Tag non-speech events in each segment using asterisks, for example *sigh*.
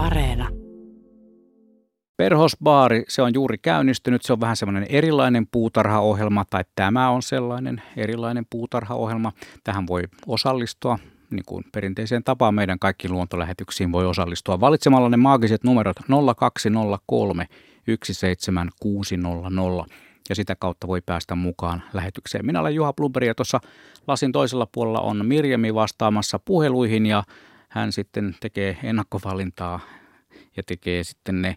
Areena. Perhosbaari, se on juuri käynnistynyt. Se on vähän semmoinen erilainen puutarhaohjelma, tai tämä on sellainen erilainen puutarhaohjelma. Tähän voi osallistua niin kuin perinteiseen tapaan meidän kaikkiin luontolähetyksiin voi osallistua valitsemalla ne maagiset numerot 0203 17600 ja sitä kautta voi päästä mukaan lähetykseen. Minä olen Juha Blumberg ja tuossa lasin toisella puolella on Mirjami vastaamassa puheluihin ja hän sitten tekee ennakkovalintaa ja tekee sitten ne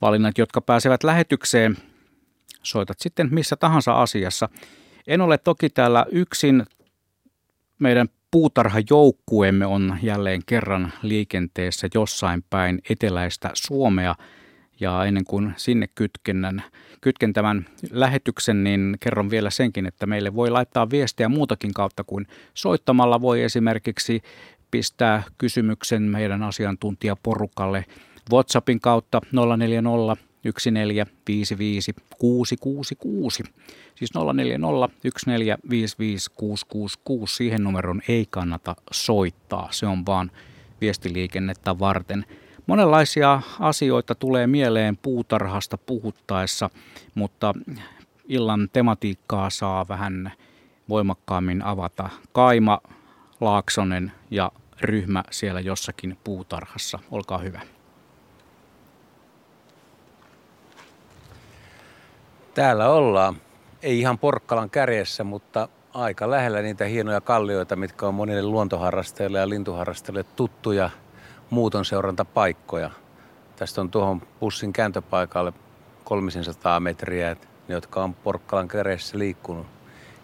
valinnat, jotka pääsevät lähetykseen. Soitat sitten missä tahansa asiassa. En ole toki täällä yksin. Meidän puutarhajoukkueemme on jälleen kerran liikenteessä jossain päin eteläistä Suomea. Ja ennen kuin sinne kytkennän, kytken tämän lähetyksen, niin kerron vielä senkin, että meille voi laittaa viestiä muutakin kautta kuin soittamalla. Voi esimerkiksi pistää kysymyksen meidän asiantuntijaporukalle WhatsAppin kautta 040 1455 666. Siis 040 1455 666. Siihen numeron ei kannata soittaa. Se on vaan viestiliikennettä varten. Monenlaisia asioita tulee mieleen puutarhasta puhuttaessa, mutta illan tematiikkaa saa vähän voimakkaammin avata Kaima Laaksonen ja ryhmä siellä jossakin puutarhassa. Olkaa hyvä. Täällä ollaan. Ei ihan Porkkalan kärjessä, mutta aika lähellä niitä hienoja kallioita, mitkä on monille luontoharrastajille ja lintuharrastajille tuttuja muuton seurantapaikkoja. Tästä on tuohon pussin kääntöpaikalle 300 metriä. Ne, jotka on Porkkalan kärjessä liikkunut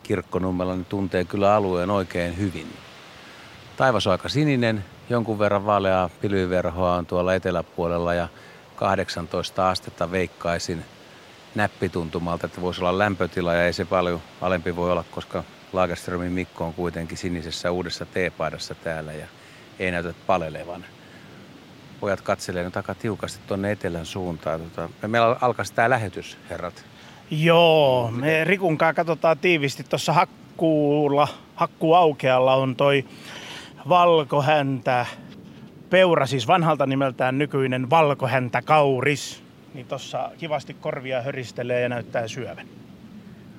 kirkkonummella, niin tuntee kyllä alueen oikein hyvin. Taivas on aika sininen, jonkun verran vaaleaa pilviverhoa on tuolla eteläpuolella ja 18 astetta veikkaisin – näppituntumalta, että voisi olla lämpötila ja ei se paljon alempi voi olla, koska Lagerströmin Mikko on kuitenkin sinisessä uudessa teepaidassa täällä ja ei näytä palelevan. Pojat katselee nyt aika tiukasti tuonne etelän suuntaan. Tota, meillä alkaa tämä lähetys, herrat. Joo, me Rikunkaan katsotaan tiivisti tuossa hakkuulla, hakkuaukealla on toi valkohäntä peura, siis vanhalta nimeltään nykyinen valkohäntä kauris niin tuossa kivasti korvia höristelee ja näyttää syövän.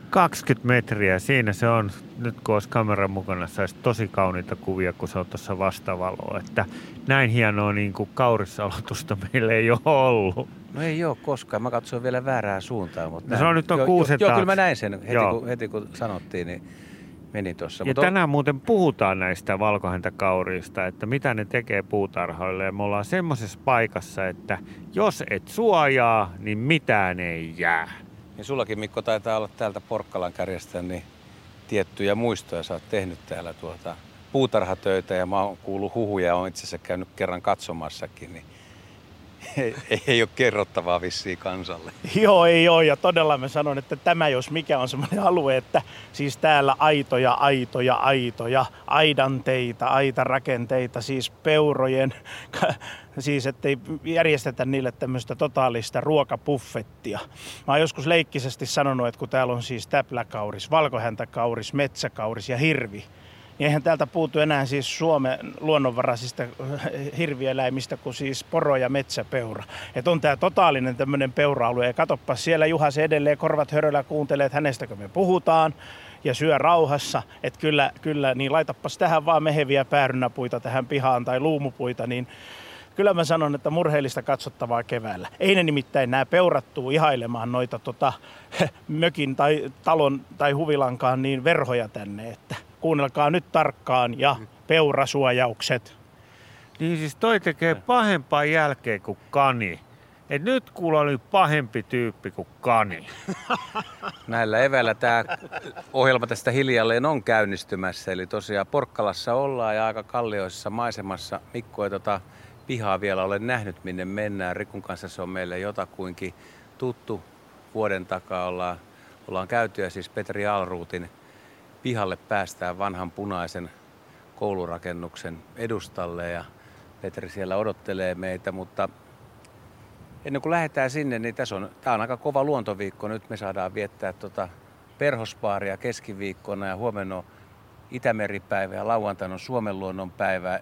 20 metriä, siinä se on, nyt kun olisi kameran mukana, saisi tosi kauniita kuvia, kun se on tuossa vastavaloa. Että näin hienoa niin kuin kaurisalotusta meillä ei ole ollut. No ei ole koskaan, mä katsoin vielä väärää suuntaan. Mutta no se on nyt on kuusen Joo, kyllä mä näin sen heti, kun, heti kun sanottiin, niin meni tuossa. Ja Mutta tänään on... muuten puhutaan näistä valkohäntäkauriista, että mitä ne tekee puutarhoille. Ja me ollaan semmoisessa paikassa, että jos et suojaa, niin mitään ei jää. Niin sullakin Mikko taitaa olla täältä Porkkalan kärjestä niin tiettyjä muistoja. Sä oot tehnyt täällä tuota puutarhatöitä ja mä oon kuullut huhuja ja oon itse asiassa käynyt kerran katsomassakin. Niin ei, ei ole kerrottavaa vissiin kansalle. Joo, ei ole. Ja todella mä sanon, että tämä jos mikä on semmoinen alue, että siis täällä aitoja, aitoja, aitoja, aidanteita, aitarakenteita, siis peurojen, siis ettei järjestetä niille tämmöistä totaalista ruokapuffettia. Mä oon joskus leikkisesti sanonut, että kun täällä on siis täpläkauris, valkohäntäkauris, metsäkauris ja hirvi, niin eihän täältä puutu enää siis Suomen luonnonvaraisista *laughs* hirvieläimistä kuin siis poro ja metsäpeura. Että on tämä totaalinen tämmöinen peura-alue. Ja katoppa siellä Juha se edelleen korvat höröllä kuuntelee, että hänestäkö me puhutaan ja syö rauhassa. Että kyllä, kyllä, niin laitapas tähän vaan meheviä päärynäpuita tähän pihaan tai luumupuita, niin kyllä mä sanon, että murheellista katsottavaa keväällä. Ei ne nimittäin nämä peurattuu ihailemaan noita tota, *laughs* mökin tai talon tai huvilankaan niin verhoja tänne, että kuunnelkaa nyt tarkkaan ja peurasuojaukset. Niin siis toi tekee pahempaa jälkeen kuin kani. Et nyt kuulla oli pahempi tyyppi kuin kani. *laughs* Näillä eväillä tämä ohjelma tästä hiljalleen on käynnistymässä. Eli tosiaan Porkkalassa ollaan ja aika kallioissa maisemassa. Mikko ei tota pihaa vielä ole nähnyt, minne mennään. Rikun kanssa se on meille jotakuinkin tuttu. Vuoden takaa ollaan, ollaan käyty ja siis Petri Alruutin pihalle päästään vanhan punaisen koulurakennuksen edustalle ja Petri siellä odottelee meitä, mutta ennen kuin lähdetään sinne, niin tässä on, tämä on aika kova luontoviikko. Nyt me saadaan viettää tuota perhospaaria keskiviikkona ja huomenna on Itämeripäivä ja lauantaina on Suomen luonnon päivä.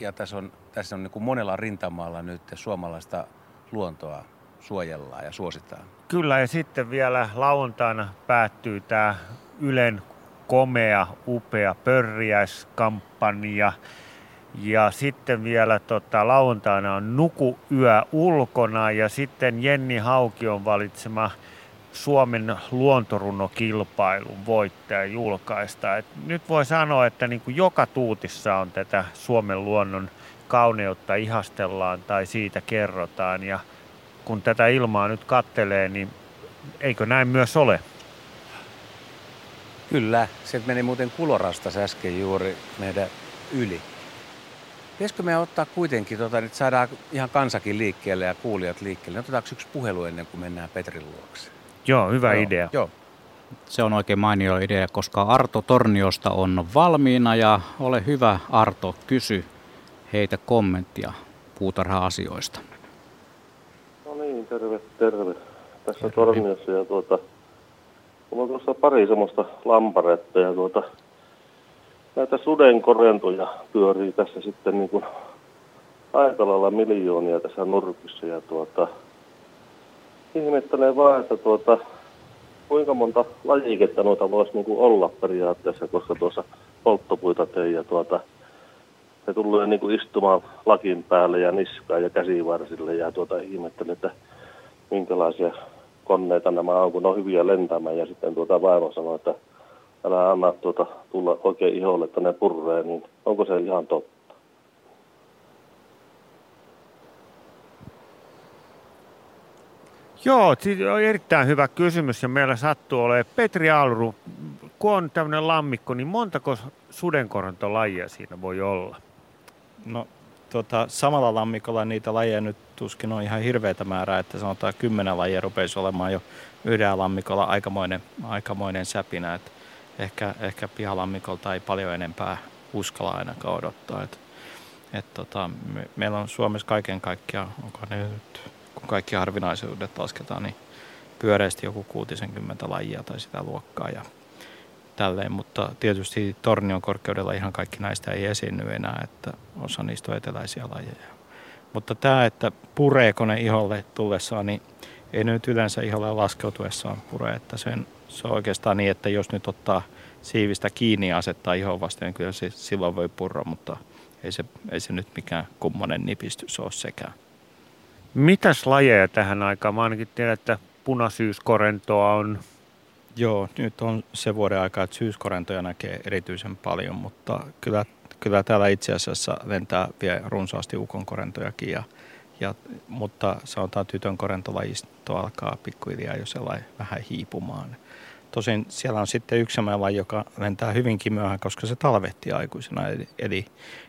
ja tässä on, tässä on niin kuin monella rintamalla nyt suomalaista luontoa suojellaan ja suositaan. Kyllä ja sitten vielä lauantaina päättyy tämä Ylen komea, upea pörriäiskampanja. Ja sitten vielä tota, lauantaina on Nuku yö ulkona ja sitten Jenni Haukion valitsema Suomen luontorunokilpailun voittaja julkaista. Et nyt voi sanoa, että niin kuin joka tuutissa on tätä Suomen luonnon kauneutta ihastellaan tai siitä kerrotaan. Ja kun tätä ilmaa nyt kattelee, niin eikö näin myös ole? Kyllä, se meni muuten kulorasta äsken juuri meidän yli. Pitäisikö me ottaa kuitenkin, tota, että saadaan ihan kansakin liikkeelle ja kuulijat liikkeelle. Otetaanko yksi puhelu ennen kuin mennään Petrin luokse? Joo, hyvä Joo. idea. Joo. Se on oikein mainio idea, koska Arto Torniosta on valmiina ja ole hyvä Arto, kysy heitä kommenttia puutarha-asioista. No niin, terve, terve. Tässä terve. Torniossa ja tuota, mulla on tuossa pari semmoista lamparetta ja tuota, näitä sudenkorentoja pyörii tässä sitten niin kuin aika lailla miljoonia tässä nurkissa ja tuota, ihmettelen vaan, että tuota, kuinka monta lajiketta noita voisi niin olla periaatteessa, koska tuossa polttopuita tein ja tuota, ne tulee niin kuin istumaan lakin päälle ja niskaan ja käsivarsille ja tuota, ihmettelen, että minkälaisia koneita nämä on, kun ne on hyviä lentämään ja sitten tuota vaimo sanoi, että älä anna tuota tulla oikein iholle, että ne purree, niin onko se ihan totta? Joo, on erittäin hyvä kysymys ja meillä sattuu olemaan Petri Alru, kun on tämmöinen lammikko, niin montako sudenkorantolajia siinä voi olla? No tota, samalla lammikolla niitä lajeja nyt tuskin on ihan hirveätä määrää, että sanotaan kymmenen lajia rupeisi olemaan jo yhdellä lammikolla aikamoinen, aikamoinen säpinä. Että ehkä, ehkä pihalammikolta ei paljon enempää uskalla ainakaan odottaa. Et, et tota, me, meillä on Suomessa kaiken kaikkiaan, onko ne nyt, kun kaikki harvinaisuudet lasketaan, niin pyöreästi joku 60 lajia tai sitä luokkaa ja tälleen, mutta tietysti tornion korkeudella ihan kaikki näistä ei esiinny enää, että osa niistä on eteläisiä lajeja. Mutta tämä, että pureeko ne iholle tullessaan, niin ei nyt yleensä iholle laskeutuessaan pure, että sen se on oikeastaan niin, että jos nyt ottaa siivistä kiinni ja asettaa ihon vasten, niin kyllä se silloin voi purra, mutta ei se, ei se nyt mikään kummonen nipistys ole sekään. Mitäs lajeja tähän aikaan? Mä ainakin tiedän, että punasyyskorentoa on. Joo, nyt on se vuoden aika, että syyskorentoja näkee erityisen paljon, mutta kyllä, kyllä täällä itse asiassa lentää vielä runsaasti ukonkorentojakin ja ja, mutta sanotaan tytön korentolajisto alkaa pikkuhiljaa jo sellainen vähän hiipumaan. Tosin siellä on sitten yksi sellainen joka lentää hyvinkin myöhään, koska se talvehtii aikuisena. Eli, eli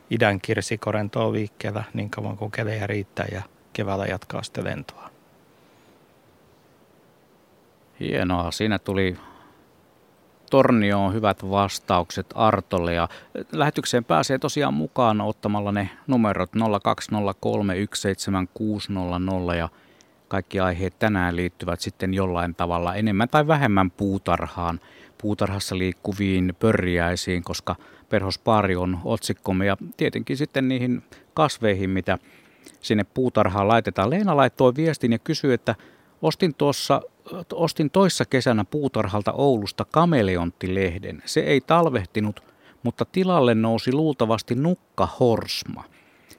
idän kirsikorento on liikkeellä niin kauan kuin kelejä riittää ja keväällä jatkaa sitten lentoa. Hienoa. Siinä tuli Tornioon hyvät vastaukset Artolle ja lähetykseen pääsee tosiaan mukaan ottamalla ne numerot 020317600 ja kaikki aiheet tänään liittyvät sitten jollain tavalla enemmän tai vähemmän puutarhaan, puutarhassa liikkuviin pörjäisiin, koska perhospaari on otsikkomme ja tietenkin sitten niihin kasveihin, mitä sinne puutarhaan laitetaan. Leena laittoi viestin ja kysyi, että ostin tuossa ostin toissa kesänä puutarhalta Oulusta kameleonttilehden. Se ei talvehtinut, mutta tilalle nousi luultavasti nukka horsma.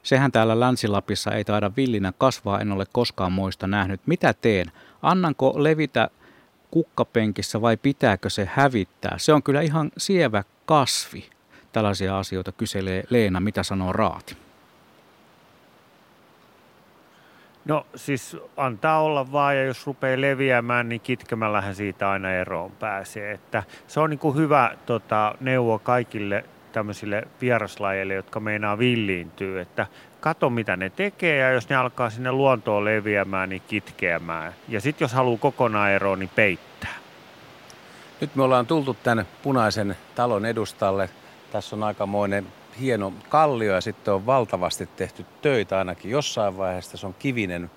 Sehän täällä Länsi-Lapissa ei taida villinä kasvaa, en ole koskaan moista nähnyt. Mitä teen? Annanko levitä kukkapenkissä vai pitääkö se hävittää? Se on kyllä ihan sievä kasvi. Tällaisia asioita kyselee Leena, mitä sanoo Raati. No siis antaa olla vaan ja jos rupeaa leviämään, niin kitkemällähän siitä aina eroon pääsee. Että se on niin kuin hyvä tota, neuvo kaikille tämmöisille vieraslajeille, jotka meinaa villiintyä, että kato mitä ne tekee ja jos ne alkaa sinne luontoon leviämään, niin kitkeämään. Ja sitten jos haluaa kokonaan eroon, niin peittää. Nyt me ollaan tultu tänne punaisen talon edustalle. Tässä on aikamoinen hieno kallio ja sitten on valtavasti tehty töitä ainakin jossain vaiheessa. Se on kivinen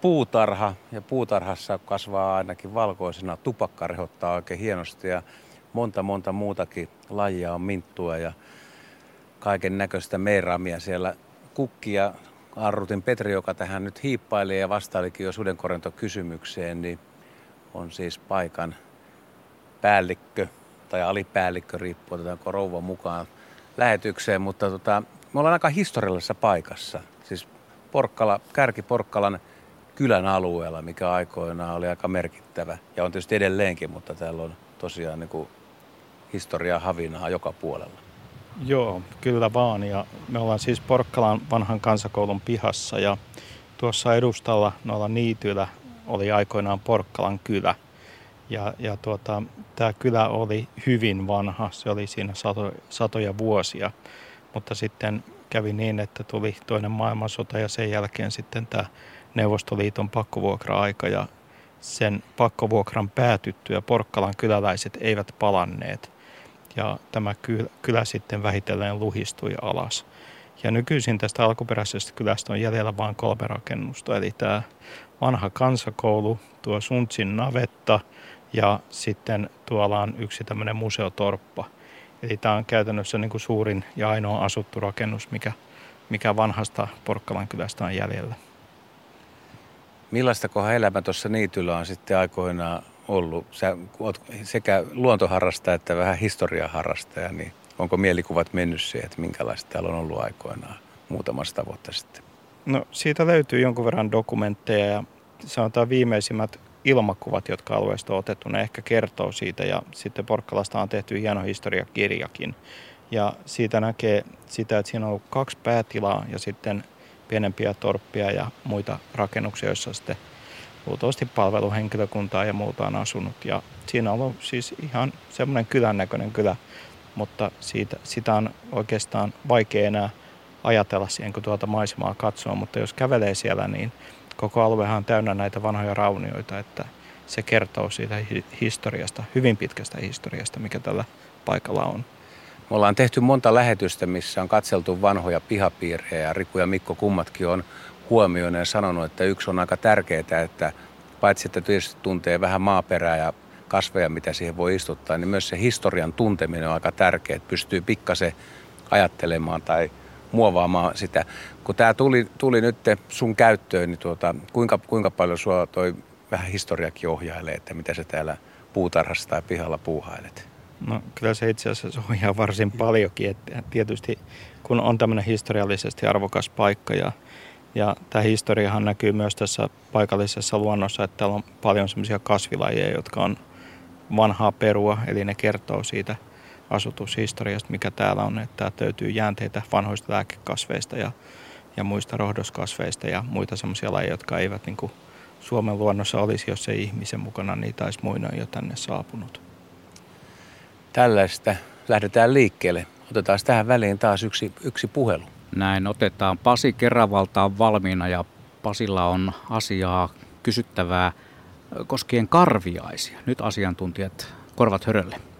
puutarha ja puutarhassa kasvaa ainakin valkoisena. Tupakka rehottaa oikein hienosti ja monta monta muutakin lajia on minttua ja kaiken näköistä meiraamia siellä kukkia. Arrutin Petri, joka tähän nyt hiippaili ja vastailikin jo sudenkorentokysymykseen, niin on siis paikan päällikkö tai alipäällikkö, riippuu otetaanko rouva mukaan lähetykseen, mutta tota, me ollaan aika historiallisessa paikassa. Siis Porkkala, Kärki Porkkalan kylän alueella, mikä aikoinaan oli aika merkittävä. Ja on tietysti edelleenkin, mutta täällä on tosiaan niin kuin historiaa havinaa joka puolella. Joo, kyllä vaan. Ja me ollaan siis Porkkalan vanhan kansakoulun pihassa ja tuossa edustalla noilla niityillä oli aikoinaan Porkkalan kylä. Ja, ja tuota, tämä kylä oli hyvin vanha, se oli siinä sato, satoja vuosia, mutta sitten kävi niin, että tuli toinen maailmansota ja sen jälkeen sitten tämä Neuvostoliiton pakkovuokra-aika ja sen pakkovuokran päätyttyä Porkkalan kyläläiset eivät palanneet. Ja tämä kylä, kylä sitten vähitellen luhistui alas. Ja nykyisin tästä alkuperäisestä kylästä on jäljellä vain kolme rakennusta, eli tämä vanha kansakoulu, tuo Suntsin navetta ja sitten tuolla on yksi tämmöinen museotorppa. Eli tämä on käytännössä niin kuin suurin ja ainoa asuttu rakennus, mikä, mikä vanhasta Porkkalan kylästä on jäljellä. Millaista kohan elämä tuossa niityllä on sitten aikoinaan ollut? Sä oot sekä luontoharrastaja että vähän historiaharrastaja, niin onko mielikuvat mennyt siihen, että minkälaista täällä on ollut aikoinaan muutamasta vuotta sitten? No siitä löytyy jonkun verran dokumentteja ja sanotaan viimeisimmät ilmakuvat, jotka alueesta on otettu, ne ehkä kertoo siitä ja sitten Porkkalasta on tehty hieno historiakirjakin. Ja siitä näkee sitä, että siinä on ollut kaksi päätilaa ja sitten pienempiä torppia ja muita rakennuksia, joissa sitten luultavasti palveluhenkilökuntaa ja muuta on asunut. Ja siinä on ollut siis ihan semmoinen kylän näköinen kylä, mutta siitä, sitä on oikeastaan vaikea enää ajatella siihen, kun tuolta maisemaa katsoo, mutta jos kävelee siellä, niin koko aluehan on täynnä näitä vanhoja raunioita, että se kertoo siitä historiasta, hyvin pitkästä historiasta, mikä tällä paikalla on. Me ollaan tehty monta lähetystä, missä on katseltu vanhoja pihapiirejä ja Riku ja Mikko kummatkin on huomioinut ja sanonut, että yksi on aika tärkeää, että paitsi että tietysti tuntee vähän maaperää ja kasveja, mitä siihen voi istuttaa, niin myös se historian tunteminen on aika tärkeää, että pystyy pikkasen ajattelemaan tai muovaamaan sitä. Kun tämä tuli, tuli nyt sun käyttöön, niin tuota, kuinka, kuinka paljon sua toi vähän historiakin ohjailee, että mitä se täällä puutarhassa tai pihalla puuhailet? No kyllä se itse asiassa ohjaa varsin paljonkin. Että tietysti kun on tämmöinen historiallisesti arvokas paikka ja, ja tämä historiahan näkyy myös tässä paikallisessa luonnossa, että täällä on paljon semmoisia kasvilajeja, jotka on vanhaa perua, eli ne kertoo siitä – asutushistoriasta, mikä täällä on, että täältä löytyy jäänteitä vanhoista lääkekasveista ja, ja muista rohdoskasveista ja muita semmoisia lajeja, jotka eivät niin kuin Suomen luonnossa olisi, jos ei ihmisen mukana niitä olisi muina jo tänne saapunut. Tällaista lähdetään liikkeelle. Otetaan tähän väliin taas yksi, yksi puhelu. Näin otetaan. Pasi Keravalta on valmiina ja Pasilla on asiaa kysyttävää koskien karviaisia. Nyt asiantuntijat korvat hörölle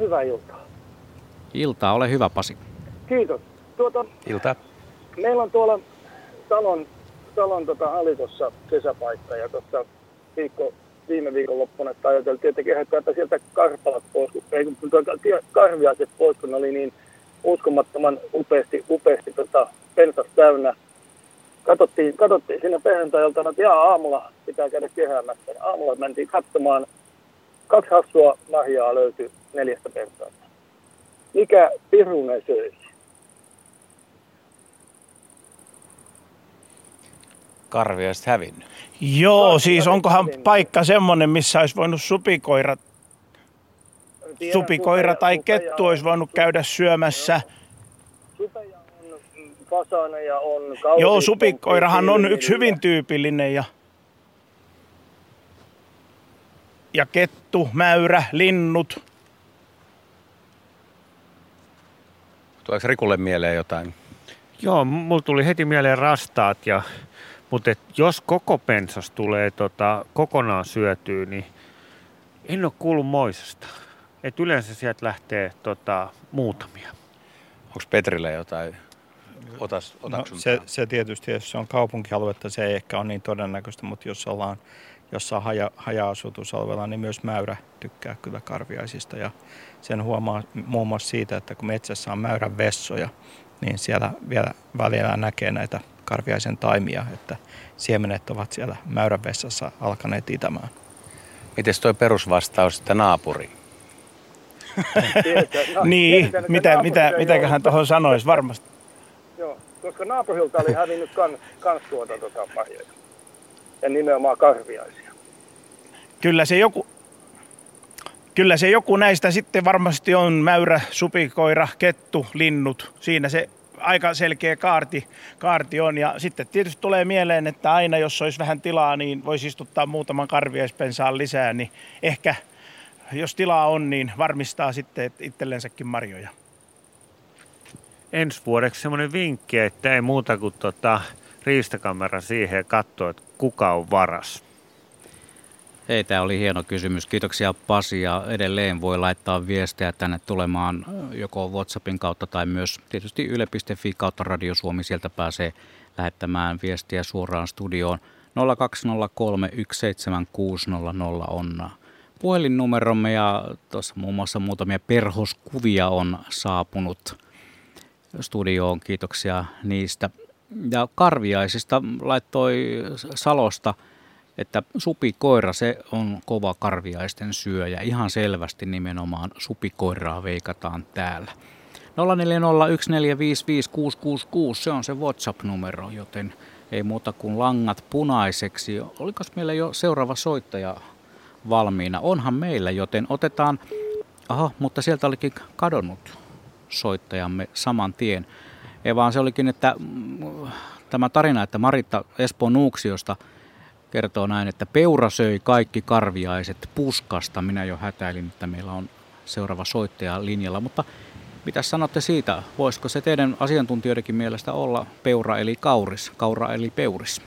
hyvää iltaa. Iltaa, ole hyvä Pasi. Kiitos. Tuota, Ilta. Meillä on tuolla talon, talon tota halitossa kesäpaikka ja tuossa viikko, viime viikon loppuna, että ajateltiin, että kehättäpä sieltä karpalat pois, ei kun tuota, karviaiset pois, kun ne oli niin uskomattoman upeasti, upeasti tota, pensas täynnä. Katsottiin, katsottiin siinä perjantailta, että jaa, aamulla pitää käydä kehäämässä. Aamulla mentiin katsomaan, kaksi hassua nahjaa löytyi neljästä pensaasta. Mikä pirunen söisi? Karviaiset hävinnyt. Joo, no, siis onkohan hävinnyt. paikka semmoinen, missä olisi voinut supikoira, Tiedän, supikoira tai kettu olisi voinut käydä syömässä. Supeja on fasaneja, on Joo, supikoirahan on yksi hyvin tyypillinen ja ja kettu, mäyrä, linnut. Tuleeko Rikulle mieleen jotain? Joo, mulla tuli heti mieleen rastaat, ja, mutta et jos koko pensas tulee tota, kokonaan syötyä, niin en ole kuullut moisesta. Et yleensä sieltä lähtee tota, muutamia. Onko Petrille jotain? Otas, no, se, se tietysti, jos se on kaupunkialuetta, se ei ehkä ole niin todennäköistä, mutta jos ollaan jossain haja, haja-asutusalueella, niin myös mäyrä tykkää kyllä karviaisista. Ja sen huomaa muun muassa siitä, että kun metsässä on mäyrän vessoja, niin siellä vielä välillä näkee näitä karviaisen taimia, että siemenet ovat siellä mäyrän vessassa alkaneet itämään. Miten tuo perusvastaus, että naapuri? no, niin, mitä, mitä, mitäköhän tuohon sanoisi varmasti. Joo, koska naapurilta oli hävinnyt kans, kans tuota, tuota pahoja. Ja nimenomaan karviaisia. Kyllä se joku, Kyllä se joku näistä sitten varmasti on mäyrä, supikoira, kettu, linnut. Siinä se aika selkeä kaarti, kaarti on. Ja sitten tietysti tulee mieleen, että aina jos olisi vähän tilaa, niin voisi istuttaa muutaman karviaispensaan lisää, niin ehkä jos tilaa on, niin varmistaa sitten itsellensäkin marjoja. Ensi vuodeksi semmoinen vinkki, että ei muuta kuin tota, riistakamera siihen ja katsoa, että kuka on varas. Hei, tämä oli hieno kysymys. Kiitoksia Pasi ja edelleen voi laittaa viestejä tänne tulemaan joko WhatsAppin kautta tai myös tietysti yle.fi kautta Radio Suomi. Sieltä pääsee lähettämään viestiä suoraan studioon. 020317600 on puhelinnumeromme ja tuossa muun muassa muutamia perhoskuvia on saapunut studioon. Kiitoksia niistä. Ja Karviaisista laittoi Salosta – että supikoira se on kova karviaisten syöjä. Ihan selvästi nimenomaan supikoiraa veikataan täällä. 0401455666, se on se WhatsApp-numero, joten ei muuta kuin langat punaiseksi. Oliko meillä jo seuraava soittaja valmiina? Onhan meillä, joten otetaan... Aha, mutta sieltä olikin kadonnut soittajamme saman tien. Ei vaan se olikin, että mm, tämä tarina, että Maritta Espoon Nuuksiosta – kertoo näin, että peura söi kaikki karviaiset puskasta. Minä jo hätäilin, että meillä on seuraava soittaja linjalla, mutta mitä sanotte siitä? Voisiko se teidän asiantuntijoidenkin mielestä olla peura eli kauris, kaura eli peuris?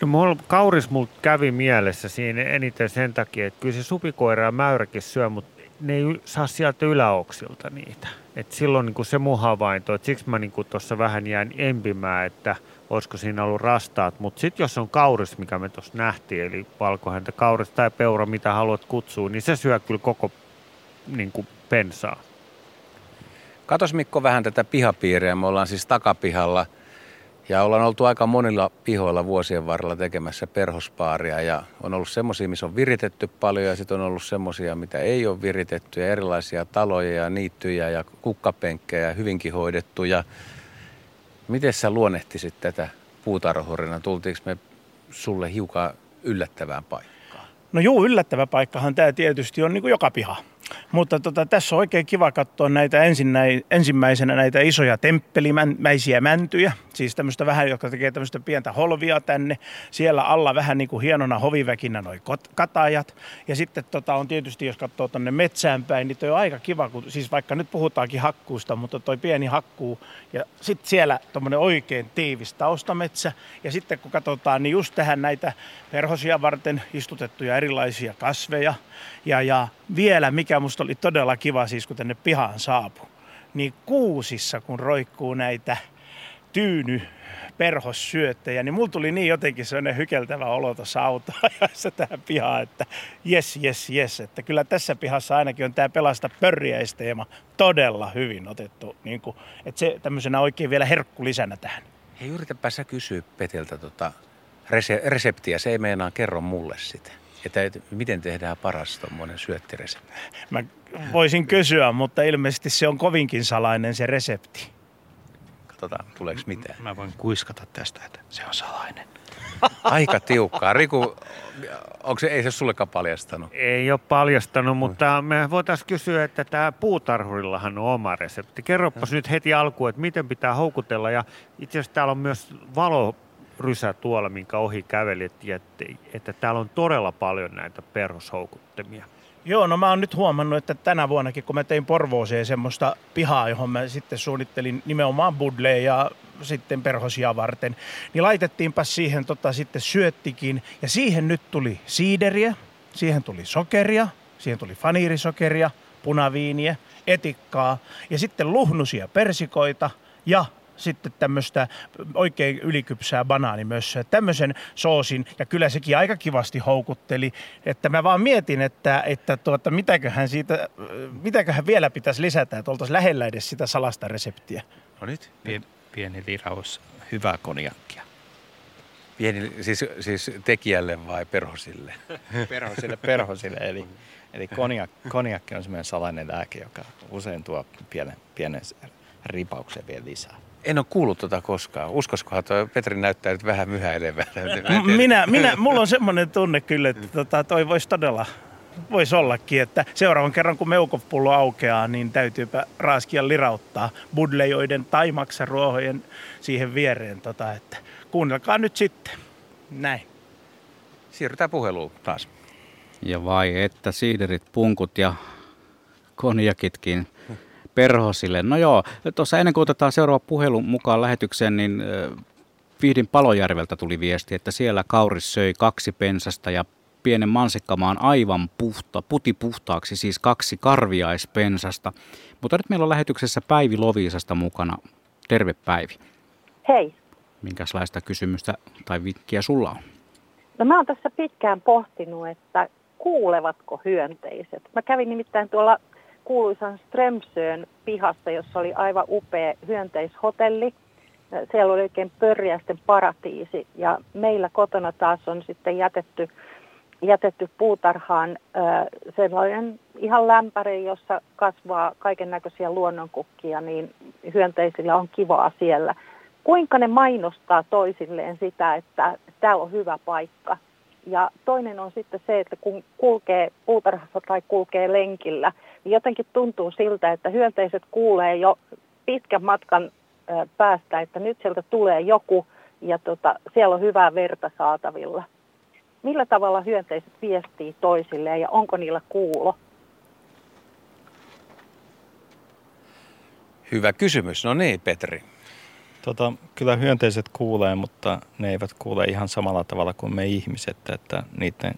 No, mulla, kauris mulla kävi mielessä siinä eniten sen takia, että kyllä se supikoira ja mäyräkin syö, mutta ne ei saa sieltä yläoksilta niitä. Et silloin niin se mun havainto, että siksi mä niin tuossa vähän jään empimään, että – olisiko siinä ollut rastaat. Mutta sitten jos on kauris, mikä me tuossa nähtiin, eli valkohäntä kauris tai peura, mitä haluat kutsua, niin se syö kyllä koko niin kuin pensaa. Katos Mikko vähän tätä pihapiiriä. Me ollaan siis takapihalla ja ollaan oltu aika monilla pihoilla vuosien varrella tekemässä perhospaaria ja on ollut semmoisia, missä on viritetty paljon ja sitten on ollut semmoisia, mitä ei ole viritetty ja erilaisia taloja ja niittyjä ja kukkapenkkejä hyvinkin hoidettuja. Miten sä luonnehtisit tätä puutarhurina? Tultiinko me sulle hiukan yllättävään paikkaan? No juu, yllättävä paikkahan tämä tietysti on niin kuin joka piha. Mutta tota, tässä on oikein kiva katsoa näitä ensinnäi, ensimmäisenä näitä isoja temppelimäisiä mäntyjä. Siis tämmöistä vähän, jotka tekee tämmöistä pientä holvia tänne. Siellä alla vähän niin kuin hienona hoviväkinä noi katajat. Ja sitten tota, on tietysti, jos katsoo tonne metsään päin, niin toi on aika kiva, kun, siis vaikka nyt puhutaankin hakkuusta, mutta toi pieni hakkuu. Ja sitten siellä tuommoinen oikein tiivis taustametsä. Ja sitten kun katsotaan, niin just tähän näitä perhosia varten istutettuja erilaisia kasveja. Ja, ja vielä, mikä musta oli todella kiva siis, kun tänne pihaan saapui, niin kuusissa, kun roikkuu näitä tyyny perhossyöttejä, niin mulla tuli niin jotenkin sellainen hykeltävä olo tuossa autoa ja tähän pihaan, että jes, jes, jes, että kyllä tässä pihassa ainakin on tämä pelasta pörriäisteema todella hyvin otettu, niin kuin, että se tämmöisenä oikein vielä herkkulisänä tähän. Hei, yritäpä sä kysyä Peteltä tota reseptiä, se ei meinaa kerro mulle sitä. Että et, miten tehdään paras tuommoinen syöttiresepti? Mä voisin kysyä, mutta ilmeisesti se on kovinkin salainen se resepti. Katsotaan, tuleeko mitään. Mä voin kuiskata tästä, että se on salainen. *laughs* Aika tiukkaa. Riku, onko se, ei se sullekaan paljastanut? Ei ole paljastanut, mutta me voitaisiin kysyä, että tämä puutarhurillahan on oma resepti. Kerropas nyt heti alkuun, että miten pitää houkutella. Ja itse asiassa täällä on myös valo rysä tuolla, minkä ohi kävelit, että, että täällä on todella paljon näitä perhoshoukuttimia. Joo, no mä oon nyt huomannut, että tänä vuonnakin, kun mä tein Porvooseen semmoista pihaa, johon mä sitten suunnittelin nimenomaan budleja ja sitten perhosia varten, niin laitettiinpa siihen tota sitten syöttikin. Ja siihen nyt tuli siideriä, siihen tuli sokeria, siihen tuli faniirisokeria, punaviiniä, etikkaa ja sitten luhnusia persikoita ja sitten tämmöistä oikein ylikypsää banaanimössöä, tämmöisen soosin, ja kyllä sekin aika kivasti houkutteli, että mä vaan mietin, että, että tuota, mitäköhän siitä, mitäköhän vielä pitäisi lisätä, että oltaisiin lähellä edes sitä salasta reseptiä. No nyt. Pieni liraus hyvää konjakkia. Pieni, siis, siis tekijälle vai perhosille? *laughs* perhosille, perhosille. Eli, eli konjak, konjakki on semmoinen salainen lääke, joka usein tuo pienen, pienen ripauksen vielä lisää. En ole kuullut tota koskaan. Uskoskohan tuo Petri näyttää nyt vähän myhäilevältä. Minä, minä, mulla on semmoinen tunne kyllä, että tota, toi voisi todella voisi ollakin, että seuraavan kerran kun meukopullo aukeaa, niin täytyypä raaskia lirauttaa budlejoiden tai maksaruohojen siihen viereen. Tota, että kuunnelkaa nyt sitten. Näin. Siirrytään puheluun taas. Ja vai että siiderit, punkut ja konjakitkin *laughs* perhosille. No joo, tuossa ennen kuin otetaan seuraava puhelu mukaan lähetykseen, niin Vihdin Palojärveltä tuli viesti, että siellä Kauris söi kaksi pensasta ja pienen mansikkamaan aivan puhta, puti puhtaaksi, siis kaksi karviaispensasta. Mutta nyt meillä on lähetyksessä Päivi Loviisasta mukana. Terve Päivi. Hei. Minkälaista kysymystä tai vinkkiä sulla on? No mä oon tässä pitkään pohtinut, että kuulevatko hyönteiset. Mä kävin nimittäin tuolla kuuluisan Strömsön pihassa, jossa oli aivan upea hyönteishotelli. Siellä oli oikein pörjäisten paratiisi ja meillä kotona taas on sitten jätetty jätetty puutarhaan sellainen ihan lämpäri, jossa kasvaa kaiken näköisiä luonnonkukkia, niin hyönteisillä on kivaa siellä. Kuinka ne mainostaa toisilleen sitä, että täällä on hyvä paikka? Ja toinen on sitten se, että kun kulkee puutarhassa tai kulkee lenkillä, jotenkin tuntuu siltä, että hyönteiset kuulee jo pitkän matkan päästä, että nyt sieltä tulee joku ja tota, siellä on hyvää verta saatavilla millä tavalla hyönteiset viestii toisilleen ja onko niillä kuulo? Hyvä kysymys. No niin, Petri. Tota, kyllä hyönteiset kuulee, mutta ne eivät kuule ihan samalla tavalla kuin me ihmiset, että niiden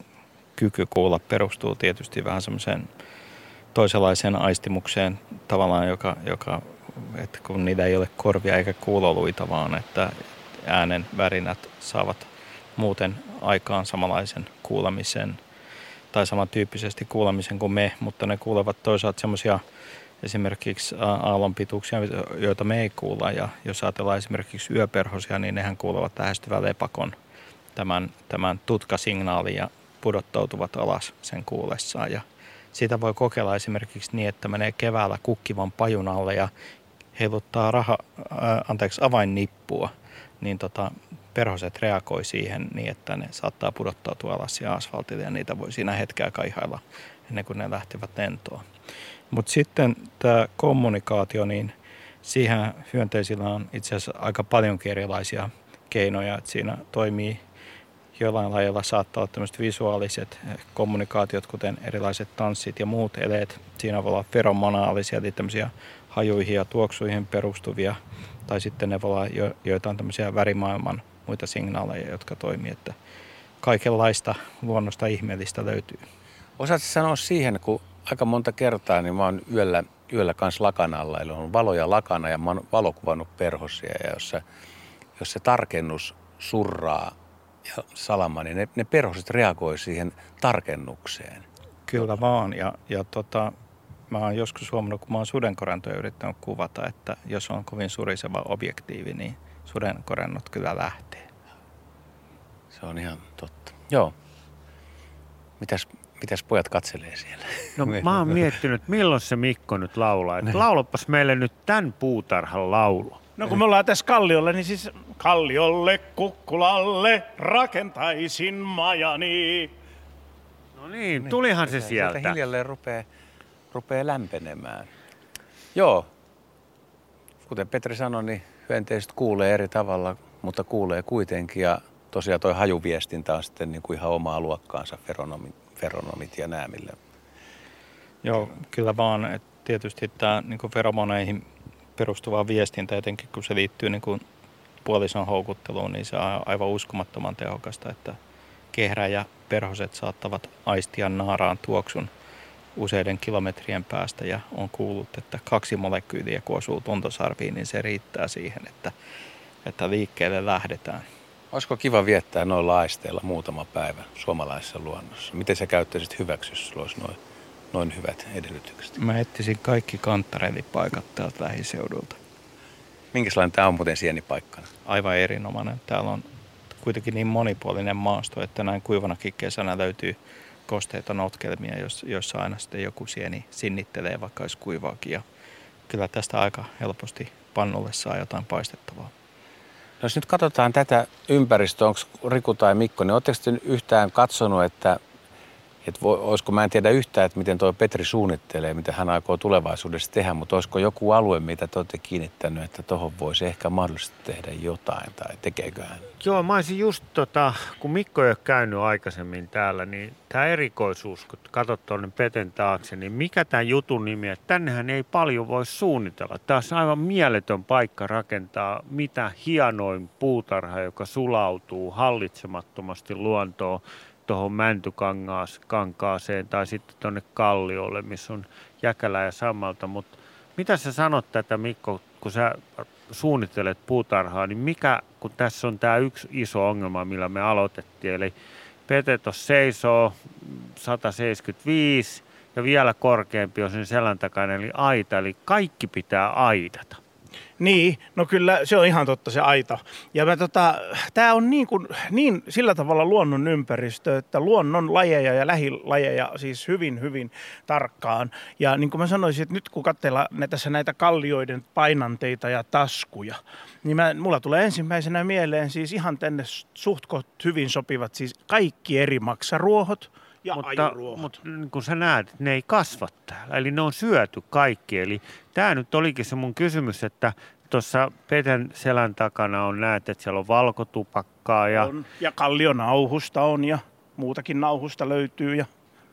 kyky kuulla perustuu tietysti vähän semmoiseen toisenlaiseen aistimukseen tavallaan, joka, joka että kun niillä ei ole korvia eikä kuuloluita, vaan että äänen värinät saavat muuten aikaan samanlaisen kuulemisen tai samantyyppisesti kuulemisen kuin me, mutta ne kuulevat toisaalta semmoisia esimerkiksi aallonpituuksia, joita me ei kuulla. Ja jos ajatellaan esimerkiksi yöperhosia, niin nehän kuulevat lähestyvän lepakon tämän, tämän tutkasignaalin ja pudottautuvat alas sen kuullessaan. Ja siitä voi kokeilla esimerkiksi niin, että menee keväällä kukkivan pajun alle ja heiluttaa raha, ää, anteeksi, avainnippua, niin tota, perhoset reagoi siihen niin, että ne saattaa pudottautua alas ja asfaltille ja niitä voi siinä hetkeä kaihailla ennen kuin ne lähtevät lentoon. Mutta sitten tämä kommunikaatio, niin siihen hyönteisillä on itse asiassa aika paljon erilaisia keinoja, että siinä toimii jollain lailla saattaa olla tämmöiset visuaaliset kommunikaatiot, kuten erilaiset tanssit ja muut eleet. Siinä voi olla feromonaalisia, eli tämmöisiä hajuihin ja tuoksuihin perustuvia, tai sitten ne voi olla jo, joitain tämmöisiä värimaailman muita signaaleja, jotka toimii, että kaikenlaista luonnosta ihmeellistä löytyy. Osaatko sanoa siihen, kun aika monta kertaa niin mä oon yöllä, yöllä kanssa lakanalla, eli on valoja lakana ja mä oon valokuvannut perhosia ja jos se, jos se tarkennus surraa ja salama, niin ne, ne perhoset reagoi siihen tarkennukseen. Kyllä vaan ja, ja tota, mä oon joskus huomannut, kun mä oon sudenkorantoja yrittänyt kuvata, että jos on kovin suriseva objektiivi, niin – sudenkorennot kyllä lähtee. Se on ihan totta. Joo. Mitäs, mitäs pojat katselee siellä? No *laughs* mä oon miettinyt, milloin se Mikko nyt laulaa. Että laulapas meille nyt tämän puutarhan laulu. No kun me ollaan tässä Kalliolle, niin siis Kalliolle, Kukkulalle rakentaisin majani. No niin, tulihan se sieltä. Sieltä hiljalleen rupeaa, rupeaa lämpenemään. Joo, kuten Petri sanoi, niin hyönteiset kuulee eri tavalla, mutta kuulee kuitenkin. Ja tosiaan toi hajuviestintä on sitten niin kuin ihan omaa luokkaansa, feronomit, feronomit ja nämä, millä... Joo, kyllä vaan. että tietysti tämä niin kuin feromoneihin perustuva viestintä, etenkin kun se liittyy niin kuin puolison houkutteluun, niin se on aivan uskomattoman tehokasta, että kehrä ja perhoset saattavat aistia naaraan tuoksun useiden kilometrien päästä ja on kuullut, että kaksi molekyyliä kun osuu tuntosarviin, niin se riittää siihen, että, että liikkeelle lähdetään. Olisiko kiva viettää noilla aisteilla muutama päivä suomalaisessa luonnossa? Miten sä käyttäisit hyväksi, jos sulla olisi noin, noin hyvät edellytykset? Mä etsisin kaikki kantarellipaikat täältä lähiseudulta. Minkälainen tämä on muuten sienipaikkana? Aivan erinomainen. Täällä on kuitenkin niin monipuolinen maasto, että näin kuivanakin kesänä löytyy kosteita notkelmia, joissa aina sitten joku sieni sinnittelee, vaikka olisi kuivaakin. Ja kyllä tästä aika helposti pannulle saa jotain paistettavaa. No jos nyt katsotaan tätä ympäristöä, onko Riku tai Mikko, niin oletteko yhtään katsonut, että että olisiko, mä en tiedä yhtään, että miten tuo Petri suunnittelee, mitä hän aikoo tulevaisuudessa tehdä, mutta olisiko joku alue, mitä te olette kiinnittänyt, että tuohon voisi ehkä mahdollisesti tehdä jotain tai tekeekö hän? Joo, mä olisin just tota, kun Mikko ei ole käynyt aikaisemmin täällä, niin tämä erikoisuus, kun katsot tuonne Peten taakse, niin mikä tämä jutun nimi, että tännehän ei paljon voi suunnitella. Tämä on aivan mieletön paikka rakentaa mitä hienoin puutarha, joka sulautuu hallitsemattomasti luontoon tuohon Mäntykankaaseen tai sitten tuonne Kalliolle, missä on Jäkälä ja Sammalta. Mutta mitä sä sanot tätä Mikko, kun sä suunnittelet puutarhaa, niin mikä, kun tässä on tämä yksi iso ongelma, millä me aloitettiin, eli Petetos seisoo 175 ja vielä korkeampi on sen selän takana, eli aita, eli kaikki pitää aidata. Niin, no kyllä se on ihan totta se aita. Ja tota, tää on niin, kuin, niin sillä tavalla luonnon ympäristö, että luonnon lajeja ja lähilajeja siis hyvin, hyvin tarkkaan. Ja niin kuin mä sanoisin, että nyt kun katsellaan tässä näitä kallioiden painanteita ja taskuja, niin mä, mulla tulee ensimmäisenä mieleen siis ihan tänne suhtkot hyvin sopivat siis kaikki eri maksaruohot, ja mutta, mutta niin kun sä näet, että ne ei kasva täällä, eli ne on syöty kaikki. Eli tämä nyt olikin se mun kysymys, että tuossa Peten selän takana on, näet, että siellä on valkotupakkaa. Ja, on, ja kallionauhusta on ja muutakin nauhusta löytyy ja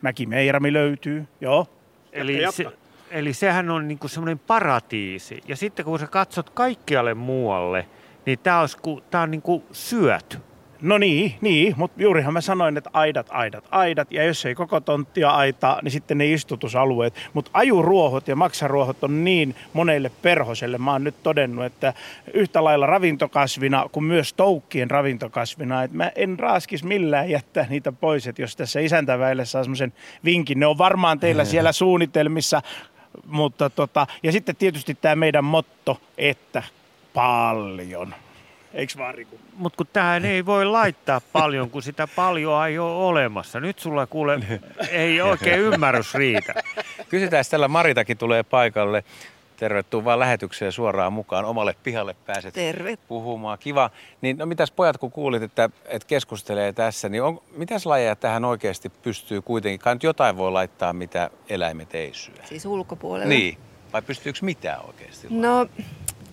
mäkimeirami löytyy, joo. Eli, se, eli sehän on niinku semmoinen paratiisi. Ja sitten kun sä katsot kaikkialle muualle, niin tämä on niinku syöty. No niin, niin, mutta juurihan mä sanoin, että aidat, aidat, aidat, ja jos ei koko tonttia aita, niin sitten ne istutusalueet. Mutta ajuruohot ja maksaruohot on niin monelle perhoselle, mä oon nyt todennut, että yhtä lailla ravintokasvina kuin myös toukkien ravintokasvina, että mä en raaskis millään jättää niitä pois, että jos tässä isäntäväille saa semmoisen vinkin, ne on varmaan teillä siellä suunnitelmissa, mutta tota, ja sitten tietysti tämä meidän motto, että paljon. Eikö vaan Riku? Mutta kun tähän ei voi laittaa paljon, kun sitä paljon ei ole olemassa. Nyt sulla kuule ei oikein ymmärrys riitä. Kysytään, tällä Maritakin tulee paikalle. Tervetuloa vaan lähetykseen suoraan mukaan. Omalle pihalle pääset Terve. puhumaan. Kiva. Niin, no mitäs pojat, kun kuulit, että, että keskustelee tässä, niin on, mitäs lajeja tähän oikeasti pystyy kuitenkin? Kai nyt jotain voi laittaa, mitä eläimet ei syö. Siis ulkopuolella? Niin. Vai pystyykö mitään oikeasti? No,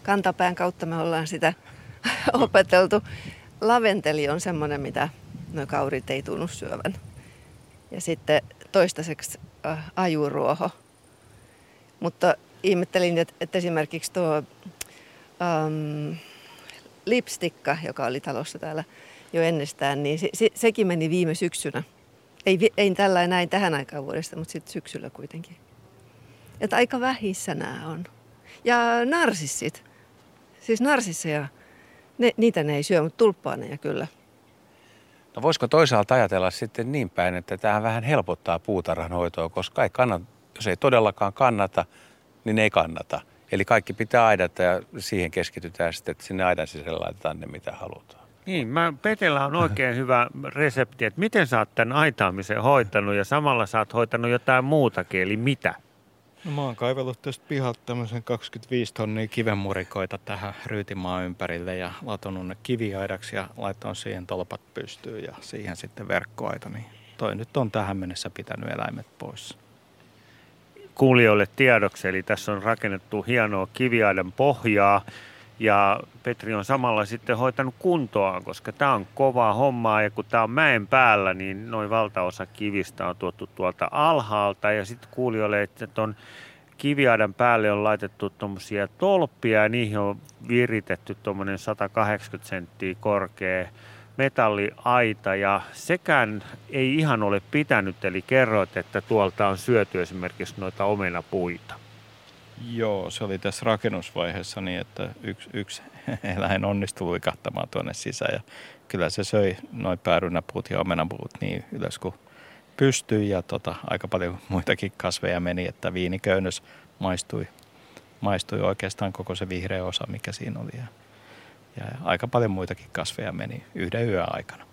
kantapään kautta me ollaan sitä *laughs* opeteltu. Laventeli on semmoinen, mitä nuo kaurit ei tunnu syövän. Ja sitten toistaiseksi äh, ajuruoho. Mutta ihmettelin, että, että esimerkiksi tuo ähm, lipstikka, joka oli talossa täällä jo ennestään, niin se, se, sekin meni viime syksynä. Ei, ei tällä näin tähän aikaan vuodesta, mutta sitten syksyllä kuitenkin. Että aika vähissä nämä on. Ja narsissit. Siis narsisseja ne, niitä ne ei syö, mutta tulppaaneja kyllä. No voisiko toisaalta ajatella sitten niin päin, että tämä vähän helpottaa puutarhan hoitoa, koska ei kannata, jos ei todellakaan kannata, niin ei kannata. Eli kaikki pitää aidata ja siihen keskitytään sitten, että sinne aidan sisällä laitetaan ne mitä halutaan. Niin, mä, Petellä on oikein hyvä resepti, että miten sä oot tämän aitaamisen hoitanut ja samalla sä oot hoitanut jotain muutakin, eli mitä? No mä oon kaivellut tästä pihalta tämmöisen 25 tonnia kivenmurikoita tähän ryytimaan ympärille ja latonut ne kiviaidaksi ja laittanut siihen tolpat pystyyn ja siihen sitten verkkoaita. Niin toi nyt on tähän mennessä pitänyt eläimet pois. Kuulijoille tiedoksi, eli tässä on rakennettu hienoa kiviaidan pohjaa ja Petri on samalla sitten hoitanut kuntoa, koska tämä on kovaa hommaa. Ja kun tämä on mäen päällä, niin noin valtaosa kivistä on tuotu tuolta alhaalta. Ja sitten kuulijoille, että tuon kiviaidan päälle on laitettu tuommoisia tolppia ja niihin on viritetty tuommoinen 180 senttiä korkea metalliaita. Ja sekään ei ihan ole pitänyt, eli kerroit, että tuolta on syöty esimerkiksi noita omenapuita. Joo, se oli tässä rakennusvaiheessa niin, että yksi, yksi *laughs* eläin onnistui luikahtamaan tuonne sisään ja kyllä se söi noin päärynäpuut ja omenapuut niin ylös kuin pystyi ja tota, aika paljon muitakin kasveja meni, että viiniköynnös maistui, maistui oikeastaan koko se vihreä osa, mikä siinä oli. Ja, ja aika paljon muitakin kasveja meni yhden yön aikana.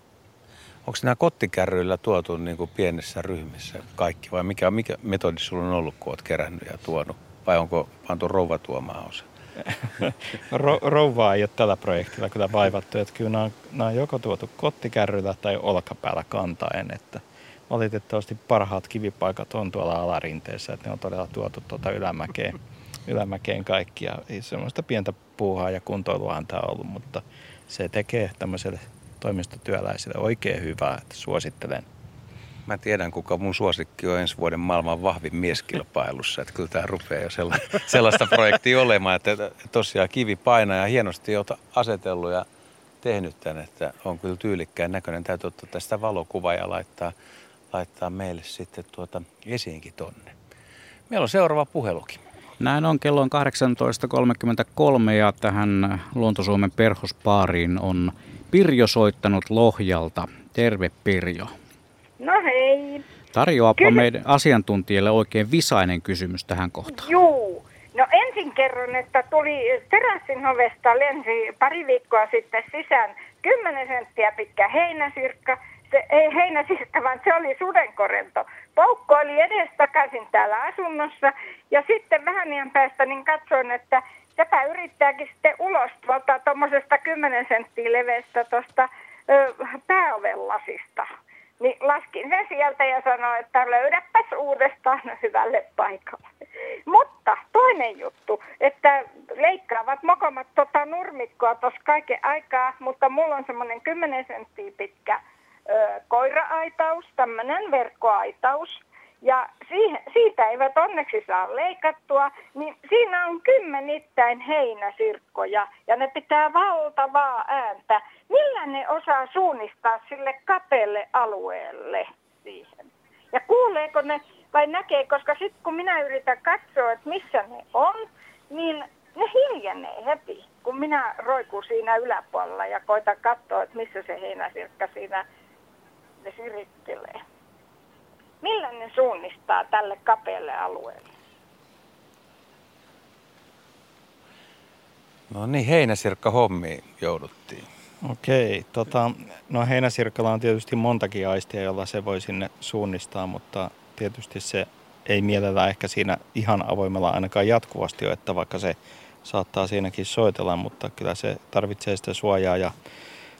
Onko nämä kottikärryillä tuotu niin kuin pienessä ryhmissä kaikki vai mikä, mikä metodi sulla on ollut, kun olet kerännyt ja tuonut? Vai onko pantu rouva tuomaan osa? *laughs* Ro- rouvaa ei ole tällä projektilla kyllä vaivattu. Että kyllä nämä on, nämä on joko tuotu kottikärryllä tai olkapäällä kantaen. Että valitettavasti parhaat kivipaikat on tuolla alarinteessä, että ne on todella tuotu tuota ylämäkeen, ylämäkeen kaikki. Ja semmoista pientä puuhaa ja kuntoiluahan tämä ollut, mutta se tekee tämmöiselle toimistotyöläisille oikein hyvää, että suosittelen. Mä tiedän, kuka mun suosikki on ensi vuoden maailman vahvin mieskilpailussa. Että kyllä tämä rupeaa jo sellaista, *laughs* sellaista projektia olemaan, että tosiaan kivi painaa ja hienosti oot asetellut ja tehnyt tämän, että on kyllä tyylikkään näköinen. Täytyy ottaa tästä valokuva ja laittaa, laittaa meille sitten tuota esiinkin tonne. Meillä on seuraava puhelukin. Näin on, kello on 18.33 ja tähän Luontosuomen perhospaariin on Pirjo soittanut Lohjalta. Terve Pirjo. No hei. Tarjoapa Kysy- meidän asiantuntijalle oikein visainen kysymys tähän kohtaan. Juu. No ensin kerron, että tuli terassin ovesta lensi pari viikkoa sitten sisään 10 senttiä pitkä heinäsirkka. Se, ei heinäsirkka, vaan se oli sudenkorento. Poukko oli edestakaisin täällä asunnossa ja sitten vähän ajan päästä niin katsoin, että sepä yrittääkin sitten ulos tuolta tuommoisesta 10 senttiä leveästä tuosta pääovellasista. Niin laskin sen sieltä ja sanoin, että löydäpäs uudestaan hyvälle paikalle. Mutta toinen juttu, että leikkaavat mokomat tota nurmikkoa tuossa kaiken aikaa, mutta mulla on semmoinen 10 senttiä pitkä ö, koira-aitaus, tämmöinen verkkoaitaus. Ja siihen, siitä eivät onneksi saa leikattua, niin siinä on kymmenittäin heinäsirkkoja ja ne pitää valtavaa ääntä. Millä ne osaa suunnistaa sille kapeelle alueelle siihen? Ja kuuleeko ne vai näkee, koska sitten kun minä yritän katsoa, että missä ne on, niin ne hiljenee heti, kun minä roikun siinä yläpuolella ja koitan katsoa, että missä se heinäsirkka siinä ne sirittelee. Millä ne suunnistaa tälle kapealle alueelle? No niin, heinäsirkka hommi jouduttiin. Okei, tota, no heinäsirkalla on tietysti montakin aistia, jolla se voi sinne suunnistaa, mutta tietysti se ei mielellään ehkä siinä ihan avoimella ainakaan jatkuvasti ole, että vaikka se saattaa siinäkin soitella, mutta kyllä se tarvitsee sitä suojaa ja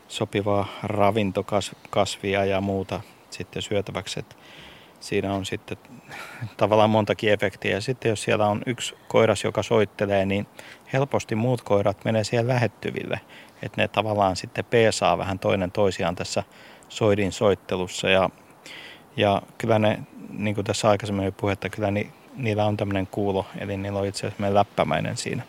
sopivaa ravintokasvia ja muuta sitten syötäväksi. Että siinä on sitten tavallaan montakin efektiä. Ja sitten jos siellä on yksi koiras, joka soittelee, niin helposti muut koirat menee siihen lähettyville. Että ne tavallaan sitten peesaa vähän toinen toisiaan tässä soidin soittelussa. Ja, ja kyllä ne, niin kuin tässä aikaisemmin oli puhetta, kyllä ni, niillä on tämmöinen kuulo, eli niillä on itse asiassa läppämäinen siinä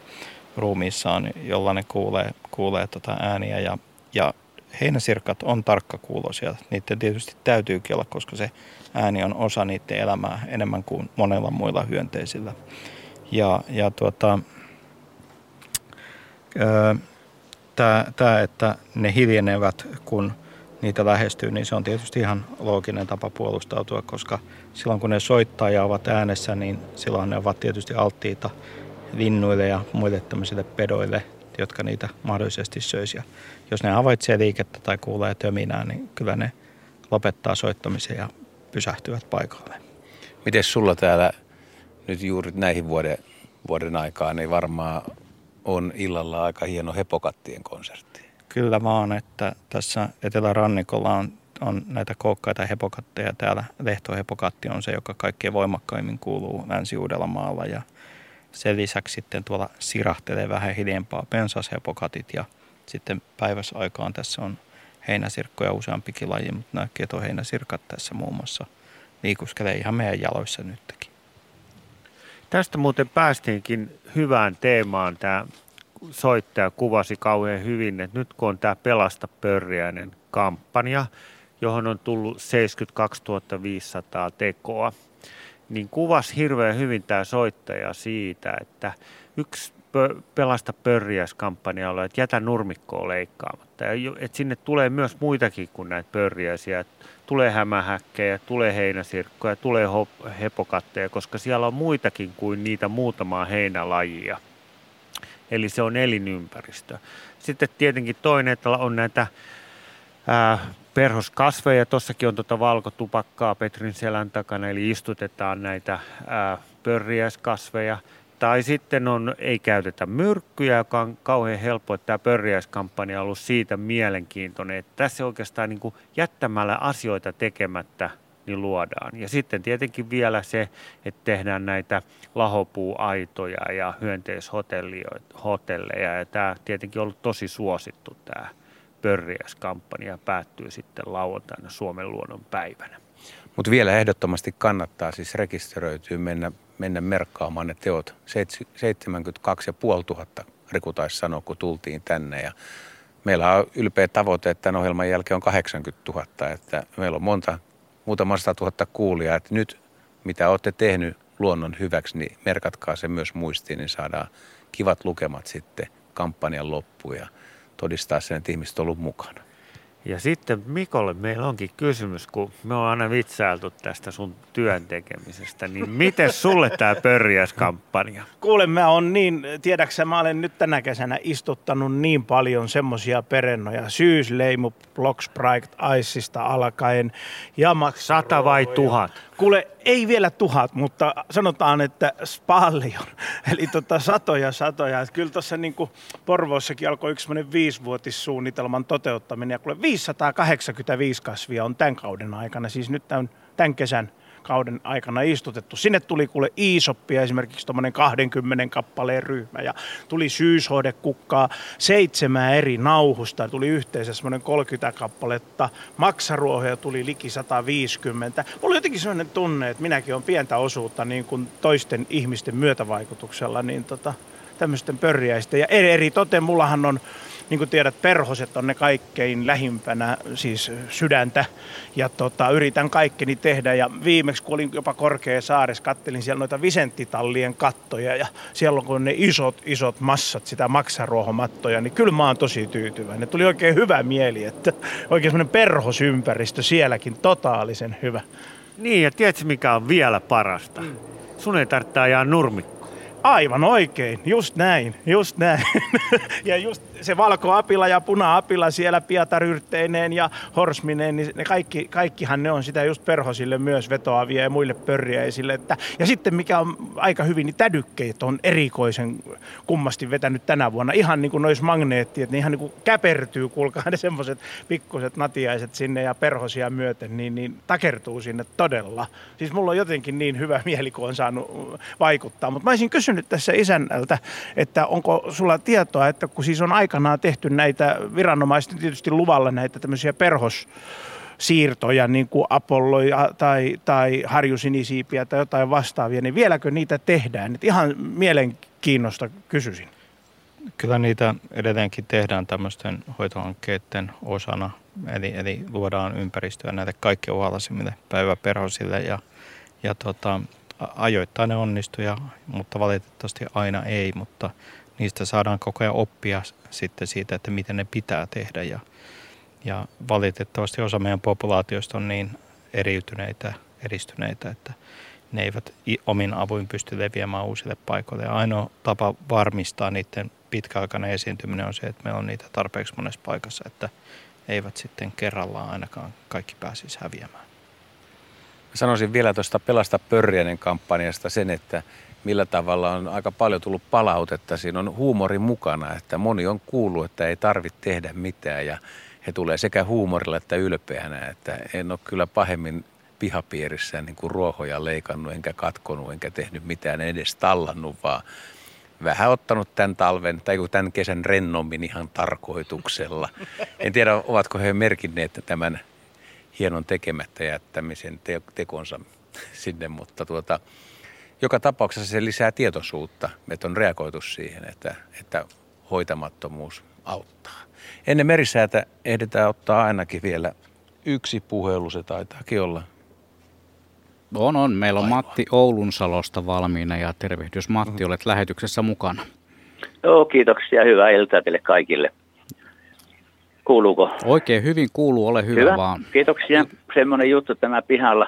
ruumiissaan, jolla ne kuulee, kuulee tota ääniä. Ja, ja heinäsirkat on tarkkakuuloisia. Niiden tietysti täytyykin olla, koska se ääni on osa niiden elämää enemmän kuin monella muilla hyönteisillä. Ja, ja tuota, tämä, että ne hiljenevät, kun niitä lähestyy, niin se on tietysti ihan looginen tapa puolustautua, koska silloin kun ne soittaa ja ovat äänessä, niin silloin ne ovat tietysti alttiita linnuille ja muille tämmöisille pedoille, jotka niitä mahdollisesti söisi. Ja jos ne havaitsee liikettä tai kuulee töminää, niin kyllä ne lopettaa soittamisen ja pysähtyvät paikalle. Miten sulla täällä nyt juuri näihin vuoden, vuoden aikaan, niin varmaan on illalla aika hieno hepokattien konsertti. Kyllä vaan, että tässä Etelärannikolla on, on näitä kookkaita hepokatteja. Täällä lehtohepokatti on se, joka kaikkein voimakkaimmin kuuluu Länsi-Uudellamaalla ja sen lisäksi sitten tuolla sirahtelee vähän hiljempaa pensashepokatit ja sitten päiväsaikaan tässä on heinäsirkkoja useampikin laji, mutta nämä ketoheinäsirkat tässä muun muassa liikuskelee ihan meidän jaloissa nytkin. Tästä muuten päästiinkin hyvään teemaan. Tämä soittaja kuvasi kauhean hyvin, että nyt kun on tämä Pelasta pörriäinen kampanja, johon on tullut 72 500 tekoa, niin kuvasi hirveän hyvin tämä soittaja siitä, että yksi pelasta on, että jätä nurmikkoa leikkaamatta. Ja, että sinne tulee myös muitakin kuin näitä pörriäisiä. Tulee hämähäkkejä, tulee heinäsirkkoja, tulee hepokatteja, koska siellä on muitakin kuin niitä muutamaa heinälajia. Eli se on elinympäristö. Sitten tietenkin toinen, että on näitä ää, perhoskasveja. Tuossakin on tuota valkotupakkaa Petrin selän takana, eli istutetaan näitä ää, pörriäiskasveja. Tai sitten on, ei käytetä myrkkyjä, joka on kauhean helppo, että tämä pörriäiskampanja on ollut siitä mielenkiintoinen, että tässä oikeastaan niin kuin jättämällä asioita tekemättä niin luodaan. Ja sitten tietenkin vielä se, että tehdään näitä lahopuuaitoja ja hyönteishotelleja. Ja tämä tietenkin on ollut tosi suosittu tämä pörriäiskampanja päättyy sitten lauantaina Suomen luonnon päivänä. Mutta vielä ehdottomasti kannattaa siis rekisteröityä, mennä, mennä merkkaamaan ne teot. 72 500 Riku taisi sanoa, kun tultiin tänne. Ja meillä on ylpeä tavoite, että tämän ohjelman jälkeen on 80 000. Että meillä on monta, muutama sata tuhatta kuulijaa. Että nyt mitä olette tehnyt luonnon hyväksi, niin merkatkaa se myös muistiin, niin saadaan kivat lukemat sitten kampanjan loppuun. Ja todistaa sen, että ihmiset on ollut mukana. Ja sitten Mikolle meillä onkin kysymys, kun me on aina vitsailtu tästä sun työn tekemisestä, niin miten sulle tämä pörjäskampanja? Kuule, mä on niin, tiedäksä, mä olen nyt tänä kesänä istuttanut niin paljon semmosia perennoja, syysleimu, Block Sprite, Iceista alkaen, ja Sata vai tuhat? Kuule, ei vielä tuhat, mutta sanotaan, että paljon. *laughs* Eli tota, satoja, satoja. Et kyllä tuossa niin Porvoossakin alkoi yksi viisivuotissuunnitelman toteuttaminen. Ja kuule 585 kasvia on tämän kauden aikana, siis nyt tämän, tämän kesän kauden aikana istutettu. Sinne tuli kuule Iisoppia esimerkiksi tuommoinen 20 kappaleen ryhmä ja tuli syyshoidekukkaa seitsemän eri nauhusta. Tuli yhteensä semmoinen 30 kappaletta. Maksaruohoja tuli liki 150. Mulla oli jotenkin sellainen tunne, että minäkin olen pientä osuutta niin kuin toisten ihmisten myötävaikutuksella niin tota, tämmöisten pörjäisten. Ja eri, eri toten mullahan on niin kuin tiedät, perhoset on ne kaikkein lähimpänä siis sydäntä. Ja tota, yritän kaikkeni tehdä. Ja viimeksi, kun olin jopa korkea saares, kattelin siellä noita Visenttitallien kattoja. Ja siellä on kun ne isot, isot massat, sitä maksaruohomattoja, niin kyllä mä oon tosi tyytyväinen. Tuli oikein hyvä mieli, että oikein semmoinen perhosympäristö sielläkin, totaalisen hyvä. Niin, ja tiedätkö mikä on vielä parasta? Mm. Sun ei tarvitse ajaa nurmikko Aivan oikein, just näin, just näin. *laughs* ja just se valkoapila ja puna-apila siellä pietaryrteineen ja horsmineen, niin ne kaikki, kaikkihan ne on sitä just perhosille myös vetoavia ja muille pörriäisille. Että, ja sitten mikä on aika hyvin, niin tädykkeet on erikoisen kummasti vetänyt tänä vuonna. Ihan niin kuin nois magneettiet, niin ihan niin kuin käpertyy, kuulkaa ne semmoiset pikkuset natiaiset sinne ja perhosia myöten, niin, niin takertuu sinne todella. Siis mulla on jotenkin niin hyvä mieli, kun on saanut vaikuttaa. Mutta mä olisin kysynyt tässä isännältä, että onko sulla tietoa, että kun siis on aika aikanaan tehty näitä viranomaisten tietysti luvalla näitä tämmöisiä perhos siirtoja, niin kuin Apollo tai, tai harjusinisiipiä tai jotain vastaavia, niin vieläkö niitä tehdään? Et ihan mielenkiinnosta kysyisin. Kyllä niitä edelleenkin tehdään tämmöisten hoitohankkeiden osana, eli, eli luodaan ympäristöä näille kaikkein uhalasimmille päiväperhosille ja, ja tota, ajoittain ne onnistuu, mutta valitettavasti aina ei, mutta niistä saadaan koko ajan oppia sitten siitä, että miten ne pitää tehdä. Ja, ja valitettavasti osa meidän populaatioista on niin eriytyneitä, eristyneitä, että ne eivät omin avuin pysty leviämään uusille paikoille. Ja ainoa tapa varmistaa niiden pitkäaikainen esiintyminen on se, että meillä on niitä tarpeeksi monessa paikassa, että eivät sitten kerrallaan ainakaan kaikki pääsisi häviämään. Sanoisin vielä tuosta Pelasta pörjänen kampanjasta sen, että millä tavalla on aika paljon tullut palautetta. Siinä on huumori mukana, että moni on kuullut, että ei tarvitse tehdä mitään ja he tulee sekä huumorilla että ylpeänä, että en ole kyllä pahemmin pihapiirissä niin kuin ruohoja leikannut, enkä katkonut, enkä tehnyt mitään, en edes tallannut, vaan vähän ottanut tämän talven tai tämän kesän rennommin ihan tarkoituksella. En tiedä, ovatko he merkinneet tämän hienon tekemättä jättämisen te- tekonsa sinne, mutta tuota, joka tapauksessa se lisää tietoisuutta, että on reagoitu siihen, että, että hoitamattomuus auttaa. Ennen merisäätä ehditään ottaa ainakin vielä yksi puhelu, se taitaakin olla. On, on. Meillä on Matti Oulunsalosta valmiina ja tervehdys Matti, olet lähetyksessä mukana. Joo, kiitoksia. Hyvää iltaa teille kaikille. Kuuluuko? Oikein hyvin kuuluu, ole hyvä, hyvä. vaan. Kiitoksia. Semmoinen juttu tämä pihalla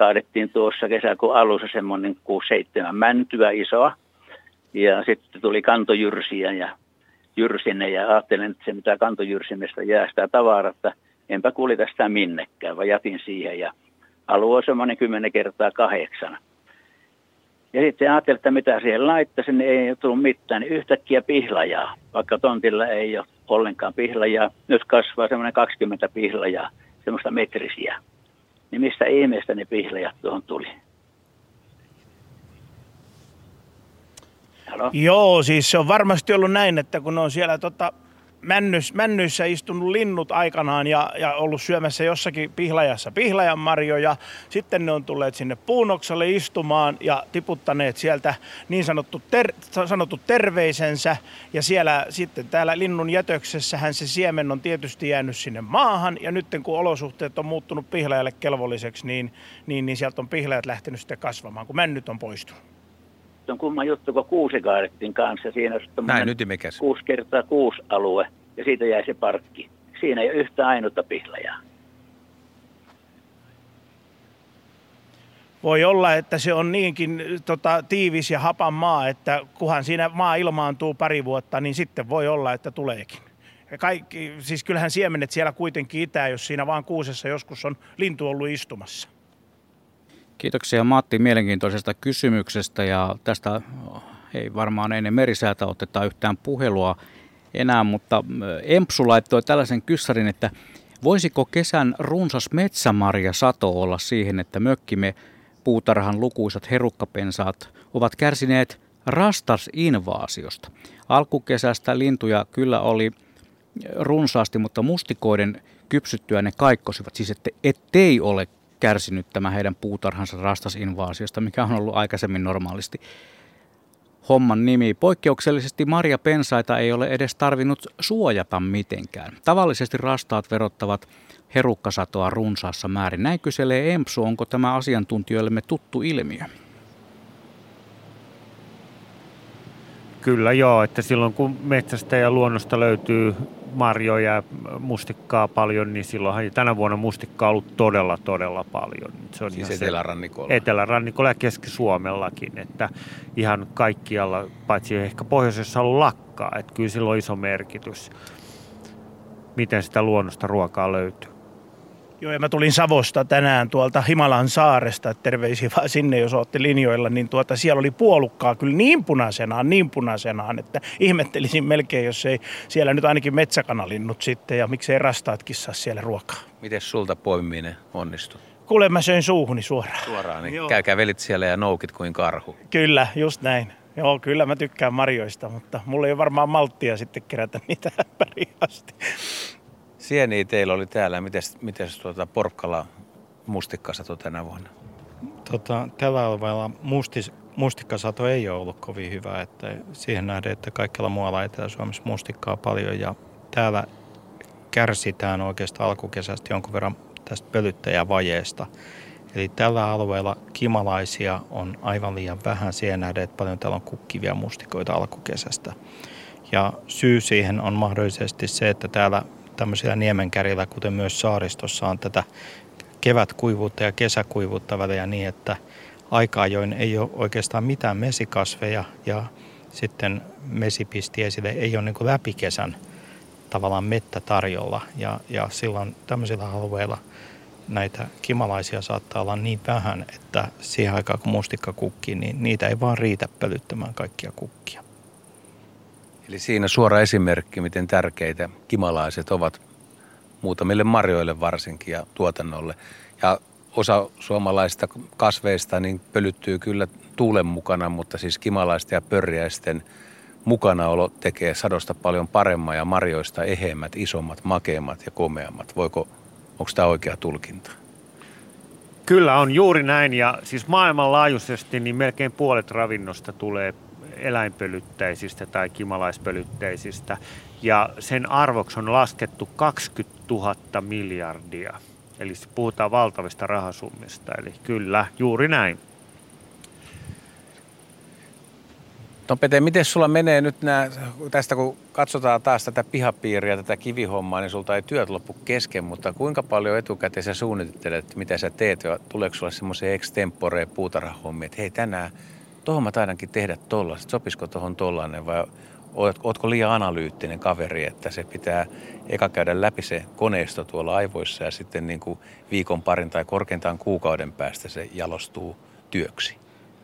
kaadettiin tuossa kesäkuun alussa semmoinen 6-7 mäntyä isoa. Ja sitten tuli kantojyrsiä ja jyrsinne ja ajattelin, että se mitä kantojyrsimestä jää sitä tavaraa, että enpä kulita sitä minnekään, vaan jätin siihen ja alue on semmoinen 10 kertaa kahdeksan. Ja sitten ajattelin, että mitä siihen laittaisin, niin ei tullut mitään, niin yhtäkkiä pihlajaa, vaikka tontilla ei ole ollenkaan pihlajaa. Nyt kasvaa semmoinen 20 pihlajaa, semmoista metrisiä. Niin mistä ihmeestä ne pihlajat tuohon tuli? Halo? Joo, siis se on varmasti ollut näin, että kun on siellä tota, männys, männyissä istunut linnut aikanaan ja, ja ollut syömässä jossakin pihlajassa pihlajan marjoja. Sitten ne on tulleet sinne puunoksalle istumaan ja tiputtaneet sieltä niin sanottu ter, sanottu terveisensä. Ja siellä sitten täällä linnun jätöksessähän se siemen on tietysti jäänyt sinne maahan. Ja nyt kun olosuhteet on muuttunut pihlajalle kelvolliseksi, niin, niin, niin sieltä on pihlajat lähtenyt sitten kasvamaan, kun männyt on poistunut on kumma juttu, kun kuusi kaadettiin kanssa. Siinä on Näin ytimekäs. Kuusi kertaa kuusi alue ja siitä jäi se parkki. Siinä ei ole yhtä ainutta pihlajaa. Voi olla, että se on niinkin tota, tiivis ja hapan maa, että kunhan siinä maa ilmaantuu pari vuotta, niin sitten voi olla, että tuleekin. Ja kaikki, siis kyllähän siemenet siellä kuitenkin itää, jos siinä vaan kuusessa joskus on lintu ollut istumassa. Kiitoksia Matti mielenkiintoisesta kysymyksestä ja tästä ei varmaan ennen merisäätä oteta yhtään puhelua enää, mutta Empsu laittoi tällaisen kyssärin, että voisiko kesän runsas metsämarja sato olla siihen, että mökkimme puutarhan lukuisat herukkapensaat ovat kärsineet rastasinvaasiosta. Alkukesästä lintuja kyllä oli runsaasti, mutta mustikoiden kypsyttyä ne kaikkosivat, siis että ettei ole kärsinyt tämä heidän puutarhansa rastasinvaasiosta, mikä on ollut aikaisemmin normaalisti homman nimi. Poikkeuksellisesti Maria Pensaita ei ole edes tarvinnut suojata mitenkään. Tavallisesti rastaat verottavat herukkasatoa runsaassa määrin. Näin kyselee Empsu, onko tämä asiantuntijoillemme tuttu ilmiö? Kyllä joo, että silloin kun metsästä ja luonnosta löytyy marjoja ja mustikkaa paljon, niin silloinhan tänä vuonna mustikkaa on ollut todella, todella paljon. Se on siis etelärannikolla? Etelärannikolla ja Keski-Suomellakin, että ihan kaikkialla, paitsi ehkä pohjoisessa ollut lakkaa, että kyllä sillä on iso merkitys, miten sitä luonnosta ruokaa löytyy. Joo, ja mä tulin Savosta tänään tuolta Himalan saaresta, että terveisiä vaan sinne, jos olette linjoilla, niin tuota, siellä oli puolukkaa kyllä niin punaisenaan, niin punaisenaan, että ihmettelisin melkein, jos ei siellä nyt ainakin metsäkanalinnut sitten, ja miksei rastaatkin saa siellä ruokaa. Miten sulta poimiminen onnistui? Kuule, mä söin suuhuni suoraan. Suoraan, niin Joo. käy kävelit siellä ja noukit kuin karhu. Kyllä, just näin. Joo, kyllä mä tykkään marjoista, mutta mulla ei ole varmaan malttia sitten kerätä niitä *laughs* asti. Sieniä teillä oli täällä. Miten, miten tuota Porkkala mustikkasato tänä vuonna? Tota, tällä alueella mustis, mustikkasato ei ole ollut kovin hyvä. Että siihen nähden, että kaikilla muualla Etelä-Suomessa mustikkaa paljon ja täällä kärsitään oikeastaan alkukesästä jonkun verran tästä pölyttäjävajeesta. Eli tällä alueella kimalaisia on aivan liian vähän siihen nähden, että paljon täällä on kukkivia mustikoita alkukesästä. Ja syy siihen on mahdollisesti se, että täällä tämmöisillä niemenkärillä, kuten myös saaristossa, on tätä kevätkuivuutta ja kesäkuivuutta välillä niin, että aikaa join ei ole oikeastaan mitään mesikasveja ja sitten mesipisti esille ei ole niin kuin läpi kesän tavallaan mettä tarjolla ja, ja silloin tämmöisillä alueilla näitä kimalaisia saattaa olla niin vähän, että siihen aikaan kun mustikka kukkii, niin niitä ei vaan riitä pölyttämään kaikkia kukkia. Eli siinä suora esimerkki, miten tärkeitä kimalaiset ovat muutamille marjoille varsinkin ja tuotannolle. Ja osa suomalaisista kasveista niin pölyttyy kyllä tuulen mukana, mutta siis kimalaisten ja pörjäisten mukanaolo tekee sadosta paljon paremman ja marjoista eheimmät, isommat, makeimmat ja komeammat. Voiko, onko tämä oikea tulkinta? Kyllä on juuri näin ja siis maailmanlaajuisesti niin melkein puolet ravinnosta tulee eläinpölyttäisistä tai kimalaispölyttäisistä. Ja sen arvoksi on laskettu 20 000 miljardia. Eli puhutaan valtavista rahasummista. Eli kyllä, juuri näin. No Pete, miten sulla menee nyt nämä, tästä kun katsotaan taas tätä pihapiiriä, tätä kivihommaa, niin sulta ei työt loppu kesken, mutta kuinka paljon etukäteen sä suunnittelet, mitä sä teet, ja tuleeko sulla semmoisia extempore puutarhahommia, että hei tänään, tohon mä taidankin tehdä tollaista, sopisiko tohon tollainen, vai ootko liian analyyttinen kaveri, että se pitää eka käydä läpi se koneisto tuolla aivoissa ja sitten niin kuin viikon parin tai korkeintaan kuukauden päästä se jalostuu työksi?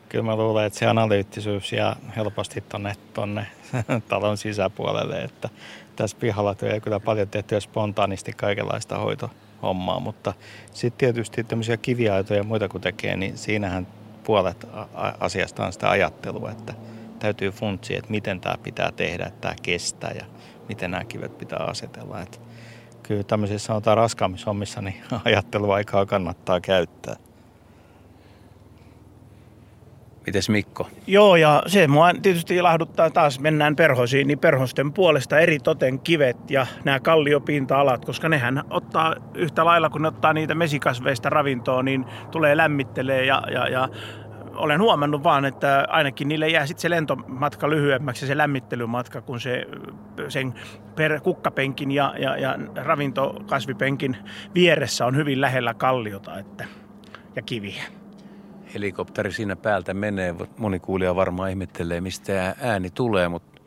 Kyllä mä luulen, että se analyyttisyys jää helposti tonne, tonne *laughs* talon sisäpuolelle, että tässä pihalla tulee kyllä paljon tehtyä spontaanisti kaikenlaista hoitohommaa, mutta sitten tietysti tämmöisiä kiviaitoja ja muita kun tekee, niin siinähän puolet asiasta on sitä ajattelua, että täytyy funtsia, että miten tämä pitää tehdä, että tämä kestää ja miten nämä kivet pitää asetella. Että kyllä tämmöisissä sanotaan raskaammissa hommissa, niin *laughs* ajatteluaikaa kannattaa käyttää. Mites Mikko? Joo, ja se mua tietysti ilahduttaa taas, mennään perhosiin, niin perhosten puolesta eri toten kivet ja nämä kalliopinta-alat, koska nehän ottaa yhtä lailla, kun ne ottaa niitä mesikasveista ravintoa, niin tulee lämmittelee ja, ja, ja olen huomannut vaan, että ainakin niille jää sitten se lentomatka lyhyemmäksi se lämmittelymatka, kun se sen per kukkapenkin ja, ja, ja ravintokasvipenkin vieressä on hyvin lähellä kalliota että, ja kiviä helikopteri siinä päältä menee. Moni kuulija varmaan ihmettelee, mistä ääni tulee, mutta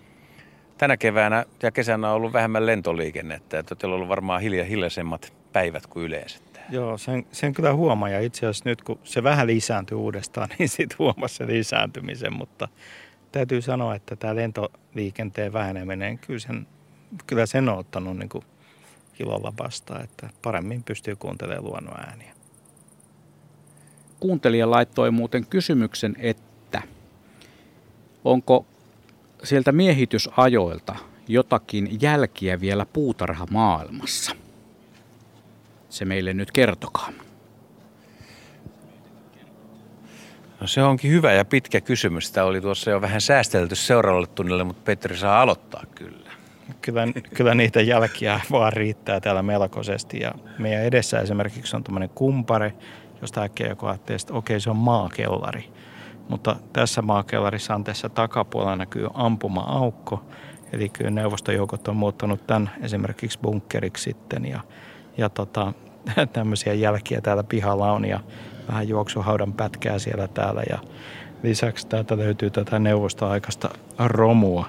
tänä keväänä ja kesänä on ollut vähemmän lentoliikennettä. Että teillä on ollut varmaan hilja, hiljaisemmat päivät kuin yleensä. Joo, sen, sen kyllä huomaa ja itse asiassa nyt kun se vähän lisääntyy uudestaan, *laughs* niin sitten huomasi se lisääntymisen, mutta täytyy sanoa, että tämä lentoliikenteen väheneminen, kyllä sen, kyllä sen on ottanut niin kuin ilolla vastaan, että paremmin pystyy kuuntelemaan luonnon ääniä kuuntelija laittoi muuten kysymyksen, että onko sieltä miehitysajoilta jotakin jälkiä vielä puutarhamaailmassa? Se meille nyt kertokaa. No se onkin hyvä ja pitkä kysymys. Tämä oli tuossa jo vähän säästelty seuraavalle tunnille, mutta Petri saa aloittaa kyllä. Kyllä, kyllä niitä jälkiä vaan riittää täällä melkoisesti. Ja meidän edessä esimerkiksi on tämmöinen kumpare, josta äkkiä joku ajattelee, että okei se on maakellari. Mutta tässä maakellarissa on tässä takapuolella näkyy ampuma-aukko. Eli kyllä neuvostojoukot on muuttanut tämän esimerkiksi bunkkeriksi sitten ja, ja tota, *laughs* tämmöisiä jälkiä täällä pihalla on ja vähän juoksuhaudan pätkää siellä täällä ja lisäksi täältä löytyy tätä neuvostoaikaista romua.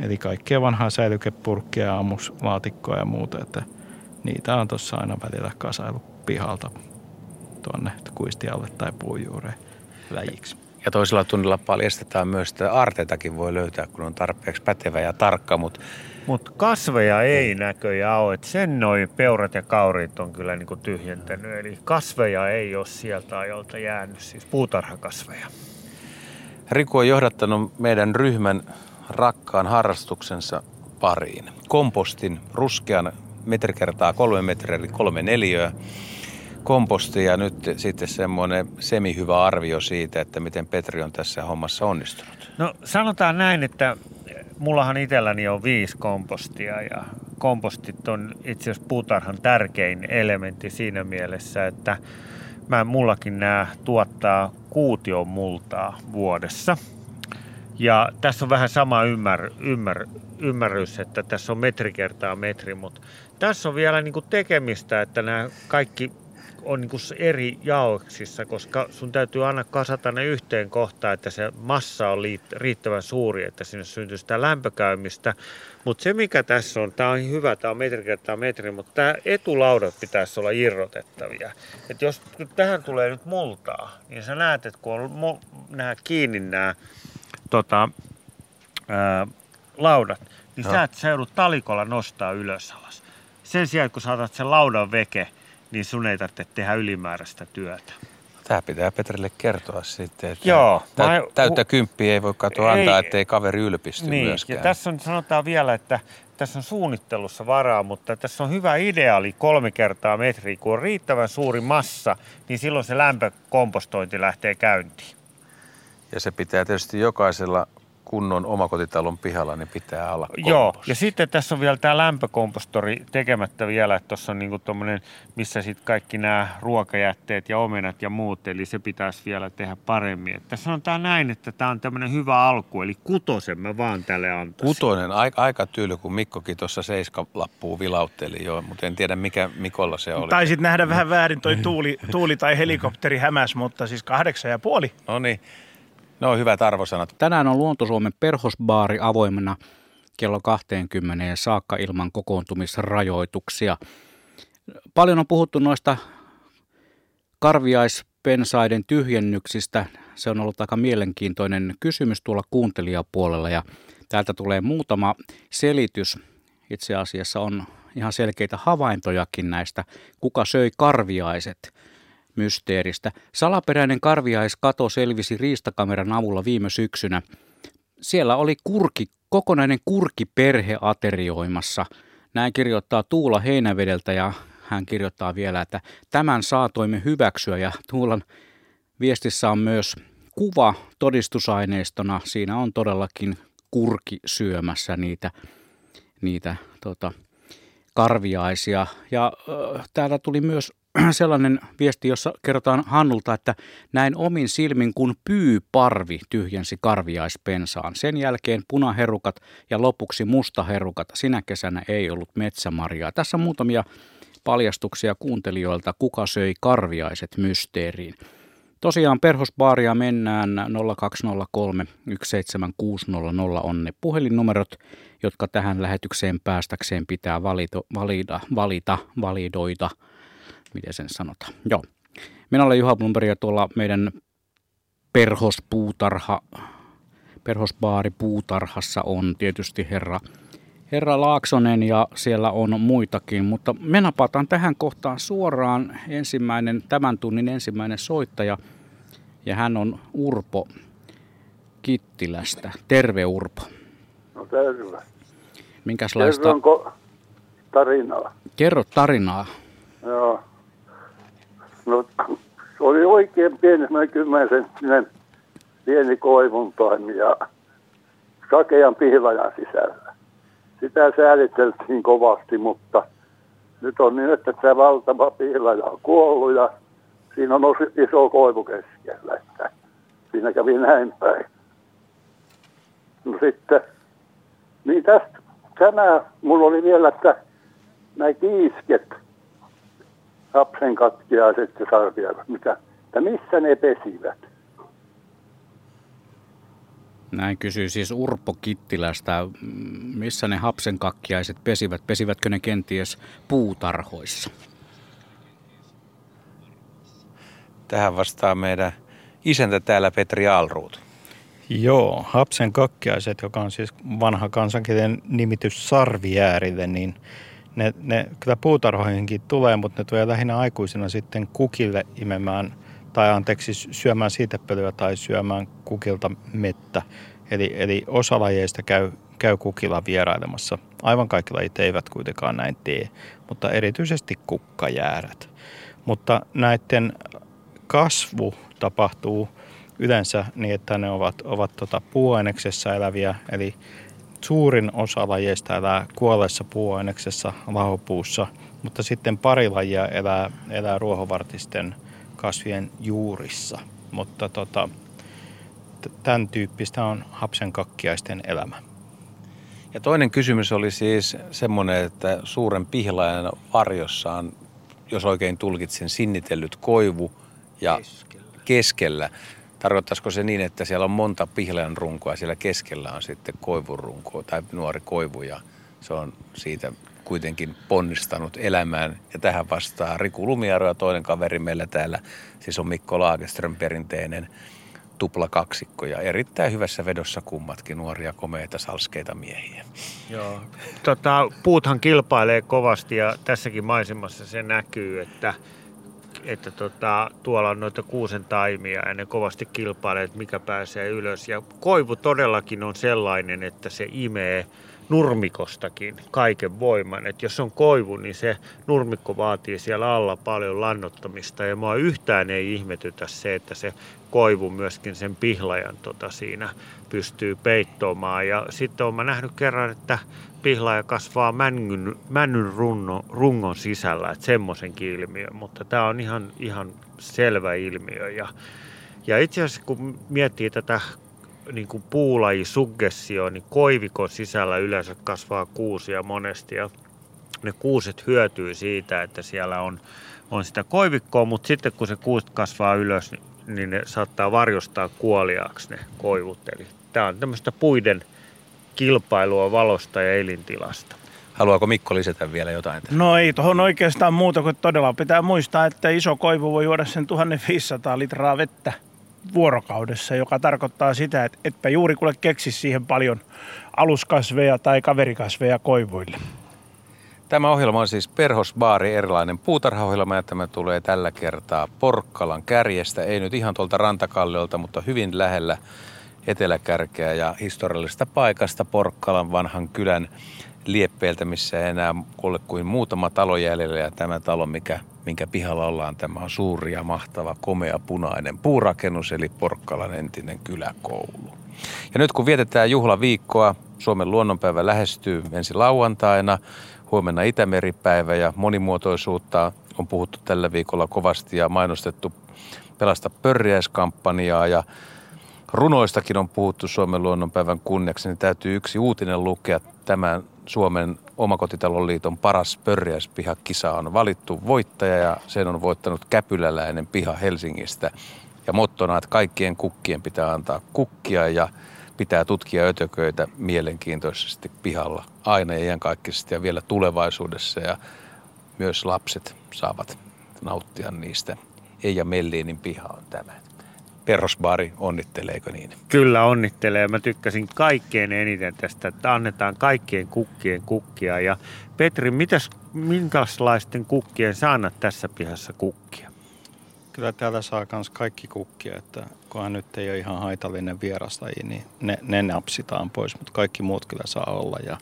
Eli kaikkea vanhaa säilykepurkkia, ammuslaatikkoa ja muuta, että niitä on tuossa aina välillä kasailu pihalta tuonne kuistialle tai puujuureen läjiksi. Ja toisella tunnilla paljastetaan myös, että arteitakin voi löytää, kun on tarpeeksi pätevä ja tarkka, mutta mutta kasveja ei näköjään ole. Et sen noin peurat ja kaurit on kyllä niinku tyhjentänyt. Eli kasveja ei ole sieltä ajolta jäänyt, siis puutarhakasveja. Riku on johdattanut meidän ryhmän rakkaan harrastuksensa pariin. Kompostin ruskean metri kertaa kolme metriä, eli kolme neliöä komposti ja nyt sitten semmoinen semihyvä arvio siitä, että miten Petri on tässä hommassa onnistunut. No sanotaan näin, että mullahan itselläni on viisi kompostia ja kompostit on itse asiassa puutarhan tärkein elementti siinä mielessä, että mä mullakin nämä tuottaa kuution multaa vuodessa. Ja tässä on vähän sama ymmär, ymmär, ymmärrys, että tässä on metri kertaa metri, mutta tässä on vielä niin tekemistä, että nämä kaikki on niin kuin eri jaoksissa, koska sun täytyy aina kasata ne yhteen kohtaan, että se massa on riittävän suuri, että sinne syntyy sitä lämpökäymistä. Mutta se mikä tässä on, tämä on hyvä, tämä on metri kertaa metri, mutta tämä etulaudat pitäisi olla irrotettavia. Et jos tähän tulee nyt multaa, niin sä näet, että kun on mu- nämä kiinni nämä tota, ää, laudat, niin no. sä et seudut talikolla nostaa ylös alas. Sen sijaan, kun saatat sen laudan veke, niin sun ei tarvitse tehdä ylimääräistä työtä. Tämä pitää Petrille kertoa sitten, että Joo, tä, mä... täyttä kymppiä ei voi katsoa antaa, ettei kaveri ylpisty niin, myöskään. Ja tässä on, sanotaan vielä, että tässä on suunnittelussa varaa, mutta tässä on hyvä ideaali kolme kertaa metri. Kun on riittävän suuri massa, niin silloin se lämpökompostointi lähtee käyntiin. Ja se pitää tietysti jokaisella kunnon omakotitalon pihalla, niin pitää olla komposti. Joo, ja sitten tässä on vielä tämä lämpökompostori tekemättä vielä, että tuossa on niinku tommonen, missä sitten kaikki nämä ruokajätteet ja omenat ja muut, eli se pitäisi vielä tehdä paremmin. Että sanotaan näin, että tämä on tämmöinen hyvä alku, eli kutosen mä vaan tälle antaisin. Kutonen, aika, aika tyyli, kun Mikkokin tuossa seiskalappuu vilautteli jo, mutta en tiedä mikä Mikolla se oli. Taisit nähdä vähän väärin toi tuuli, tuuli tai helikopteri hämäs, mutta siis kahdeksan ja puoli. No niin, no hyvät arvosanat. Tänään on Luontosuomen perhosbaari avoimena kello 20 saakka ilman kokoontumisrajoituksia. Paljon on puhuttu noista karviaispensaiden tyhjennyksistä. Se on ollut aika mielenkiintoinen kysymys tuolla kuuntelijapuolella ja täältä tulee muutama selitys. Itse asiassa on ihan selkeitä havaintojakin näistä, kuka söi karviaiset mysteeristä. Salaperäinen karviaiskato selvisi riistakameran avulla viime syksynä. Siellä oli kurki, kokonainen kurkiperhe aterioimassa. Näin kirjoittaa Tuula Heinävedeltä ja hän kirjoittaa vielä, että tämän saatoimme hyväksyä ja Tuulan viestissä on myös kuva todistusaineistona. Siinä on todellakin kurki syömässä niitä, niitä tota, karviaisia. Ja äh, täällä tuli myös *clears throat* sellainen viesti, jossa kerrotaan Hannulta, että näin omin silmin kun pyyparvi tyhjensi karviaispensaan. Sen jälkeen punaherukat ja lopuksi mustaherukat. Sinä kesänä ei ollut metsämarjaa. Tässä on muutamia paljastuksia kuuntelijoilta, kuka söi karviaiset mysteeriin. Tosiaan perhosbaaria mennään 0203 17600 on ne puhelinnumerot, jotka tähän lähetykseen päästäkseen pitää valito, valida, valita, validoida, miten sen sanotaan. Joo. Minä olen Juha Blumberg ja tuolla meidän perhospuutarha, perhosbaari puutarhassa on tietysti herra herra Laaksonen ja siellä on muitakin, mutta me napataan tähän kohtaan suoraan ensimmäinen, tämän tunnin ensimmäinen soittaja ja hän on Urpo Kittilästä. Terve Urpo. No terve. Minkälaista? Kerronko tarinaa? Kerro tarinaa. Joo. No se oli oikein pieni, semmoinen kymmensenttinen pieni koivuntaimi ja sakean pihlajan sisällä sitä sääliteltiin kovasti, mutta nyt on niin, että tämä valtava pihlaja on kuollut ja siinä on iso koivu keskellä, että siinä kävi näin päin. No sitten, niin tästä, tämä, mulla oli vielä, että nämä kiisket, katkiaiset ja sarviaiset, mitä, että missä ne pesivät? Näin kysyy siis Urpo Kittilästä, missä ne hapsenkakkiaiset pesivät? Pesivätkö ne kenties puutarhoissa? Tähän vastaa meidän isäntä täällä Petri Alruut. Joo, hapsen kakkiaiset, joka on siis vanha kansankielinen nimitys sarvijäärille, niin ne, ne kyllä puutarhoihinkin tulee, mutta ne tulee lähinnä aikuisena sitten kukille imemään tai anteeksi syömään siitepölyä tai syömään kukilta mettä. Eli, eli osa lajeista käy, käy kukilla vierailemassa. Aivan kaikki lajit eivät kuitenkaan näin tee, mutta erityisesti kukkajäärät. Mutta näiden kasvu tapahtuu yleensä niin, että ne ovat, ovat tota puuaineksessa eläviä, eli suurin osa lajeista elää kuolleessa puuaineksessa lahopuussa, mutta sitten pari lajia elää, elää ruohovartisten kasvien juurissa. Mutta tota, tämän tyyppistä on hapsenkakkiaisten elämä. Ja toinen kysymys oli siis semmoinen, että suuren pihlajan varjossa on, jos oikein tulkitsen, sinnitellyt koivu ja keskellä. keskellä. Tarkoittaisiko se niin, että siellä on monta pihlajan runkoa, siellä keskellä on sitten koivurunko tai nuori koivu ja se on siitä kuitenkin ponnistanut elämään. Ja tähän vastaa Riku Lumiaro ja toinen kaveri meillä täällä, siis on Mikko Laageström perinteinen tupla kaksikko ja erittäin hyvässä vedossa kummatkin nuoria, komeita, salskeita miehiä. Joo. Tota, puuthan kilpailee kovasti ja tässäkin maisemassa se näkyy, että, että tota, tuolla on noita kuusen taimia ja ne kovasti kilpailee, että mikä pääsee ylös. Ja koivu todellakin on sellainen, että se imee nurmikostakin kaiken voiman. Et jos on koivu, niin se nurmikko vaatii siellä alla paljon lannottamista ja mua yhtään ei ihmetytä se, että se koivu myöskin sen pihlajan tota siinä pystyy peittomaan. Ja sitten olen nähnyt kerran, että pihlaja kasvaa männyn, männyn runno, rungon sisällä, että semmoisenkin ilmiö, mutta tämä on ihan, ihan selvä ilmiö. Ja, ja itse asiassa kun miettii tätä niin kuin puulajisuggessio, niin koivikon sisällä yleensä kasvaa kuusia monesti ja ne kuuset hyötyy siitä, että siellä on, on sitä koivikkoa, mutta sitten kun se kuuset kasvaa ylös, niin, niin ne saattaa varjostaa kuoliaaksi ne koivut. Eli tämä on tämmöistä puiden kilpailua valosta ja elintilasta. Haluaako Mikko lisätä vielä jotain? No ei tuohon oikeastaan muuta kuin todella pitää muistaa, että iso koivu voi juoda sen 1500 litraa vettä vuorokaudessa, joka tarkoittaa sitä, että etpä juuri kuule keksi siihen paljon aluskasveja tai kaverikasveja koivuille. Tämä ohjelma on siis Perhosbaari, erilainen puutarhaohjelma ja tämä tulee tällä kertaa Porkkalan kärjestä, ei nyt ihan tuolta rantakalliolta, mutta hyvin lähellä eteläkärkeä ja historiallisesta paikasta Porkkalan vanhan kylän lieppeeltä, missä ei enää ole kuin muutama talo jäljellä ja tämä talo, mikä, minkä pihalla ollaan, tämä on suuri ja mahtava, komea punainen puurakennus eli Porkkalan entinen kyläkoulu. Ja nyt kun vietetään juhlaviikkoa, Suomen luonnonpäivä lähestyy ensi lauantaina, huomenna Itämeripäivä ja monimuotoisuutta on puhuttu tällä viikolla kovasti ja mainostettu pelasta pörjäiskampanjaa ja runoistakin on puhuttu Suomen luonnonpäivän kunniaksi, niin täytyy yksi uutinen lukea tämän Suomen omakotitalon liiton paras pörjäispihakisa on valittu voittaja ja sen on voittanut käpyläläinen piha Helsingistä. Ja mottona, että kaikkien kukkien pitää antaa kukkia ja pitää tutkia ötököitä mielenkiintoisesti pihalla aina ja iankaikkisesti ja vielä tulevaisuudessa ja myös lapset saavat nauttia niistä. Eija Melliinin piha on tämä. Perrosbaari onnitteleeko niin? Kyllä onnittelee. Mä tykkäsin kaikkein eniten tästä, että annetaan kaikkien kukkien kukkia. Ja Petri, mitäs, minkälaisten kukkien saanat tässä pihassa kukkia? Kyllä täällä saa myös kaikki kukkia, että kunhan nyt ei ole ihan haitallinen vieraslaji, niin ne, ne napsitaan pois, mutta kaikki muut kyllä saa olla. Ja,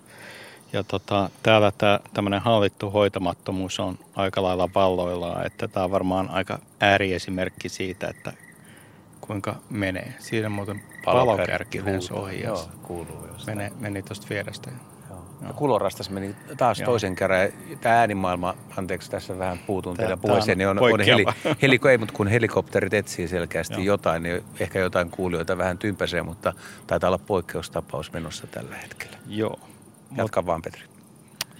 ja tota, täällä tämä tämmöinen hallittu hoitamattomuus on aika lailla valloillaan, että tämä on varmaan aika ääriesimerkki siitä, että kuinka menee. Siinä muuten palokärki ohi. Joo, kuuluu jostain. Meni, meni tuosta vierestä. Ja Kulorastas meni taas Joo. toisen kerran. Tämä äänimaailma, anteeksi tässä vähän puutun teidän puheeseen, niin on, on heli, heliko, ei, mutta kun helikopterit etsii selkeästi Joo. jotain, niin ehkä jotain kuulijoita vähän tympäsee, mutta taitaa olla poikkeustapaus menossa tällä hetkellä. Joo. Jatka vaan Petri.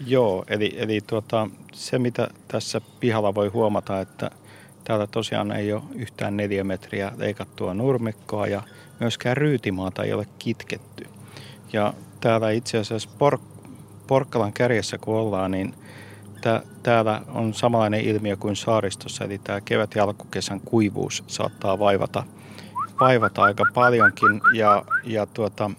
Joo, eli, eli tuota, se mitä tässä pihalla voi huomata, että Täällä tosiaan ei ole yhtään neljä metriä leikattua nurmikkoa ja myöskään ryytimaata ei ole kitketty. Ja täällä itse asiassa Pork- Porkkalan kärjessä kun ollaan, niin tää, täällä on samanlainen ilmiö kuin saaristossa, eli tämä kevät- ja alkukesän kuivuus saattaa vaivata, vaivata aika paljonkin. Ja, ja tuota,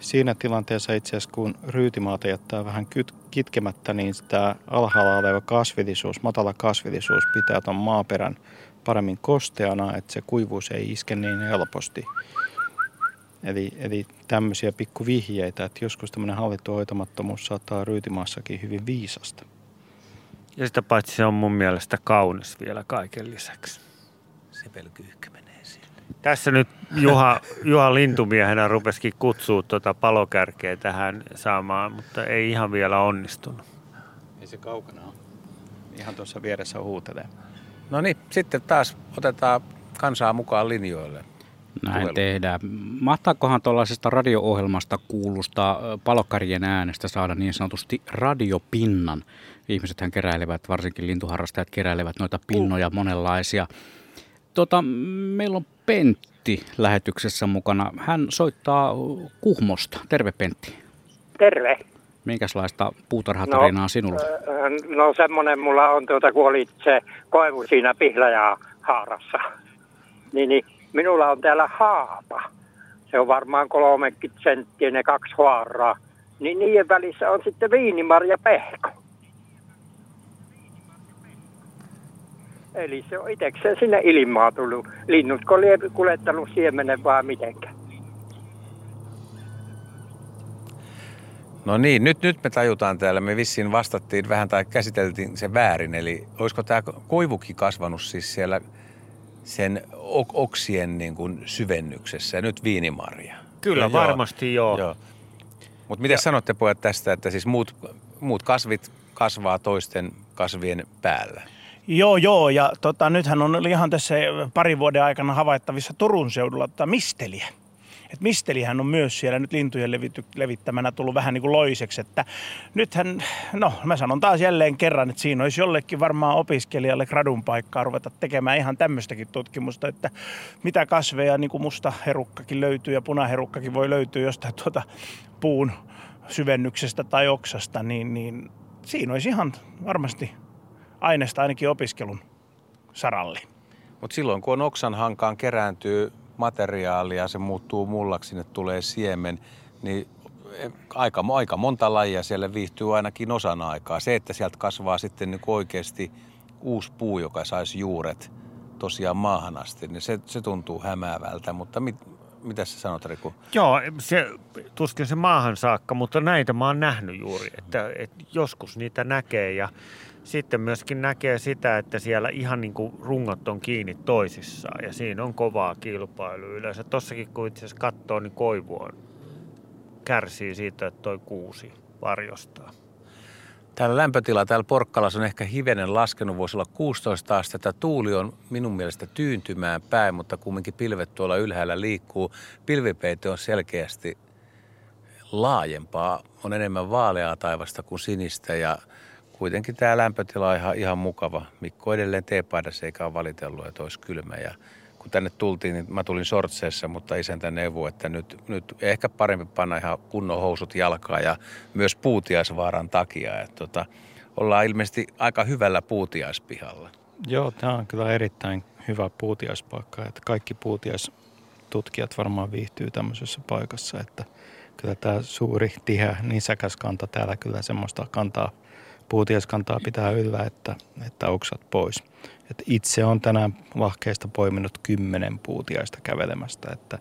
siinä tilanteessa itse asiassa, kun ryytimaata jättää vähän kyt, kitkemättä, niin tämä alhaalla oleva kasvillisuus, matala kasvillisuus pitää tuon maaperän paremmin kosteana, että se kuivuus ei iske niin helposti. Eli, eli tämmöisiä pikkuvihjeitä, että joskus tämmöinen hallittu hoitamattomuus saattaa ryytimaassakin hyvin viisasta. Ja sitä paitsi se on mun mielestä kaunis vielä kaiken lisäksi. Se sinne. Tässä nyt Juha, Juha Lintumiehenä rupesikin kutsua tuota palokärkeä tähän saamaan, mutta ei ihan vielä onnistunut. Ei se kaukana ole. Ihan tuossa vieressä huutelee. No niin, sitten taas otetaan kansaa mukaan linjoille. Näin Puhelu. tehdään. Mahtaakohan tuollaisesta radio-ohjelmasta kuulusta palokkarien äänestä saada niin sanotusti radiopinnan? Ihmisethän keräilevät, varsinkin lintuharrastajat keräilevät noita pinnoja monenlaisia. Tota, meillä on Pentti lähetyksessä mukana. Hän soittaa Kuhmosta. Terve Pentti. Terve. Minkälaista puutarhatarinaa sinulla? No, no semmoinen mulla on, tuota, kun oli se koivu siinä pihlaja haarassa. *laughs* Niin, niin minulla on täällä haapa. Se on varmaan 30 senttiä ne kaksi haaraa. Niin niiden välissä on sitten viinimarja pehko. Eli se on itsekseen sinne ilmaa tullut. Linnutko lie kuljettanut siemenen vai mitenkä? No niin, nyt, nyt me tajutaan täällä. Me vissiin vastattiin vähän tai käsiteltiin se väärin. Eli olisiko tämä koivukin kasvanut siis siellä sen oksien niin kuin syvennyksessä ja nyt viinimarja? Kyllä, ja varmasti joo. joo. Mutta miten sanotte pojat tästä, että siis muut, muut kasvit kasvaa toisten kasvien päällä? Joo, joo. Ja tota, nythän on ihan tässä parin vuoden aikana havaittavissa Turun seudulla tota misteliä. Et mistelihän on myös siellä nyt lintujen levity, levittämänä tullut vähän niin kuin loiseksi. Että nythän, no mä sanon taas jälleen kerran, että siinä olisi jollekin varmaan opiskelijalle gradun paikkaa ruveta tekemään ihan tämmöistäkin tutkimusta, että mitä kasveja, niin kuin musta herukkakin löytyy ja punaherukkakin voi löytyä jostain tuota puun syvennyksestä tai oksasta, niin, niin siinä olisi ihan varmasti aineesta ainakin opiskelun saralli. Mutta silloin kun on oksan hankaan kerääntyy materiaalia, se muuttuu mullaksi, sinne tulee siemen, niin aika, aika monta lajia siellä viihtyy ainakin osan aikaa. Se, että sieltä kasvaa sitten niin oikeasti uusi puu, joka saisi juuret tosiaan maahan asti, niin se, se tuntuu hämäävältä, mutta mit, mitä sä sanot, Riku? Joo, se, tuskin se maahan saakka, mutta näitä mä oon nähnyt juuri, että, että joskus niitä näkee ja sitten myöskin näkee sitä, että siellä ihan niin kuin rungot on kiinni toisissaan ja siinä on kovaa kilpailu yleensä. Tossakin kun itse asiassa katsoo, niin koivu on, kärsii siitä, että toi kuusi varjostaa. Täällä lämpötila täällä Porkkalassa on ehkä hivenen laskenut, voisi olla 16 astetta. Tuuli on minun mielestä tyyntymään päin, mutta kumminkin pilvet tuolla ylhäällä liikkuu. Pilvipeite on selkeästi laajempaa, on enemmän vaaleaa taivasta kuin sinistä ja kuitenkin tämä lämpötila on ihan, ihan mukava. Mikko edelleen teepaidassa eikä ole valitellut, että olisi kylmä. Ja kun tänne tultiin, niin mä tulin sortseessa, mutta isäntä neuvoi, että nyt, nyt ehkä parempi panna ihan kunnon housut jalkaa ja myös puutiaisvaaran takia. Että tota, ollaan ilmeisesti aika hyvällä puutiaispihalla. Joo, tämä on kyllä erittäin hyvä puutiaispaikka. Että kaikki puutiaistutkijat varmaan viihtyy tämmöisessä paikassa, että kyllä tämä suuri, tiheä, nisäkäs kanta täällä kyllä semmoista kantaa – puutiaskantaa pitää yllä, että, että oksat pois. Et itse on tänään lahkeista poiminut kymmenen puutiaista kävelemästä, että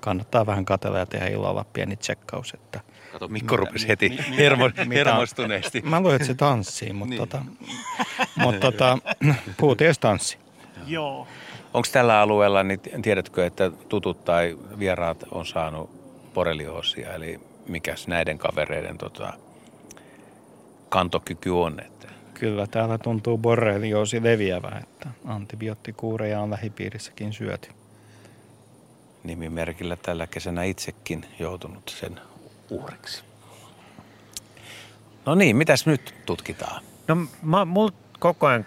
kannattaa vähän katella ja tehdä illalla pieni tsekkaus. Että Kato, Mikko mitä, rupesi heti mi, hermo, mitä, hermostuneesti. Mä luulen, että se tanssii, mutta, niin. tota, mutta tota, *clears throat* puutias tanssi. Joo. Onko tällä alueella, niin tiedätkö, että tutut tai vieraat on saanut borrelioosia, eli mikäs näiden kavereiden tota, kantokyky on. Että. Kyllä, täällä tuntuu borrelioosi leviävä, että antibioottikuureja on lähipiirissäkin syöty. Nimimerkillä tällä kesänä itsekin joutunut sen uhriksi. No niin, mitäs nyt tutkitaan? No mä, mulla koko ajan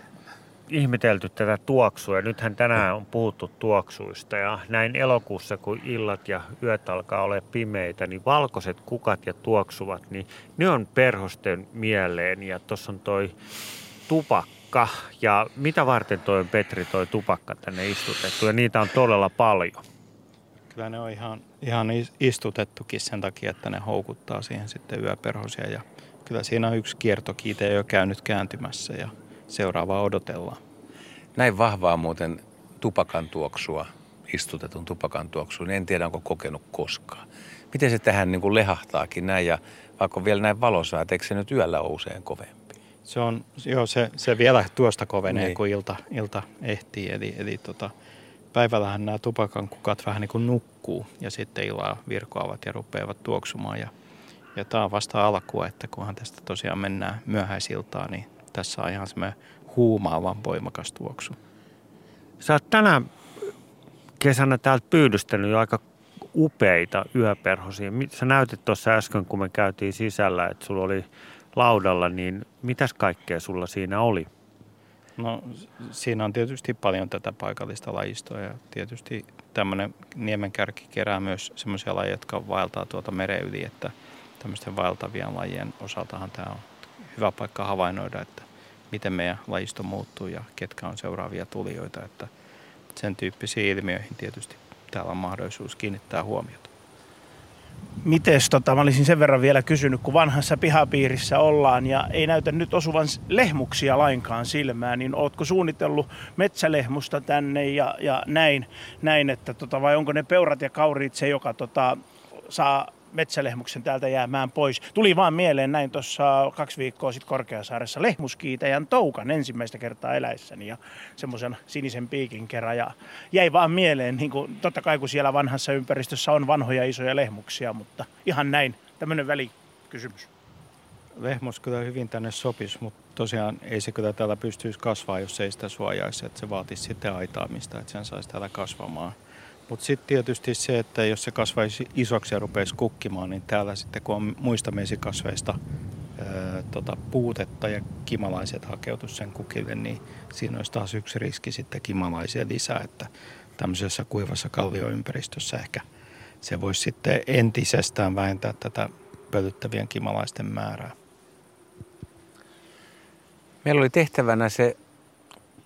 ihmetelty tätä tuoksua. Nythän tänään on puhuttu tuoksuista. Ja näin elokuussa kun illat ja yöt alkaa olla pimeitä, niin valkoiset kukat ja tuoksuvat, niin ne on perhosten mieleen. Ja tuossa on toi tupakka. Ja mitä varten toi Petri toi tupakka tänne istutettu? Ja niitä on todella paljon. Kyllä ne on ihan, ihan istutettukin sen takia, että ne houkuttaa siihen sitten yöperhosia. Ja kyllä siinä on yksi kiertokiite jo käynyt kääntymässä. Ja seuraavaa odotellaan. Näin vahvaa muuten tupakan tuoksua, istutetun tupakan tuoksua, niin en tiedä onko kokenut koskaan. Miten se tähän niin kuin lehahtaakin näin ja vaikka vielä näin valossa, että eikö se nyt yöllä ole usein kovempi? Se on, joo, se, se vielä tuosta kovenee, niin. kun ilta, ilta ehtii. Eli, eli tota, päivällähän nämä tupakan kukat vähän niin kuin nukkuu ja sitten illalla virkoavat ja rupeavat tuoksumaan. Ja, ja tämä on vasta alkua, että kunhan tästä tosiaan mennään myöhäisiltaan, niin tässä on ihan semmoinen huumaavan voimakas tuoksu. Sä oot tänä kesänä täältä pyydystänyt jo aika upeita yöperhosia. Sä näytit tuossa äsken, kun me käytiin sisällä, että sulla oli laudalla, niin mitäs kaikkea sulla siinä oli? No siinä on tietysti paljon tätä paikallista lajistoa ja tietysti tämmöinen niemenkärki kerää myös semmoisia lajeja, jotka vaeltaa tuolta meren yli, että tämmöisten vaeltavien lajien osaltahan tämä on hyvä paikka havainnoida, että miten meidän lajisto muuttuu ja ketkä on seuraavia tulijoita. Että sen tyyppisiin ilmiöihin tietysti täällä on mahdollisuus kiinnittää huomiota. Mites, tota, mä olisin sen verran vielä kysynyt, kun vanhassa pihapiirissä ollaan ja ei näytä nyt osuvan lehmuksia lainkaan silmään, niin ootko suunnitellut metsälehmusta tänne ja, ja näin, näin, että tota, vai onko ne peurat ja kauriit se, joka tota, saa metsälehmuksen täältä jäämään pois. Tuli vaan mieleen näin tuossa kaksi viikkoa sitten Korkeasaaressa lehmuskiitäjän toukan ensimmäistä kertaa eläissäni ja semmoisen sinisen piikin kerran. Ja jäi vaan mieleen, niin kuin, totta kai kun siellä vanhassa ympäristössä on vanhoja isoja lehmuksia, mutta ihan näin, tämmöinen välikysymys. Lehmus kyllä hyvin tänne sopisi, mutta tosiaan ei se kyllä täällä pystyisi kasvaa, jos ei sitä suojaisi. Että se vaatisi sitten aitaamista, että sen saisi täällä kasvamaan. Mutta sitten tietysti se, että jos se kasvaisi isoksi ja rupeisi kukkimaan, niin täällä sitten kun on muista mesikasveista ää, tota, puutetta ja kimalaiset hakeutus sen kukille, niin siinä olisi taas yksi riski sitten kimalaisia lisää, että tämmöisessä kuivassa kallioympäristössä ehkä se voisi sitten entisestään vähentää tätä pölyttävien kimalaisten määrää. Meillä oli tehtävänä se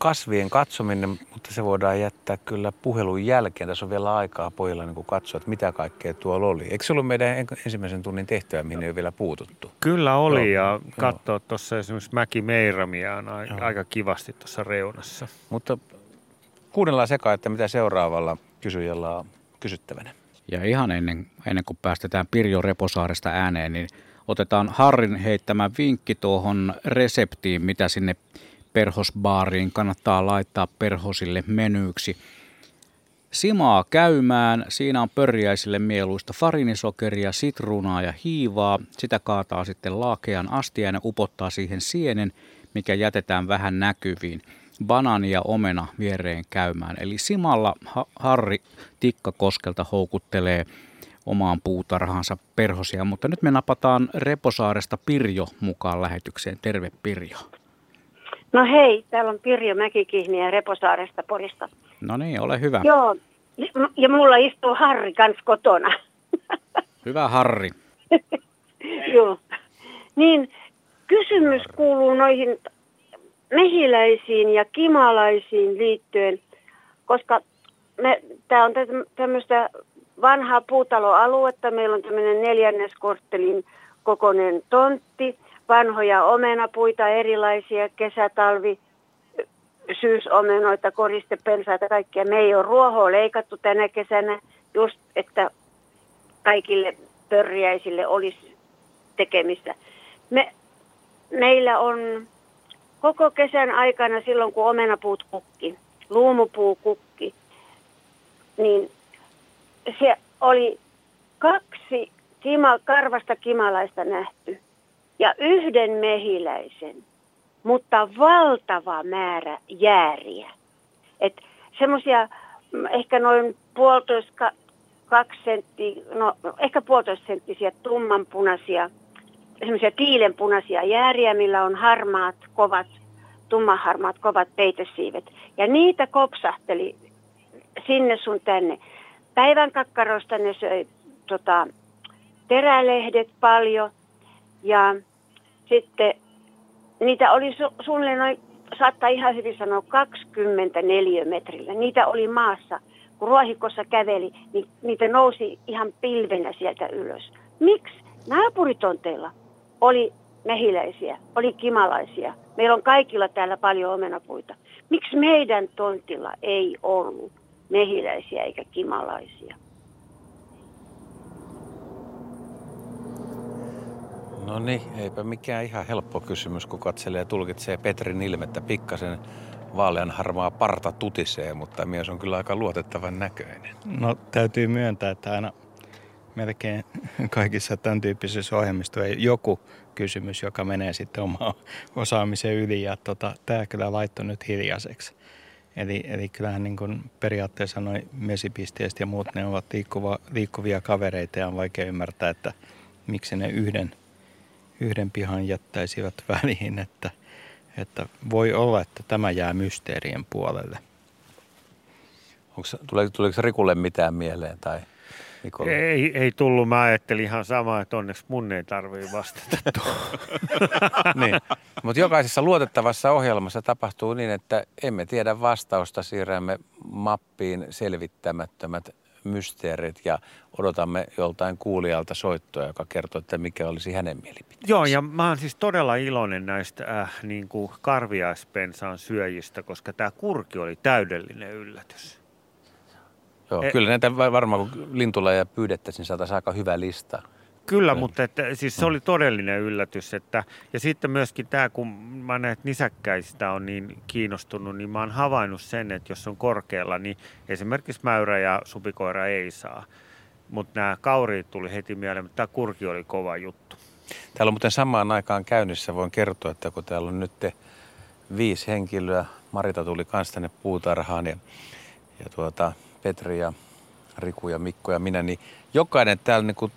kasvien katsominen, mutta se voidaan jättää kyllä puhelun jälkeen. Tässä on vielä aikaa pojilla niin katsoa, että mitä kaikkea tuolla oli. Eikö se ollut meidän ensimmäisen tunnin tehtävä, mihin ei ole vielä puututtu? Kyllä oli Joo. ja katsoa tuossa esimerkiksi Mäki Meiramia on aika kivasti tuossa reunassa. Mutta kuunnellaan sekaan, että mitä seuraavalla kysyjällä on kysyttävänä. Ja ihan ennen, ennen kuin päästetään Pirjo Reposaaresta ääneen, niin otetaan Harrin heittämä vinkki tuohon reseptiin, mitä sinne perhosbaariin kannattaa laittaa perhosille menyyksi. Simaa käymään, siinä on pörjäisille mieluista farinisokeria, sitruunaa ja hiivaa. Sitä kaataa sitten laakean astiaan ja upottaa siihen sienen, mikä jätetään vähän näkyviin. Banaani ja omena viereen käymään. Eli Simalla Harri Tikkakoskelta houkuttelee omaan puutarhaansa perhosia, mutta nyt me napataan Reposaaresta Pirjo mukaan lähetykseen. Terve Pirjo. No hei, täällä on Pirjo Mäkikihni ja Reposaaresta Porista. No niin, ole hyvä. Joo, ja mulla istuu Harri kans kotona. *laughs* Hyvä Harri. Joo. Niin, kysymys kuuluu noihin mehiläisiin ja kimalaisiin liittyen, koska tämä on tämmöistä vanhaa puutaloaluetta. Meillä on tämmöinen neljänneskorttelin kokoinen tontti vanhoja omenapuita, erilaisia kesätalvi, syysomenoita, koristepensaita, kaikkia. Me ei ole ruohoa leikattu tänä kesänä just, että kaikille pörjäisille olisi tekemistä. Me, meillä on koko kesän aikana silloin, kun omenapuut kukki, luumupuu kukki, niin se oli kaksi kima, karvasta kimalaista nähty ja yhden mehiläisen, mutta valtava määrä jääriä. Että semmoisia mm, ehkä noin puolitoista, kaksi sentti, no ehkä puolitoista senttisiä tummanpunaisia, semmoisia tiilenpunaisia jääriä, millä on harmaat, kovat, tummaharmaat, kovat peitesiivet. Ja niitä kopsahteli sinne sun tänne. Päivän kakkarosta ne söi tota, terälehdet paljon – ja sitten niitä oli su- suunnilleen noin, saattaa ihan hyvin sanoa 24 metrillä. Niitä oli maassa. Kun ruohikossa käveli, niin niitä nousi ihan pilvenä sieltä ylös. Miksi naapuritonteilla oli mehiläisiä, oli kimalaisia? Meillä on kaikilla täällä paljon omenapuita. Miksi meidän tontilla ei ollut mehiläisiä eikä kimalaisia? No niin, eipä mikään ihan helppo kysymys, kun katselee ja tulkitsee Petrin ilmettä pikkasen vaalean harmaa parta tutisee, mutta mies on kyllä aika luotettavan näköinen. No täytyy myöntää, että aina melkein kaikissa tämän tyyppisissä ei joku kysymys, joka menee sitten omaan osaamisen yli ja tota, tämä kyllä laittoi nyt hiljaiseksi. Eli, eli kyllähän niin kuin periaatteessa noin mesipisteistä ja muut, ne ovat liikkuva, liikkuvia kavereita ja on vaikea ymmärtää, että miksi ne yhden yhden pihan jättäisivät *laughs* väliin, että, että voi olla, että tämä jää mysteerien puolelle. Onko, tuleeko, tuleeko Rikulle mitään mieleen tai Ei, ei tullut. Mä ajattelin ihan samaa, että onneksi mun ei tarvii vastata *laughs* *laughs* niin. Mutta jokaisessa luotettavassa ohjelmassa tapahtuu niin, että emme tiedä vastausta, siirrämme mappiin selvittämättömät mysteerit ja odotamme joltain kuulijalta soittoa, joka kertoo, että mikä olisi hänen mielipiteensä. Joo, ja mä oon siis todella iloinen näistä äh, niin kuin karviaispensaan syöjistä, koska tämä kurki oli täydellinen yllätys. Joo, e- kyllä näitä varmaan kun lintulajeja pyydettäisiin, saataisiin aika hyvä lista. Kyllä, mutta että, siis se oli todellinen yllätys. Että, ja sitten myöskin tämä, kun mä näet nisäkkäistä on niin kiinnostunut, niin mä oon havainnut sen, että jos on korkealla, niin esimerkiksi mäyrä ja supikoira ei saa. Mutta nämä kauriit tuli heti mieleen, mutta tämä kurki oli kova juttu. Täällä on muuten samaan aikaan käynnissä, voin kertoa, että kun täällä on nyt viisi henkilöä, Marita tuli kanssa tänne puutarhaan ja, ja tuota, Petri ja Riku ja Mikko ja minä, niin jokainen täällä niin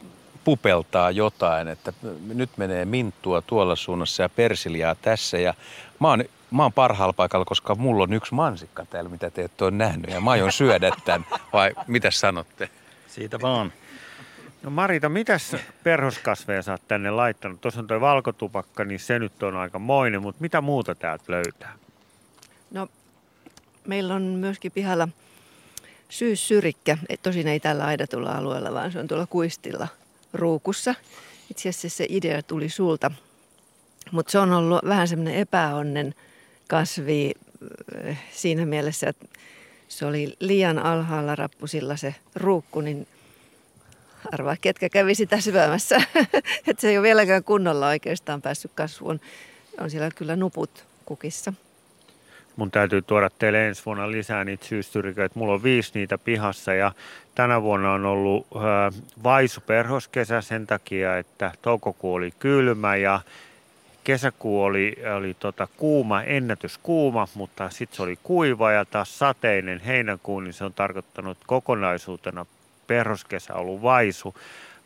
pupeltaa jotain, että nyt menee minttua tuolla suunnassa ja persiliaa tässä ja mä oon, mä oon parhaalla paikalla, koska mulla on yksi mansikka täällä, mitä te ette ole nähnyt ja mä aion syödä tämän, vai mitä sanotte? Siitä vaan. No Marita, mitäs perhoskasveja sä oot tänne laittanut? Tuossa on tuo valkotupakka, niin se nyt on aika moinen, mutta mitä muuta täältä löytää? No, meillä on myöskin pihalla syyssyrikkä. Tosin ei tällä aidatulla alueella, vaan se on tuolla kuistilla ruukussa. Itse asiassa se idea tuli sulta. Mutta se on ollut vähän semmoinen epäonnen kasvi äh, siinä mielessä, että se oli liian alhaalla rappusilla se ruukku, niin arvaa ketkä kävi sitä syömässä. *laughs* että se ei ole vieläkään kunnolla oikeastaan päässyt kasvuun. On siellä kyllä nuput kukissa. Mun täytyy tuoda teille ensi vuonna lisää niitä syystyriköitä. Mulla on viisi niitä pihassa ja tänä vuonna on ollut vaisu perhoskesä sen takia, että toukokuu oli kylmä ja kesäkuu oli, oli tota kuuma, ennätyskuuma, mutta sitten se oli kuiva ja taas sateinen heinäkuu, niin se on tarkoittanut kokonaisuutena perhoskesä ollut vaisu.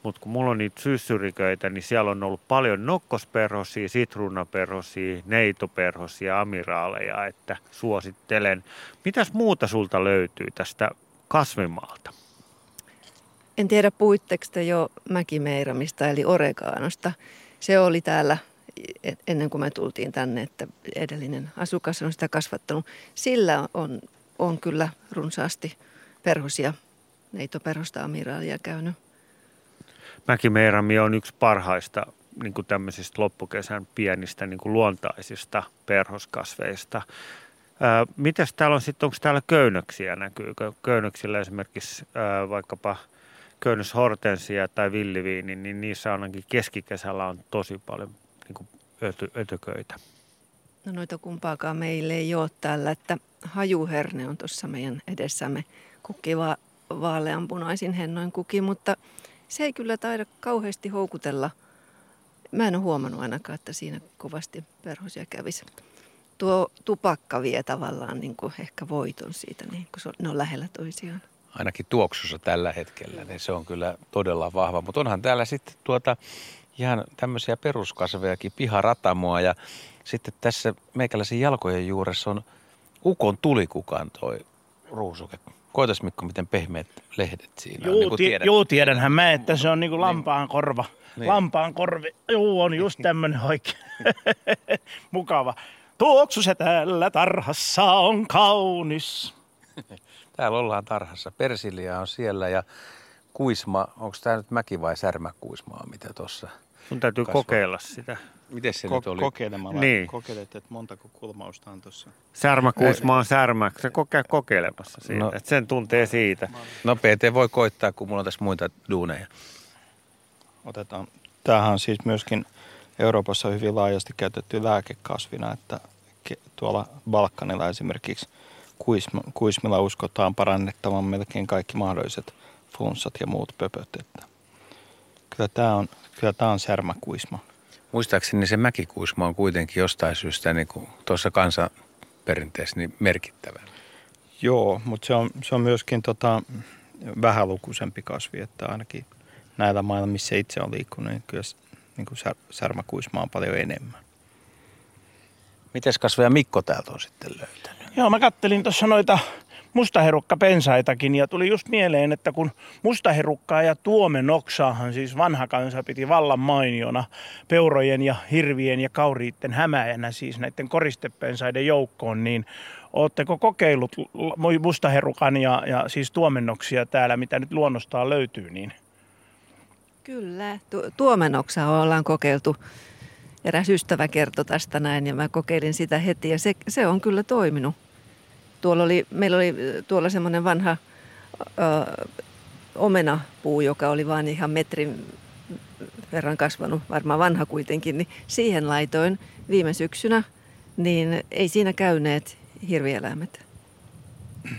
Mutta kun mulla on niitä syssyriköitä, niin siellä on ollut paljon nokkosperhosia, sitruunaperhosia, neitoperhosia, amiraaleja, että suosittelen. Mitäs muuta sulta löytyy tästä kasvimaalta? En tiedä, puitteko te jo mäkimeiramista eli oregaanosta. Se oli täällä ennen kuin me tultiin tänne, että edellinen asukas on sitä kasvattanut. Sillä on, on kyllä runsaasti perhosia, neitoperhosta amiraalia käynyt. Mäkimeirami on yksi parhaista niin kuin tämmöisistä loppukesän pienistä niin kuin luontaisista perhoskasveista. Mitäs täällä on sitten, onko täällä köynnöksiä, näkyykö köynnöksillä esimerkiksi ää, vaikkapa köynnöshortensia tai villiviini, niin niissä ainakin keskikesällä on tosi paljon niin kuin öty, ötököitä. No noita kumpaakaan meille ei ole täällä, että hajuherne on tuossa meidän edessämme kukkiva vaaleanpunaisin hennoin kuki, mutta se ei kyllä taida kauheasti houkutella. Mä en ole huomannut ainakaan, että siinä kovasti perhosia kävisi. Tuo tupakka vie tavallaan niin kuin ehkä voiton siitä, niin kun ne on lähellä toisiaan. Ainakin tuoksussa tällä hetkellä, niin se on kyllä todella vahva. Mutta onhan täällä sitten tuota ihan tämmöisiä peruskasvejakin, piharatamoa ja sitten tässä meikäläisen jalkojen juuressa on ukon tulikukan toi ruusuke. Koitas Mikko, miten pehmeät lehdet siinä juu, on. Niin juu, tiedänhän mä, että se on niinku niin lampaan korva. Niin. Lampaan korvi. Juu, on just tämmönen oikein *laughs* mukava. Tuoksu se täällä tarhassa on kaunis. *laughs* Täällä ollaan tarhassa. Persilia on siellä ja kuisma, onko tämä nyt mäki vai särmäkuismaa, mitä tuossa Sun täytyy kasvaa. kokeilla sitä. Miten se Ko- nyt oli? Kokeilemalla. Niin. Kokeilet, että montako kulmausta on tuossa. Särmäkuusma on särmä. Se kokee kokeilemassa siitä. No, että sen tuntee siitä. No PT voi koittaa, kun mulla on tässä muita duuneja. Otetaan. Tämähän on siis myöskin Euroopassa hyvin laajasti käytetty lääkekasvina, että tuolla Balkanilla esimerkiksi kuismilla uskotaan parannettavan melkein kaikki mahdolliset flunssat ja muut pöpöt. Että kyllä tämä on, kyllä tämä on särmäkuisma. Muistaakseni se mäkikuisma on kuitenkin jostain syystä niin kuin tuossa kansanperinteessä niin merkittävä. Joo, mutta se on, se on myöskin tota, vähälukuisempi kasvi, että ainakin näillä mailla, missä itse on liikkunut, niin kyllä niin kuin sär, särmäkuisma on paljon enemmän. Mites kasveja Mikko täältä on sitten löytänyt? Joo, mä kattelin tuossa noita mustaherukkapensaitakin ja tuli just mieleen, että kun mustaherukkaa ja tuomenoksaahan siis vanha kansa piti vallan mainiona peurojen ja hirvien ja kauriitten hämäjänä siis näiden koristepensaiden joukkoon, niin Oletteko kokeillut mustaherukan ja, ja siis tuomennoksia täällä, mitä nyt luonnostaan löytyy? Niin? Kyllä, tu- tuomenoksaa ollaan kokeiltu. Eräs ystävä kertoi tästä näin ja mä kokeilin sitä heti ja se, se on kyllä toiminut. Tuolla oli, meillä oli tuolla semmoinen vanha ö, omenapuu, joka oli vain ihan metrin verran kasvanut, varmaan vanha kuitenkin, niin siihen laitoin viime syksynä, niin ei siinä käyneet hirvieläimet.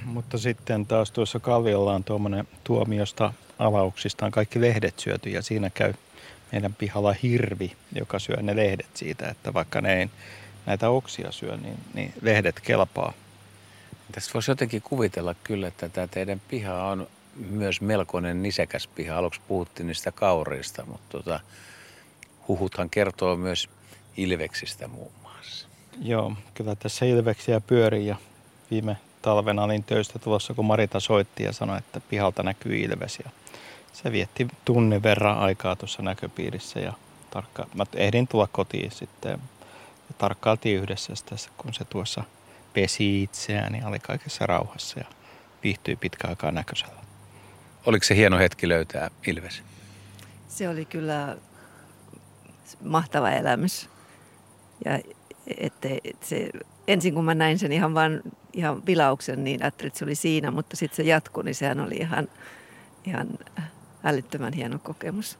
Mutta sitten taas tuossa Kalliolla on tuommoinen tuomiosta avauksista on kaikki lehdet syöty ja siinä käy meidän pihalla hirvi, joka syö ne lehdet siitä, että vaikka ne ei näitä oksia syö, niin, niin lehdet kelpaa. Tässä voisi jotenkin kuvitella kyllä, että tämä teidän piha on myös melkoinen nisekäs piha. Aluksi puhuttiin niistä kauriista, mutta tota, huhuthan kertoo myös ilveksistä muun muassa. Joo, kyllä tässä ilveksiä pyörii ja viime talvena olin töistä tulossa, kun Marita soitti ja sanoi, että pihalta näkyy ilves. Ja se vietti tunnin verran aikaa tuossa näköpiirissä ja tarkka, mä ehdin tulla kotiin sitten ja tarkkailtiin yhdessä sitä, kun se tuossa pesi itseään, niin oli kaikessa rauhassa ja viihtyi pitkä aikaa näköisellä. Oliko se hieno hetki löytää Ilves? Se oli kyllä mahtava elämys. Ja että se, ensin kun mä näin sen ihan vaan ihan vilauksen, niin ajattelin, että se oli siinä, mutta sitten se jatkui, niin sehän oli ihan, ihan älyttömän hieno kokemus.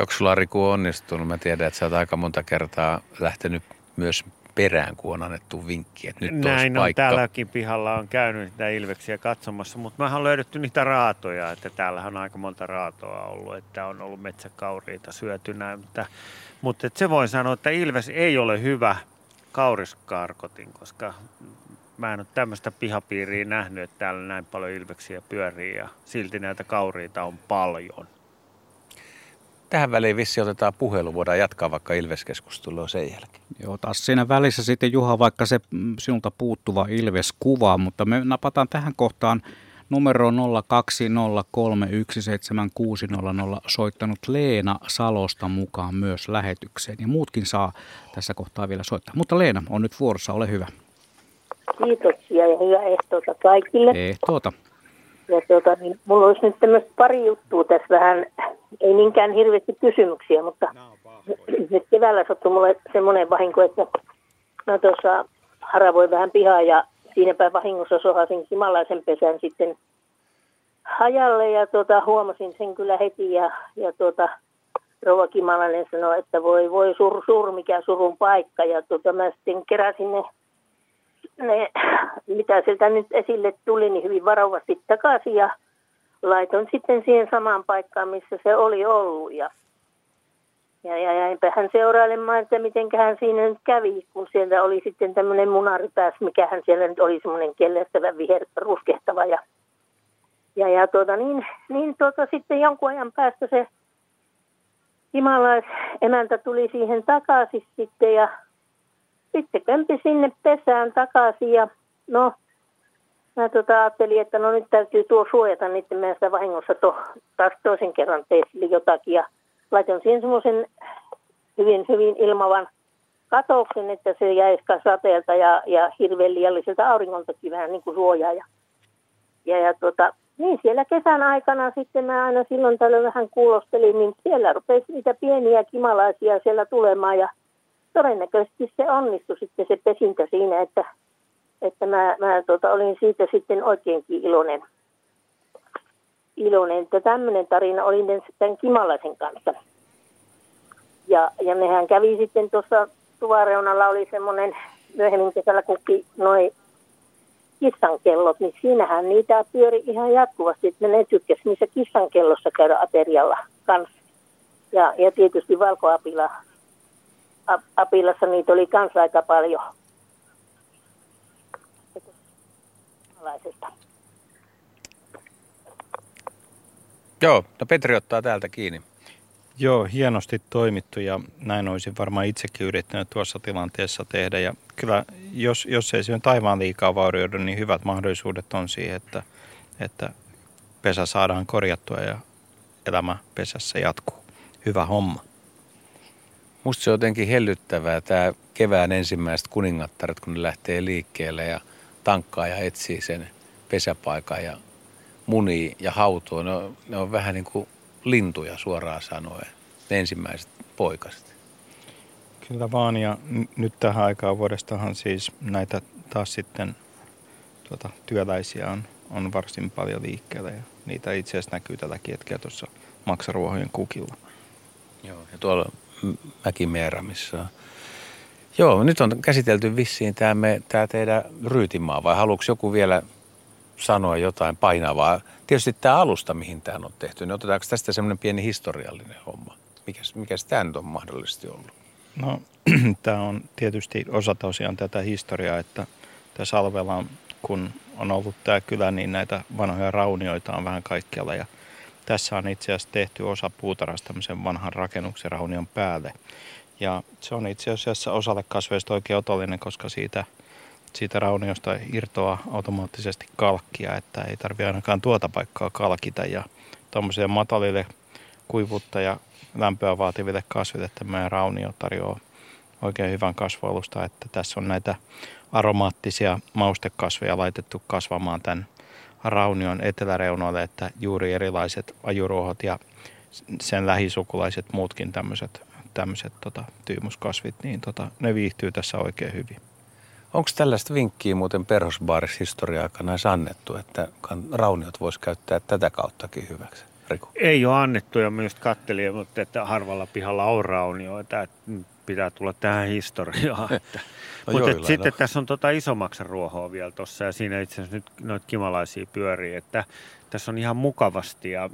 Onko sulla Riku onnistunut? Mä tiedän, että sä oot aika monta kertaa lähtenyt myös perään, kun on annettu vinkki, että nyt Näin on paikka. täälläkin pihalla on käynyt niitä ilveksiä katsomassa, mutta mä on löydetty niitä raatoja, että täällähän on aika monta raatoa ollut, että on ollut metsäkauriita syötynä, mutta, mutta se voi sanoa, että ilves ei ole hyvä kauriskarkotin, koska mä en ole tämmöistä pihapiiriä nähnyt, että täällä näin paljon ilveksiä pyörii ja silti näitä kauriita on paljon. Tähän väliin vissi otetaan puhelu, voidaan jatkaa vaikka Ilves-keskustelua sen jälkeen. Joo, taas siinä välissä sitten Juha, vaikka se sinulta puuttuva Ilves-kuva, mutta me napataan tähän kohtaan numero 020317600 soittanut Leena Salosta mukaan myös lähetykseen. Ja muutkin saa tässä kohtaa vielä soittaa. Mutta Leena on nyt vuorossa, ole hyvä. Kiitoksia ja hyvää ehtoota kaikille. Ehtoota. Ja tuota, niin, mulla olisi nyt tämmöistä pari juttua tässä vähän, ei niinkään hirveästi kysymyksiä, mutta nyt keväällä sattui mulle semmoinen vahinko, että mä tuossa haravoin vähän pihaa ja siinäpä vahingossa sohasin kimalaisen pesän sitten hajalle ja tuota, huomasin sen kyllä heti ja, ja tuota, Rouva Kimalainen sanoi, että voi, voi sur, sur, mikä surun paikka. Ja tuota, mä sitten keräsin ne ne, mitä sieltä nyt esille tuli, niin hyvin varovasti takaisin ja laitoin sitten siihen samaan paikkaan, missä se oli ollut. Ja, ja, ja jäinpä hän seurailemaan, että mitenköhän siinä nyt kävi, kun sieltä oli sitten tämmöinen munaripääs, mikähän siellä nyt oli semmoinen kellestävä viher, ruskehtava. Ja, ja, ja tuota, niin, niin tuota, sitten jonkun ajan päästä se Himalais-emäntä tuli siihen takaisin sitten ja sitten kömpi sinne pesään takaisin ja no, mä tota ajattelin, että no nyt täytyy tuo suojata niiden mielestä vahingossa to, taas toisen kerran tein jotakin ja laitoin siihen semmoisen hyvin, hyvin ilmavan katouksen, että se jäisi sateelta ja, ja hirveän liialliselta auringontakin vähän niin kuin suojaa. Ja, ja, ja tota, niin siellä kesän aikana sitten mä aina silloin tällöin vähän kuulostelin, niin siellä rupesi niitä pieniä kimalaisia siellä tulemaan ja todennäköisesti se onnistui sitten se pesintä siinä, että, että mä, mä tota, olin siitä sitten oikeinkin iloinen. iloinen. Että tämmöinen tarina oli tämän Kimalaisen kanssa. Ja, ja nehän kävi sitten tuossa tuvareunalla oli semmoinen myöhemmin kesällä kukki noin kissankellot, niin siinähän niitä pyöri ihan jatkuvasti, että ne tykkäsi niissä kissankellossa käydä aterialla kanssa. Ja, ja tietysti valkoapila Apilassa niitä oli kans aika paljon. Joo, no Petri ottaa täältä kiinni. Joo, hienosti toimittu ja näin olisin varmaan itsekin yrittänyt tuossa tilanteessa tehdä. Ja kyllä, jos, jos ei se nyt taivaan liikaa vaurioidu, niin hyvät mahdollisuudet on siihen, että, että pesä saadaan korjattua ja elämä pesässä jatkuu. Hyvä homma. Musta se on jotenkin hellyttävää tämä kevään ensimmäiset kuningattaret, kun ne lähtee liikkeelle ja tankkaa ja etsii sen pesäpaikan ja munii ja hautuu. Ne on, ne on vähän niin kuin lintuja suoraan sanoen, ne ensimmäiset poikaset. Kyllä vaan ja nyt tähän aikaan vuodestahan siis näitä taas sitten tuota, työläisiä on, on varsin paljon liikkeellä ja niitä itse asiassa näkyy tälläkin hetkellä tuossa maksaruohojen kukilla. Joo, ja tuolla Mäkimeera, missä on. Joo, nyt on käsitelty vissiin tämä, me, tämä teidän ryytimaa, vai haluatko joku vielä sanoa jotain painavaa? Tietysti tämä alusta, mihin tämä on tehty, niin otetaanko tästä semmoinen pieni historiallinen homma? Mikäs, mikäs tämä nyt on mahdollisesti ollut? No, *clears throat* tämä on tietysti osa tosiaan tätä historiaa, että tässä Alvella, kun on ollut tämä kylä, niin näitä vanhoja raunioita on vähän kaikkialla. Ja tässä on itse asiassa tehty osa puutarhasta tämmöisen vanhan rakennuksen raunion päälle. Ja se on itse asiassa osalle kasveista oikein otollinen, koska siitä, siitä rauniosta irtoaa automaattisesti kalkkia, että ei tarvitse ainakaan tuota paikkaa kalkita. Ja tuommoisille matalille kuivuutta ja lämpöä vaativille kasville tämä raunio tarjoaa oikein hyvän kasvualusta, että tässä on näitä aromaattisia maustekasveja laitettu kasvamaan tämän raunion eteläreunoille, että juuri erilaiset ajuruohot ja sen lähisukulaiset muutkin tämmöiset, tämmöiset tota, tyymuskasvit, niin tota, ne viihtyy tässä oikein hyvin. Onko tällaista vinkkiä muuten perhosbaaris historia aikana annettu, että rauniot voisi käyttää tätä kauttakin hyväksi? Riku? Ei ole annettu ja myös kattelin, mutta että harvalla pihalla on raunioita, että pitää tulla tähän historiaan. Että. no mutta sitten tässä on tota isommaksen ruohoa vielä tuossa ja siinä itse asiassa nyt noita kimalaisia pyörii, että tässä on ihan mukavasti ja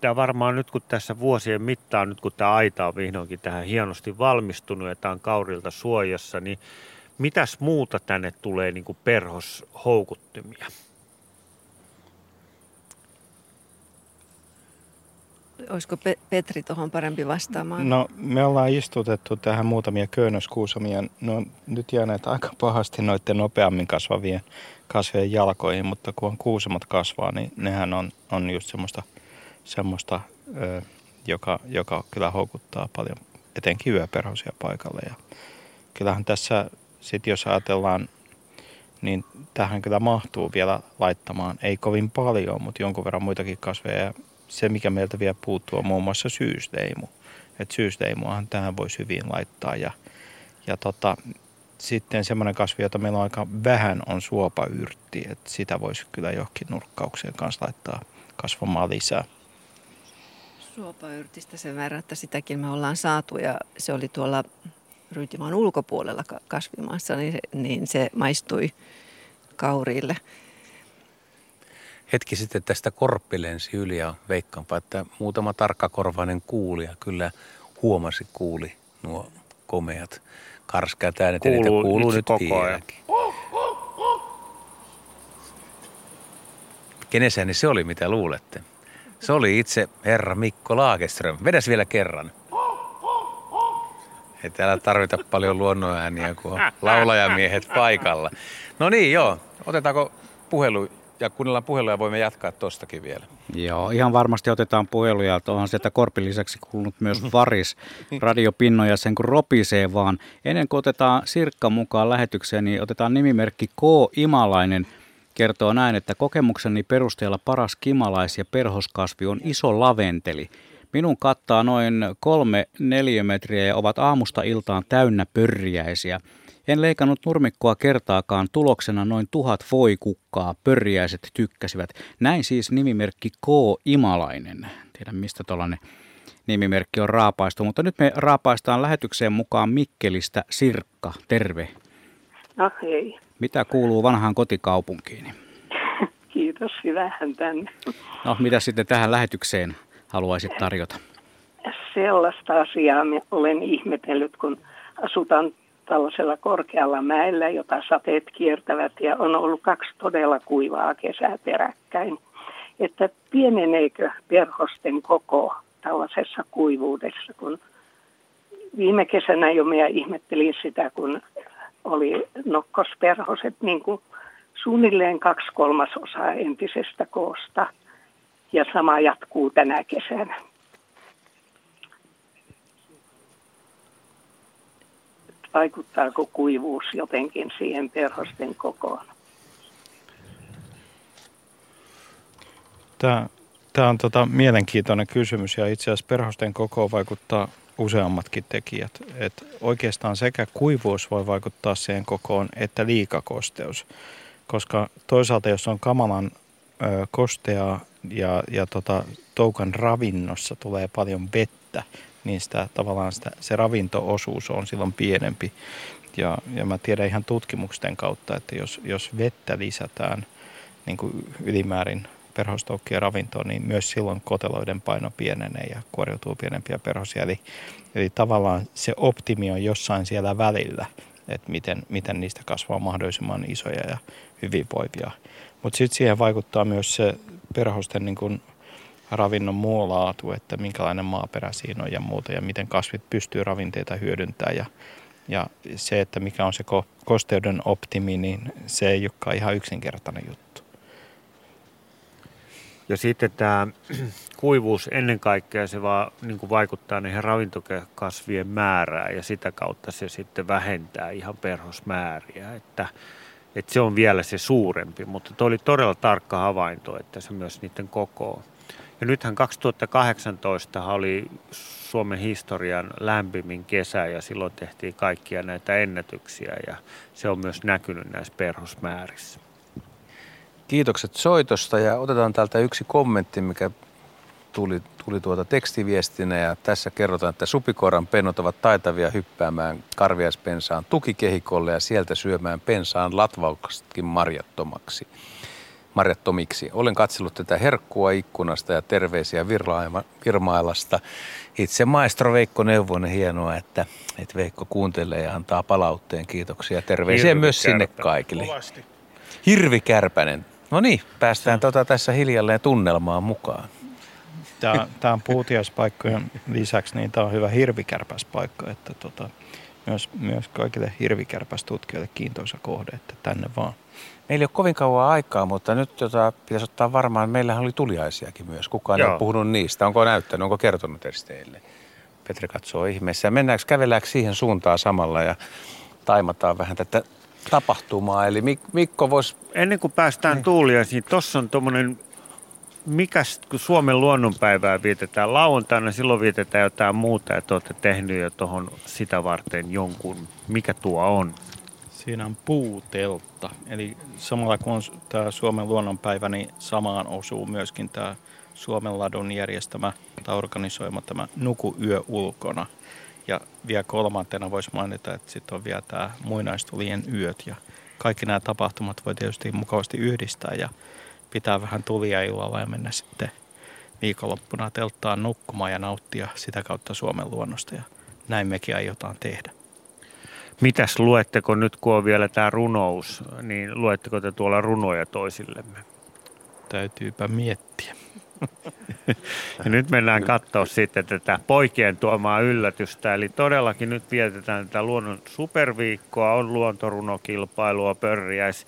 tämä varmaan nyt kun tässä vuosien mittaan, nyt kun tämä aita on vihdoinkin tähän hienosti valmistunut ja tämä on kaurilta suojassa, niin mitäs muuta tänne tulee niin kuin perhoshoukuttimia? Olisiko Petri tuohon parempi vastaamaan? No me ollaan istutettu tähän muutamia köynnöskuusamia. Ne on nyt jääneet aika pahasti noiden nopeammin kasvavien kasvien jalkoihin, mutta kun kuusemat kasvaa, niin nehän on, on just semmoista, semmoista ö, joka, joka kyllä houkuttaa paljon etenkin yöperhosia paikalle. Ja kyllähän tässä sitten jos ajatellaan, niin tähän kyllä mahtuu vielä laittamaan, ei kovin paljon, mutta jonkun verran muitakin kasveja se, mikä meiltä vielä puuttuu, on muun muassa syysleimu. Että syysleimuahan tähän voisi hyvin laittaa. Ja, ja tota, sitten semmoinen kasvi, jota meillä on aika vähän, on suopayrtti. Että sitä voisi kyllä johonkin nurkkaukseen kanssa laittaa kasvamaan lisää. Suopayrtistä sen verran, että sitäkin me ollaan saatu ja se oli tuolla Ryytimaan ulkopuolella kasvimassa, niin se, niin se maistui kauriille hetki sitten tästä korppi lensi yli ja veikkaanpa, että muutama tarkkakorvainen kuulija kyllä huomasi, kuuli nuo komeat karskeat äänet. Kuuluu, kuuluu nyt koko ajan. Kenen ääni se oli, mitä luulette? Se oli itse herra Mikko Laageström. Vedäs vielä kerran. Ei täällä tarvita paljon luonnonääniä, kun on laulajamiehet paikalla. No niin, joo. Otetaanko puhelu ja kuunnellaan puheluja, voimme jatkaa tostakin vielä. Joo, ihan varmasti otetaan puheluja. Onhan sieltä Korpin lisäksi kuulunut myös *laughs* Varis radiopinnoja sen kun ropisee vaan. Ennen kuin otetaan Sirkka mukaan lähetykseen, niin otetaan nimimerkki K. Imalainen. Kertoo näin, että kokemukseni perusteella paras kimalais- ja perhoskasvi on iso laventeli. Minun kattaa noin kolme neliömetriä ja ovat aamusta iltaan täynnä pörriäisiä. En leikannut nurmikkoa kertaakaan, tuloksena noin tuhat voikukkaa, pörjäiset tykkäsivät. Näin siis nimimerkki K. Imalainen. Tiedän mistä tuollainen nimimerkki on raapaistu, mutta nyt me raapaistaan lähetykseen mukaan Mikkelistä Sirkka. Terve. No hei. Mitä kuuluu vanhaan kotikaupunkiin? *laughs* Kiitos, hyvähän tänne. No, mitä sitten tähän lähetykseen haluaisit tarjota? Sellaista asiaa olen ihmetellyt, kun asutaan tällaisella korkealla mäellä, jota sateet kiertävät ja on ollut kaksi todella kuivaa kesää peräkkäin. Että pieneneekö perhosten koko tällaisessa kuivuudessa, kun viime kesänä jo minä ihmettelin sitä, kun oli nokkosperhoset niin kuin suunnilleen kaksi kolmasosaa entisestä koosta. Ja sama jatkuu tänä kesänä. Vaikuttaako kuivuus jotenkin siihen perhosten kokoon? Tämä, tämä on tota mielenkiintoinen kysymys ja itse asiassa perhosten kokoon vaikuttaa useammatkin tekijät. Et oikeastaan sekä kuivuus voi vaikuttaa siihen kokoon että liikakosteus, koska toisaalta jos on kamalan ö, kosteaa ja, ja tota, toukan ravinnossa tulee paljon vettä, niin sitä, tavallaan sitä, se ravintoosuus on silloin pienempi. Ja, ja mä tiedän ihan tutkimusten kautta, että jos, jos vettä lisätään niin kuin ylimäärin perhostoukkien ravintoon, niin myös silloin koteloiden paino pienenee ja kuoriutuu pienempiä perhosia. Eli, eli tavallaan se optimi on jossain siellä välillä, että miten, miten niistä kasvaa mahdollisimman isoja ja hyvinvoivia. Mutta sitten siihen vaikuttaa myös se perhosten niin kun ravinnon muu laatu, että minkälainen maaperä siinä on ja muuta ja miten kasvit pystyy ravinteita hyödyntämään. Ja, ja se, että mikä on se kosteuden optimi, niin se ei olekaan ihan yksinkertainen juttu. Ja sitten tämä kuivuus ennen kaikkea se vaan niin vaikuttaa niihin ravintokasvien määrään ja sitä kautta se sitten vähentää ihan perhosmääriä. Että, että se on vielä se suurempi, mutta tuo oli todella tarkka havainto, että se myös niiden koko. Ja nythän 2018 oli Suomen historian lämpimin kesä ja silloin tehtiin kaikkia näitä ennätyksiä ja se on myös näkynyt näissä perhosmäärissä. Kiitokset soitosta ja otetaan täältä yksi kommentti, mikä tuli, tuli tuota tekstiviestinä ja tässä kerrotaan, että supikoiran pennot ovat taitavia hyppäämään karviaispensaan tukikehikolle ja sieltä syömään pensaan latvauksestakin marjattomaksi. Marjattomiksi. Olen katsellut tätä herkkua ikkunasta ja terveisiä Virmailasta. Itse maestro Veikko Neuvonen, hienoa, että, että Veikko kuuntelee ja antaa palautteen. Kiitoksia. Terveisiä Hirvi myös sinne kaikille. Kovasti. Hirvi Kärpänen. No niin, päästään tota tässä hiljalleen tunnelmaan mukaan. Tämä, tämä on puutiaispaikkojen lisäksi, niin tämä on hyvä hirvikärpäspaikka, että tota, myös, myös kaikille hirvikärpästutkijoille kiintoisa kohde, että tänne vaan. Meillä ei ole kovin kauan aikaa, mutta nyt tota, pitäisi ottaa varmaan, meillähän oli tuliaisiakin myös. Kukaan Joo. ei ole puhunut niistä. Onko näyttänyt, onko kertonut edes teille? Petri katsoo ihmeessä. Mennäänkö, kävelläänkö siihen suuntaan samalla ja taimataan vähän tätä tapahtumaa. Eli Mikko voisi... Ennen kuin päästään niin. tuuliaisiin, tuossa on tuommoinen mikä kun Suomen luonnonpäivää vietetään lauantaina, silloin vietetään jotain muuta, että olette tehnyt jo tuohon sitä varten jonkun. Mikä tuo on? Siinä on puuteltta. Eli samalla kun on tämä Suomen luonnonpäivä, niin samaan osuu myöskin tämä Suomen ladun järjestämä tai organisoima tämä Nuku yö ulkona. Ja vielä kolmantena voisi mainita, että sitten on vielä tämä muinaistulien yöt ja kaikki nämä tapahtumat voi tietysti mukavasti yhdistää ja pitää vähän tulia illalla ja mennä sitten viikonloppuna telttaan nukkumaan ja nauttia sitä kautta Suomen luonnosta ja näin mekin aiotaan tehdä. Mitäs luetteko nyt, kun on vielä tämä runous, niin luetteko te tuolla runoja toisillemme? Täytyypä miettiä. *laughs* ja nyt mennään katsoa sitten tätä poikien tuomaa yllätystä. Eli todellakin nyt vietetään tätä luonnon superviikkoa, on luontorunokilpailua, pörriäis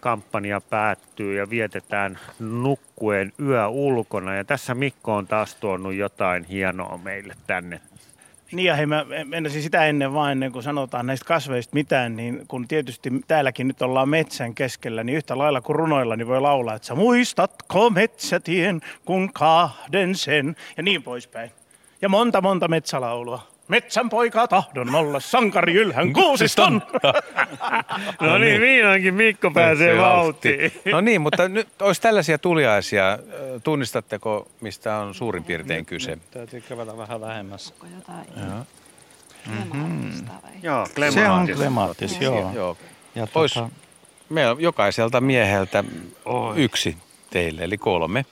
kampanja päättyy ja vietetään nukkuen yö ulkona. Ja tässä Mikko on taas tuonut jotain hienoa meille tänne niin ja hei, mä menisin sitä ennen vain, ennen kuin sanotaan näistä kasveista mitään, niin kun tietysti täälläkin nyt ollaan metsän keskellä, niin yhtä lailla kuin runoilla niin voi laulaa, että sä muistatko metsätien, kun kahden sen, ja niin poispäin. Ja monta monta metsälaulua. Metsän poika tahdon olla sankari ylhän kuusiston. *laughs* no niin, vihdoinkin Mikko pääsee vauhtiin. No niin, mutta nyt olisi tällaisia tuliaisia. Tunnistatteko, mistä on suurin piirtein kyse? Nyt täytyy kävellä vähän lähemmäs. Onko jotain joo. Mm-hmm. Joo, Se on klemaatis, joo. joo. Ja Pois, tota... meillä jokaiselta mieheltä Oi. yksi teille, eli kolme.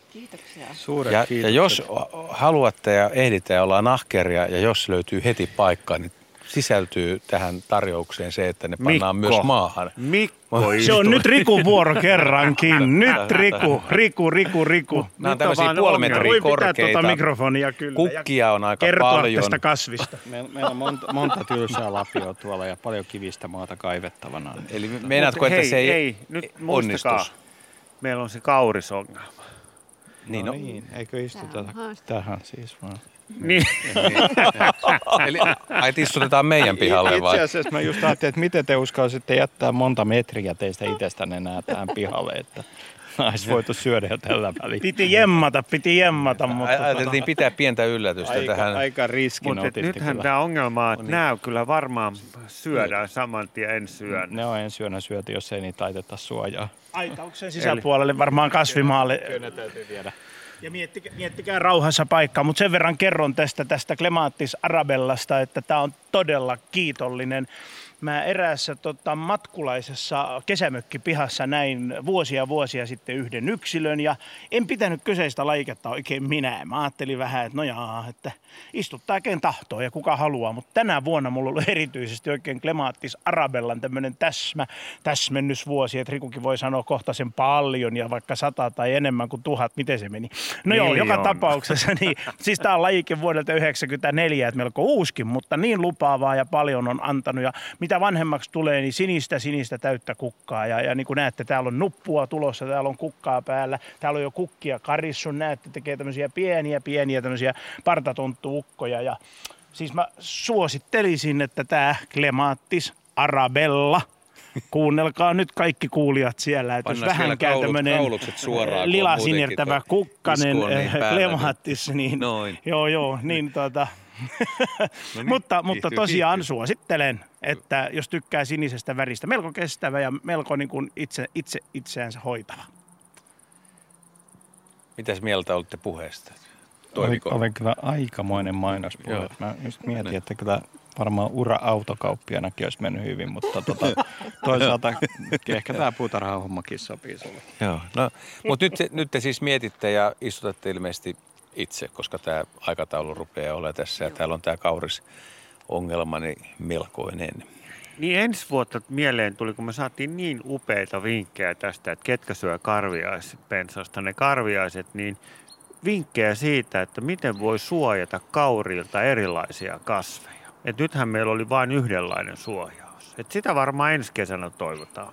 Suuret ja, ja jos haluatte ja ehditte ja ollaan ahkeria ja jos löytyy heti paikka, niin sisältyy tähän tarjoukseen se, että ne pannaan Mikko. myös maahan. Mikko Se on nyt Riku vuoro kerrankin. *laughs* Nyt Riku, Riku, Riku, Riku. Nämä on tämmöisiä puoli metriä korkeita. Tuota mikrofonia kyllä. Kukkia on aika kertoa paljon. tästä kasvista. Meillä on monta, monta tylsää lapioa tuolla ja paljon kivistä maata kaivettavana. Eli meinaatko, että hei, se ei, ei nyt onnistus? Meillä on se kaurisongelma. Niin, no, no niin, eikö istuta tähän siis vaan. Niin. *laughs* Eli ai istutetaan meidän pihalle vai? Itse asiassa mä just ajattelin, että miten te uskalsitte jättää monta metriä teistä itsestänne enää tähän pihalle. Että Olisi voitu syödä jo tällä välin. Piti jemmata, piti jemmata. Mutta tota- Ajateltiin pitää pientä yllätystä aika, tähän. Aika riskin Mutta nythän tämä ongelma on, että nämä kyllä varmaan syödään saman tien ensi yönä. Ne on ensi yönä syöty, jos ei niitä laiteta suojaa. Aitauksen sisäpuolelle varmaan kasvimaalle. Kyllä täytyy viedä. Ja miettikää, miettikää rauhassa paikkaa, mutta sen verran kerron tästä, tästä Clematis Arabellasta, että tämä on todella kiitollinen. Mä eräässä tota, matkulaisessa kesämökkipihassa näin vuosia vuosia sitten yhden yksilön ja en pitänyt kyseistä laiketta oikein minä. Mä ajattelin vähän, että no jaa, että istuttaa ken tahtoo ja kuka haluaa, mutta tänä vuonna mulla oli erityisesti oikein Clematis Arabellan tämmöinen täsmä, täsmennysvuosi, että Rikukin voi sanoa kohta sen paljon ja vaikka sata tai enemmän kuin tuhat, miten se meni. No joo, joka tapauksessa, niin, siis tämä on lajike vuodelta 1994, että melko uuskin, mutta niin lupaavaa ja paljon on antanut ja mitä vanhemmaksi tulee, niin sinistä sinistä täyttä kukkaa. Ja, ja niin kuin näette, täällä on nuppua tulossa, täällä on kukkaa päällä, täällä on jo kukkia karissun, näette, tekee tämmöisiä pieniä pieniä tämmöisiä partatonttuukkoja. Ja siis mä suosittelisin, että tämä Clematis Arabella, Kuunnelkaa nyt kaikki kuulijat siellä, että jos Pannaan siellä vähänkään tämmöinen lila tuo kukkanen niin eh, päällä, Clematis, niin Noin. joo joo, niin tota, niin, mutta, mutta kiihtyy, tosiaan kiihtyy. suosittelen, että jos tykkää sinisestä väristä, melko kestävä ja melko niin kuin itse, itse itseänsä hoitava. Mitäs mieltä olette puheesta? Oli, Toimiko? oli kyllä aikamoinen mainospuhe. Joo. Mä just mietin, että kyllä varmaan ura autokauppianakin olisi mennyt hyvin, mutta tota, *laughs* toisaalta ehkä tämä puutarhahommakin sopii sulle. Joo, no, mutta nyt, nyt te siis mietitte ja istutatte ilmeisesti itse, koska tämä aikataulu rupeaa olemaan tässä ja täällä on tämä kauris ongelma niin melkoinen. Niin ensi vuotta mieleen tuli, kun me saatiin niin upeita vinkkejä tästä, että ketkä syö karviaispensasta, ne karviaiset, niin vinkkejä siitä, että miten voi suojata kaurilta erilaisia kasveja. Et nythän meillä oli vain yhdenlainen suojaus. Et sitä varmaan ensi kesänä toivotaan.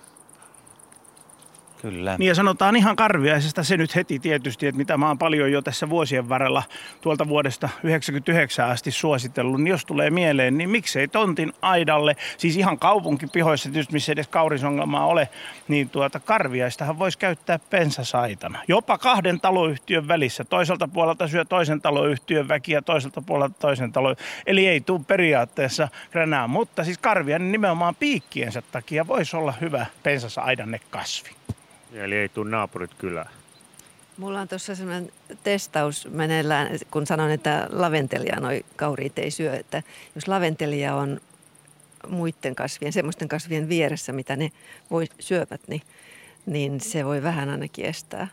Kyllä. Niin ja sanotaan ihan karviaisesta se nyt heti tietysti, että mitä mä oon paljon jo tässä vuosien varrella tuolta vuodesta 99 asti suositellut, niin jos tulee mieleen, niin miksei tontin aidalle, siis ihan kaupunkipihoissa tietysti, missä edes kaurisongelmaa ole, niin tuota karviaistahan voisi käyttää pensasaitana. Jopa kahden taloyhtiön välissä. Toiselta puolelta syö toisen taloyhtiön väki ja toiselta puolelta toisen talo. Eli ei tule periaatteessa kränää, mutta siis karviainen nimenomaan piikkiensä takia voisi olla hyvä pensasaidanne kasvi. Eli ei tule naapurit kylään. Mulla on tuossa sellainen testaus meneillään, kun sanon, että laventelia noi kauriit ei syö. Että jos laventelia on muiden kasvien, semmoisten kasvien vieressä, mitä ne voi syövät, niin, niin se voi vähän ainakin estää.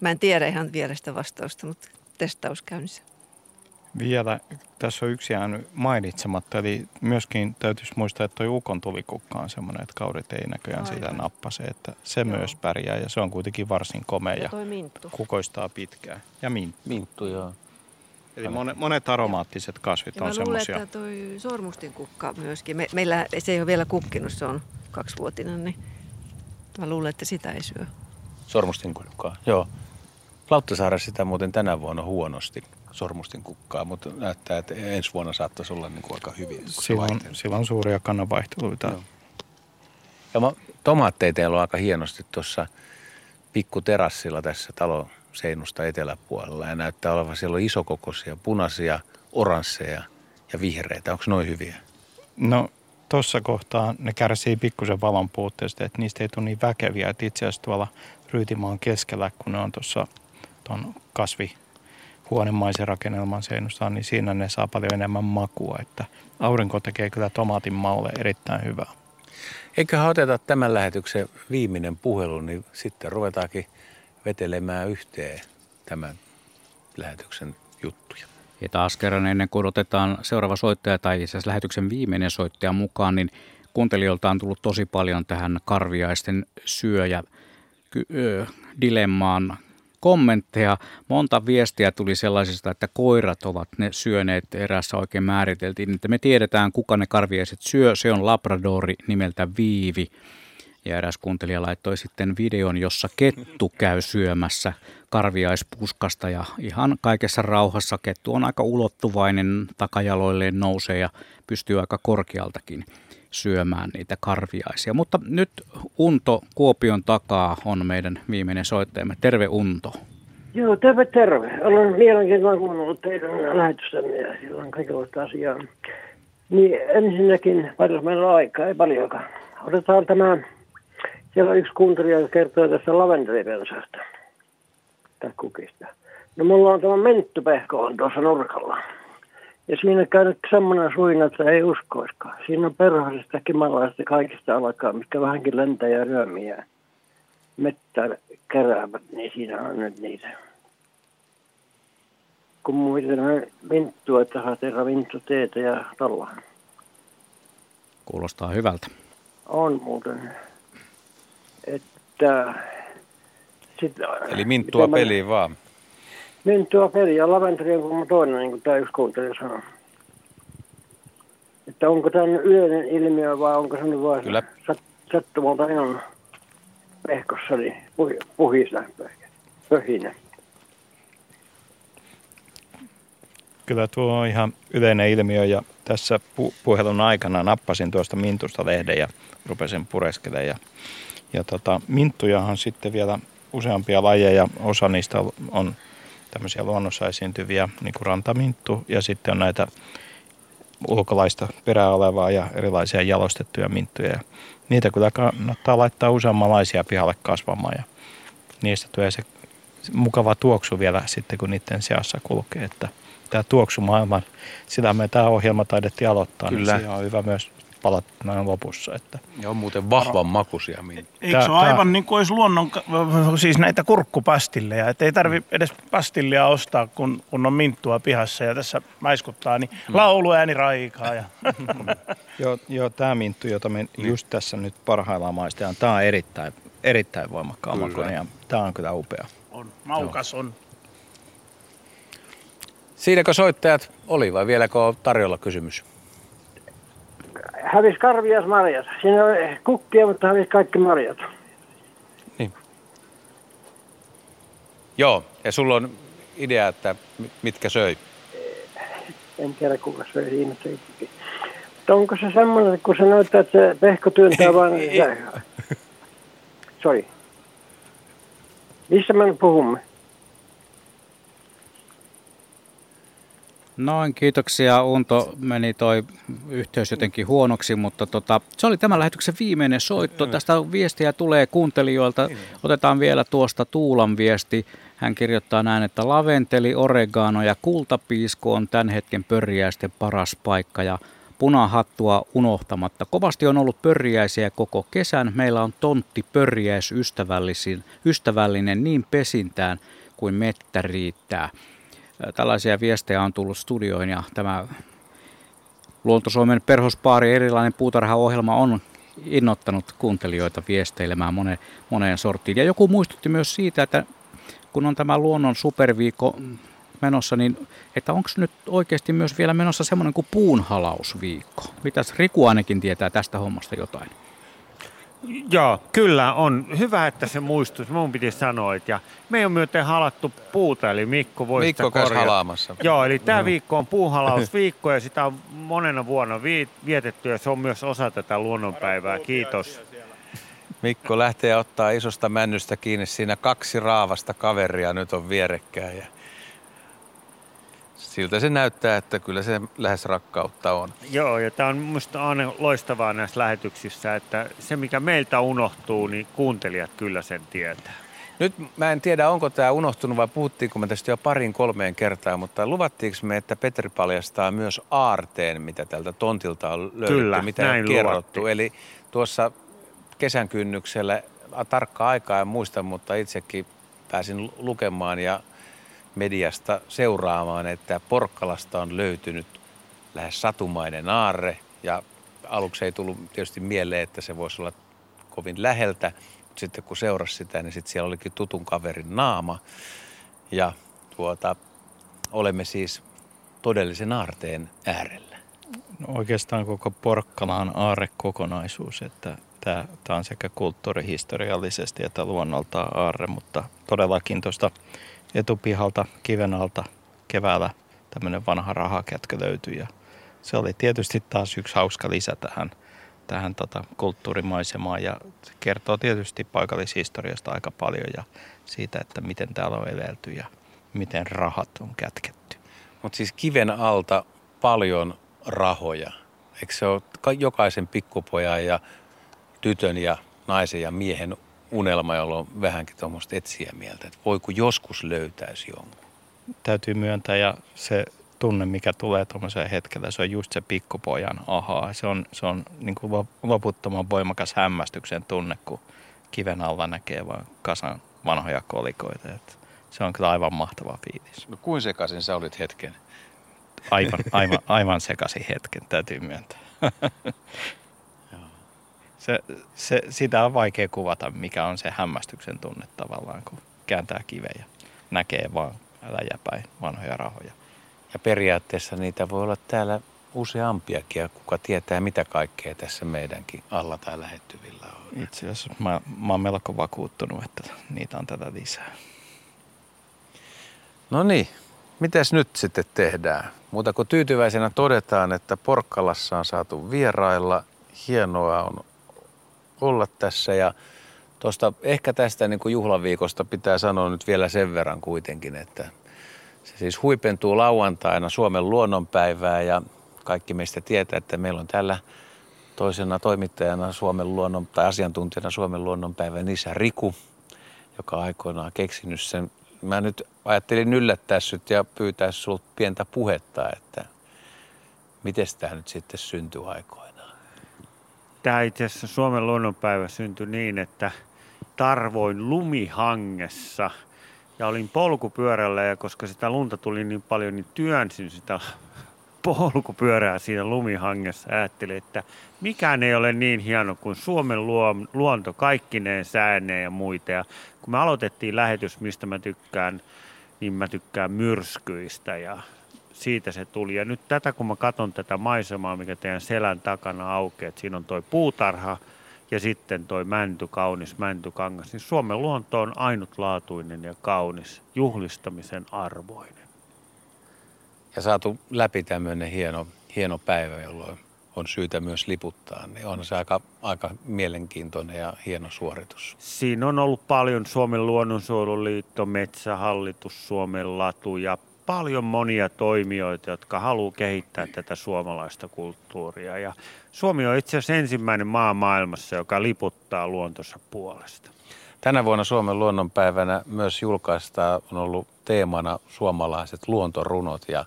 Mä en tiedä ihan vierestä vastausta, mutta testaus käynnissä. Vielä tässä on yksi jäänyt mainitsematta, eli myöskin täytyisi muistaa, että tuo ukon tulikukka on semmoinen, että kaurit ei näköjään Aivan. sitä nappase, että se myös pärjää ja se on kuitenkin varsin komea Ja ja kukoistaa pitkään. Ja minttu. Minttu, joo. Eli monet, monet aromaattiset kasvit Ja on mä luulen, semmoisia. että toi sormustin kukka myöskin. Me, meillä se ei ole vielä kukkinut, se on kaksivuotinen, niin mä luulen, että sitä ei syö. Sormustin kukkaa, joo. Lauttasaaressa sitä muuten tänä vuonna huonosti sormustin kukkaa, mutta näyttää, että ensi vuonna saattaisi olla niin kuin aika hyvin. Silloin, vaihtelee. silloin on suuria kannanvaihteluita. Ja mä, tomaatteja teillä on aika hienosti tuossa pikkuterassilla tässä talon seinusta eteläpuolella. Ja näyttää olevan siellä on isokokoisia, punaisia, oransseja ja vihreitä. Onko noin hyviä? No tuossa kohtaa ne kärsii pikkusen valon puutteesta, että niistä ei tule niin väkeviä. Että itse asiassa tuolla Ryytimaan keskellä, kun ne on tuossa tuon kasvihuonemaisen rakennelman seinustaan, niin siinä ne saa paljon enemmän makua. Että aurinko tekee kyllä tomaatin maulle erittäin hyvää. Eiköhän oteta tämän lähetyksen viimeinen puhelu, niin sitten ruvetaankin vetelemään yhteen tämän lähetyksen juttuja. Ja taas kerran ennen kuin otetaan seuraava soittaja tai itse asiassa lähetyksen viimeinen soittaja mukaan, niin kuuntelijoilta on tullut tosi paljon tähän karviaisten syöjä dilemmaan kommentteja. Monta viestiä tuli sellaisista, että koirat ovat ne syöneet. Erässä oikein määriteltiin, että me tiedetään kuka ne karviaiset syö. Se on labradori nimeltä Viivi. Ja eräs kuuntelija laittoi sitten videon, jossa kettu käy syömässä karviaispuskasta ja ihan kaikessa rauhassa kettu on aika ulottuvainen, takajaloilleen nousee ja pystyy aika korkealtakin syömään niitä karviaisia. Mutta nyt Unto Kuopion takaa on meidän viimeinen soittajamme. Terve Unto. Joo, terve terve. Olen mielenkiintoinen kuunnellut teidän lähetystänne ja sillä on kaikenlaista asiaa. Niin ensinnäkin, paljon meillä on aikaa, ei paljonkaan. Otetaan tämä, siellä on yksi kuuntelija, joka kertoo tästä lavendelipensasta, tai kukista. No mulla on tämä menttypehko on tuossa nurkalla. Ja siinä käy nyt semmoinen suina, että ei uskoiskaan. Siinä on perhoisesta, kimalaista kaikista alkaa, mikä vähänkin lentää ja ryömiä. Mettä keräävät, niin siinä on nyt niitä. Kun muuten vinttua, että saa tehdä vinttu teetä ja tallaa. Kuulostaa hyvältä. On muuten. Että... Sit, Eli minttua mä- peliin vaan. Minttua peli ja laventeli on kuin toinen, niin kuin tämä yksi kuuntelija sanoi. Että onko tämä yleinen ilmiö vai onko se nyt vain Kyllä. sat, sattumalta minun pehkossani puhi- puhista pöhinä. Kyllä tuo on ihan yleinen ilmiö ja tässä pu- puhelun aikana nappasin tuosta mintusta lehden ja rupesin pureskelemaan. Ja, ja tota, minttujahan sitten vielä useampia lajeja, osa niistä on tämmöisiä luonnossa esiintyviä, niin kuin rantaminttu ja sitten on näitä ulkolaista perää olevaa ja erilaisia jalostettuja minttuja. Ja niitä kyllä kannattaa laittaa useammanlaisia pihalle kasvamaan ja niistä tulee se mukava tuoksu vielä sitten, kun niiden seassa kulkee. Että tämä tuoksumaailman, sitä me tämä ohjelma taidettiin aloittaa, Kyllä. niin on hyvä myös palata näin lopussa. Että Ja on muuten vahvan makuisia. Eikö se ole aivan niin kuin olisi luonnon, siis näitä kurkkupastilleja, että ei tarvi edes pastillia ostaa, kun, kun on minttua pihassa ja tässä maiskuttaa, niin lauluääni raikaa. Ja... *laughs* Joo, joo tämä minttu, jota me just tässä nyt parhaillaan maistetaan, tämä on erittäin, erittäin voimakkaan makuinen ja tämä on kyllä upea. On, maukas on. Siinäkö soittajat oli vai vieläkö on tarjolla kysymys? Hävis karvias marjat. Siinä on kukkia, mutta hävis kaikki marjat. Joo, ja sulla on idea, että mi- mitkä söi? En tiedä kuka viimeistä itsekin. Mutta onko se semmoinen, että kun se näyttää, että se pehko työntää *laughs* vaan... Sori. Missä me puhumme? Noin, kiitoksia. Unto meni toi yhteys jotenkin huonoksi, mutta tota, se oli tämän lähetyksen viimeinen soitto. Tästä viestiä tulee kuuntelijoilta. Otetaan vielä tuosta Tuulan viesti. Hän kirjoittaa näin, että laventeli, oregano ja kultapiisko on tämän hetken pörjäisten paras paikka ja punahattua unohtamatta. Kovasti on ollut pörjäisiä koko kesän. Meillä on tontti pörjäis ystävällisin, ystävällinen niin pesintään kuin mettä riittää. Tällaisia viestejä on tullut studioon ja tämä Luonto-Suomen perhospaari erilainen puutarhaohjelma on innottanut kuuntelijoita viesteilemään moneen, moneen sorttiin. Ja joku muistutti myös siitä, että kun on tämä luonnon superviikko menossa, niin että onko nyt oikeasti myös vielä menossa semmoinen kuin puunhalausviikko? Mitäs Riku ainakin tietää tästä hommasta jotain? Joo, kyllä on. Hyvä, että se muistuisi. Mun piti sanoa, että ja me ei ole myöten halattu puuta, eli Mikko voi Mikko sitä korjata. halaamassa. Joo, eli tämä viikko on puuhalausviikko ja sitä on monena vuonna vi- vietetty ja se on myös osa tätä luonnonpäivää. Kiitos. Mikko lähtee ottaa isosta männystä kiinni. Siinä kaksi raavasta kaveria nyt on vierekkäin. Ja siltä se näyttää, että kyllä se lähes rakkautta on. Joo, ja tämä on minusta aina loistavaa näissä lähetyksissä, että se mikä meiltä unohtuu, niin kuuntelijat kyllä sen tietää. Nyt mä en tiedä, onko tämä unohtunut vai puhuttiinko me tästä jo parin kolmeen kertaa, mutta luvattiinko me, että Petri paljastaa myös aarteen, mitä tältä tontilta on löydetty, Kyllä, mitä on kerrottu. luvattiin. Eli tuossa kesän kynnyksellä, tarkkaa aikaa en muista, mutta itsekin pääsin lukemaan ja mediasta seuraamaan, että Porkkalasta on löytynyt lähes satumainen aarre ja aluksi ei tullut tietysti mieleen, että se voisi olla kovin läheltä, sitten kun seurasi sitä, niin sitten siellä olikin tutun kaverin naama ja tuota, olemme siis todellisen aarteen äärellä. No oikeastaan koko Porkkala on aarrekokonaisuus, että tämä, tämä on sekä kulttuurihistoriallisesti että luonnoltaan aarre, mutta todellakin tuosta etupihalta kiven alta keväällä tämmöinen vanha rahakätkö löytyi ja se oli tietysti taas yksi hauska lisä tähän, tähän tota, kulttuurimaisemaan ja kertoo tietysti paikallishistoriasta aika paljon ja siitä, että miten täällä on elelty ja miten rahat on kätketty. Mutta siis kiven alta paljon rahoja. Eikö se ole jokaisen pikkupojan ja tytön ja naisen ja miehen unelma, jolla on vähänkin tuommoista etsiä mieltä, että voiko joskus löytäisi jonkun? Täytyy myöntää ja se tunne, mikä tulee tuommoiseen hetkellä, se on just se pikkupojan ahaa. Se on, se on niin kuin loputtoman voimakas hämmästyksen tunne, kun kiven alla näkee vain kasan vanhoja kolikoita. Et se on kyllä aivan mahtava fiilis. No kuin sekaisin sä olit hetken? Aivan, aivan, aivan sekaisin hetken, täytyy myöntää. *laughs* se, se, sitä on vaikea kuvata, mikä on se hämmästyksen tunne tavallaan, kun kääntää kiveä ja näkee vaan läjäpäin vanhoja rahoja. Ja periaatteessa niitä voi olla täällä useampiakin ja kuka tietää mitä kaikkea tässä meidänkin alla tai lähettyvillä on. Itse asiassa mä, mä oon melko vakuuttunut, että niitä on tätä lisää. No niin, mitäs nyt sitten tehdään? Muuta kuin tyytyväisenä todetaan, että Porkkalassa on saatu vierailla. Hienoa on olla tässä ja tuosta ehkä tästä niin kuin juhlaviikosta pitää sanoa nyt vielä sen verran kuitenkin, että se siis huipentuu lauantaina Suomen luonnonpäivää ja kaikki meistä tietää, että meillä on täällä toisena toimittajana Suomen luonnon, tai asiantuntijana Suomen luonnonpäivän isä Riku, joka aikoinaan keksinyt sen. Mä nyt ajattelin yllättää sut ja pyytää sinulta pientä puhetta, että miten tämä nyt sitten syntyi aikoinaan? Tämä itse asiassa Suomen luonnonpäivä syntyi niin, että tarvoin lumihangessa – ja olin polkupyörällä ja koska sitä lunta tuli niin paljon, niin työnsin sitä *laughs* polkupyörää siinä lumihangessa. Ajattelin, että mikään ei ole niin hieno kuin Suomen luonto kaikkineen sääneen ja muita. Ja kun me aloitettiin lähetys, mistä mä tykkään, niin mä tykkään myrskyistä ja siitä se tuli. Ja nyt tätä, kun mä katson tätä maisemaa, mikä teidän selän takana aukeaa, että siinä on toi puutarha – ja sitten toi mänty, kaunis mäntykangas, niin Suomen luonto on ainutlaatuinen ja kaunis, juhlistamisen arvoinen. Ja saatu läpi tämmöinen hieno, hieno päivä, jolloin on syytä myös liputtaa, niin on se aika, aika mielenkiintoinen ja hieno suoritus. Siinä on ollut paljon Suomen luonnonsuojeluliitto, Metsähallitus, Suomen latu ja paljon monia toimijoita, jotka haluaa kehittää tätä suomalaista kulttuuria. Ja Suomi on itse asiassa ensimmäinen maa maailmassa, joka liputtaa luontonsa puolesta. Tänä vuonna Suomen luonnonpäivänä myös julkaistaan on ollut teemana suomalaiset luontorunot ja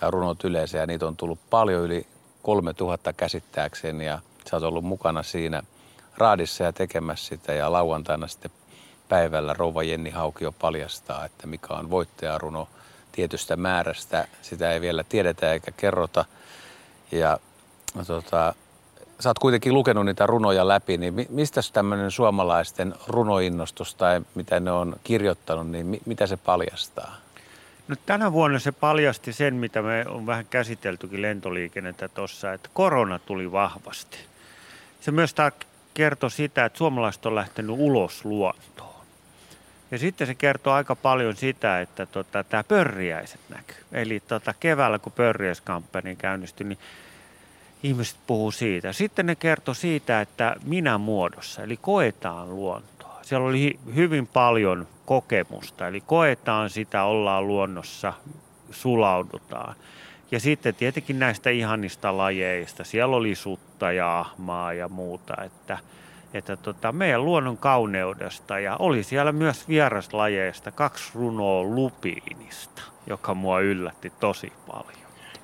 tai runot yleensä ja niitä on tullut paljon yli 3000 käsittääkseni ja sä oot ollut mukana siinä raadissa ja tekemässä sitä ja lauantaina sitten päivällä rouva Jenni Haukio paljastaa, että mikä on voittajaruno tietystä määrästä. Sitä ei vielä tiedetä eikä kerrota. Ja tota, sä oot kuitenkin lukenut niitä runoja läpi, niin mistä tämmöinen suomalaisten runoinnostus tai mitä ne on kirjoittanut, niin mitä se paljastaa? No, tänä vuonna se paljasti sen, mitä me on vähän käsiteltykin lentoliikennettä tuossa, että korona tuli vahvasti. Se myös kertoi sitä, että suomalaiset on lähtenyt ulos luontoon. Ja sitten se kertoo aika paljon sitä, että tota, tämä pörriäiset näkyy. Eli tota, keväällä, kun pörriäiskampanja käynnistyi, niin ihmiset puhuu siitä. Sitten ne kertoo siitä, että minä muodossa, eli koetaan luontoa. Siellä oli hyvin paljon kokemusta, eli koetaan sitä, ollaan luonnossa, sulaudutaan. Ja sitten tietenkin näistä ihanista lajeista, siellä oli sutta ja ahmaa ja muuta, että – että tota, meidän luonnon kauneudesta ja oli siellä myös vieraslajeista kaksi runoa lupiinista, joka mua yllätti tosi paljon.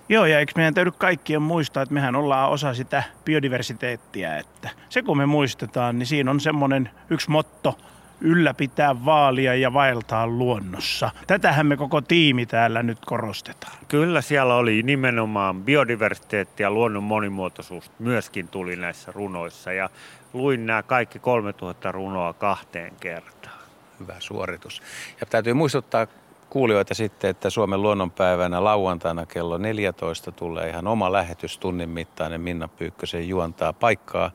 Joo, ja eikö meidän täydy kaikkien muistaa, että mehän ollaan osa sitä biodiversiteettiä, että se kun me muistetaan, niin siinä on semmoinen yksi motto, ylläpitää, vaalia ja vaeltaa luonnossa. Tätähän me koko tiimi täällä nyt korostetaan. Kyllä siellä oli nimenomaan biodiversiteetti ja luonnon monimuotoisuus myöskin tuli näissä runoissa ja luin nämä kaikki 3000 runoa kahteen kertaan. Hyvä suoritus. Ja täytyy muistuttaa kuulijoita sitten, että Suomen luonnonpäivänä lauantaina kello 14 tulee ihan oma lähetys tunnin mittainen Minna Pyykkösen juontaa paikkaa.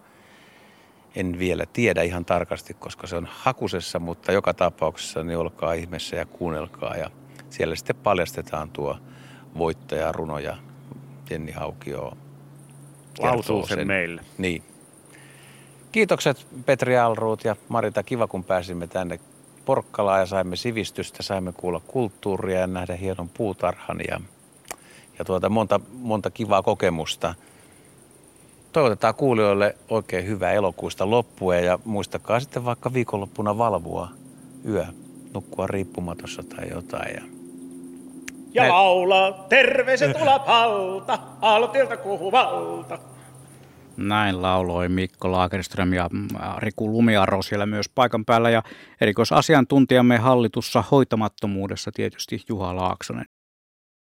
En vielä tiedä ihan tarkasti, koska se on hakusessa, mutta joka tapauksessa niin olkaa ihmeessä ja kuunnelkaa. Ja siellä sitten paljastetaan tuo voittaja runo ja Jenni Haukio lausuu sen, sen meille. Niin, Kiitokset Petri Alruut ja Marita. Kiva, kun pääsimme tänne Porkkalaan ja saimme sivistystä, saimme kuulla kulttuuria ja nähdä hienon puutarhan ja, ja tuota, monta, monta kivaa kokemusta. Toivotetaan kuulijoille oikein hyvää elokuista loppua ja muistakaa sitten vaikka viikonloppuna valvoa yö, nukkua riippumatossa tai jotain. Ja, ja Näin. laulaa terveiset Ulapalta, Altilta kuhuvalta. Näin lauloi Mikko Lagerström ja Riku Lumiaro siellä myös paikan päällä ja erikoisasiantuntijamme hallitussa hoitamattomuudessa tietysti Juha Laaksonen.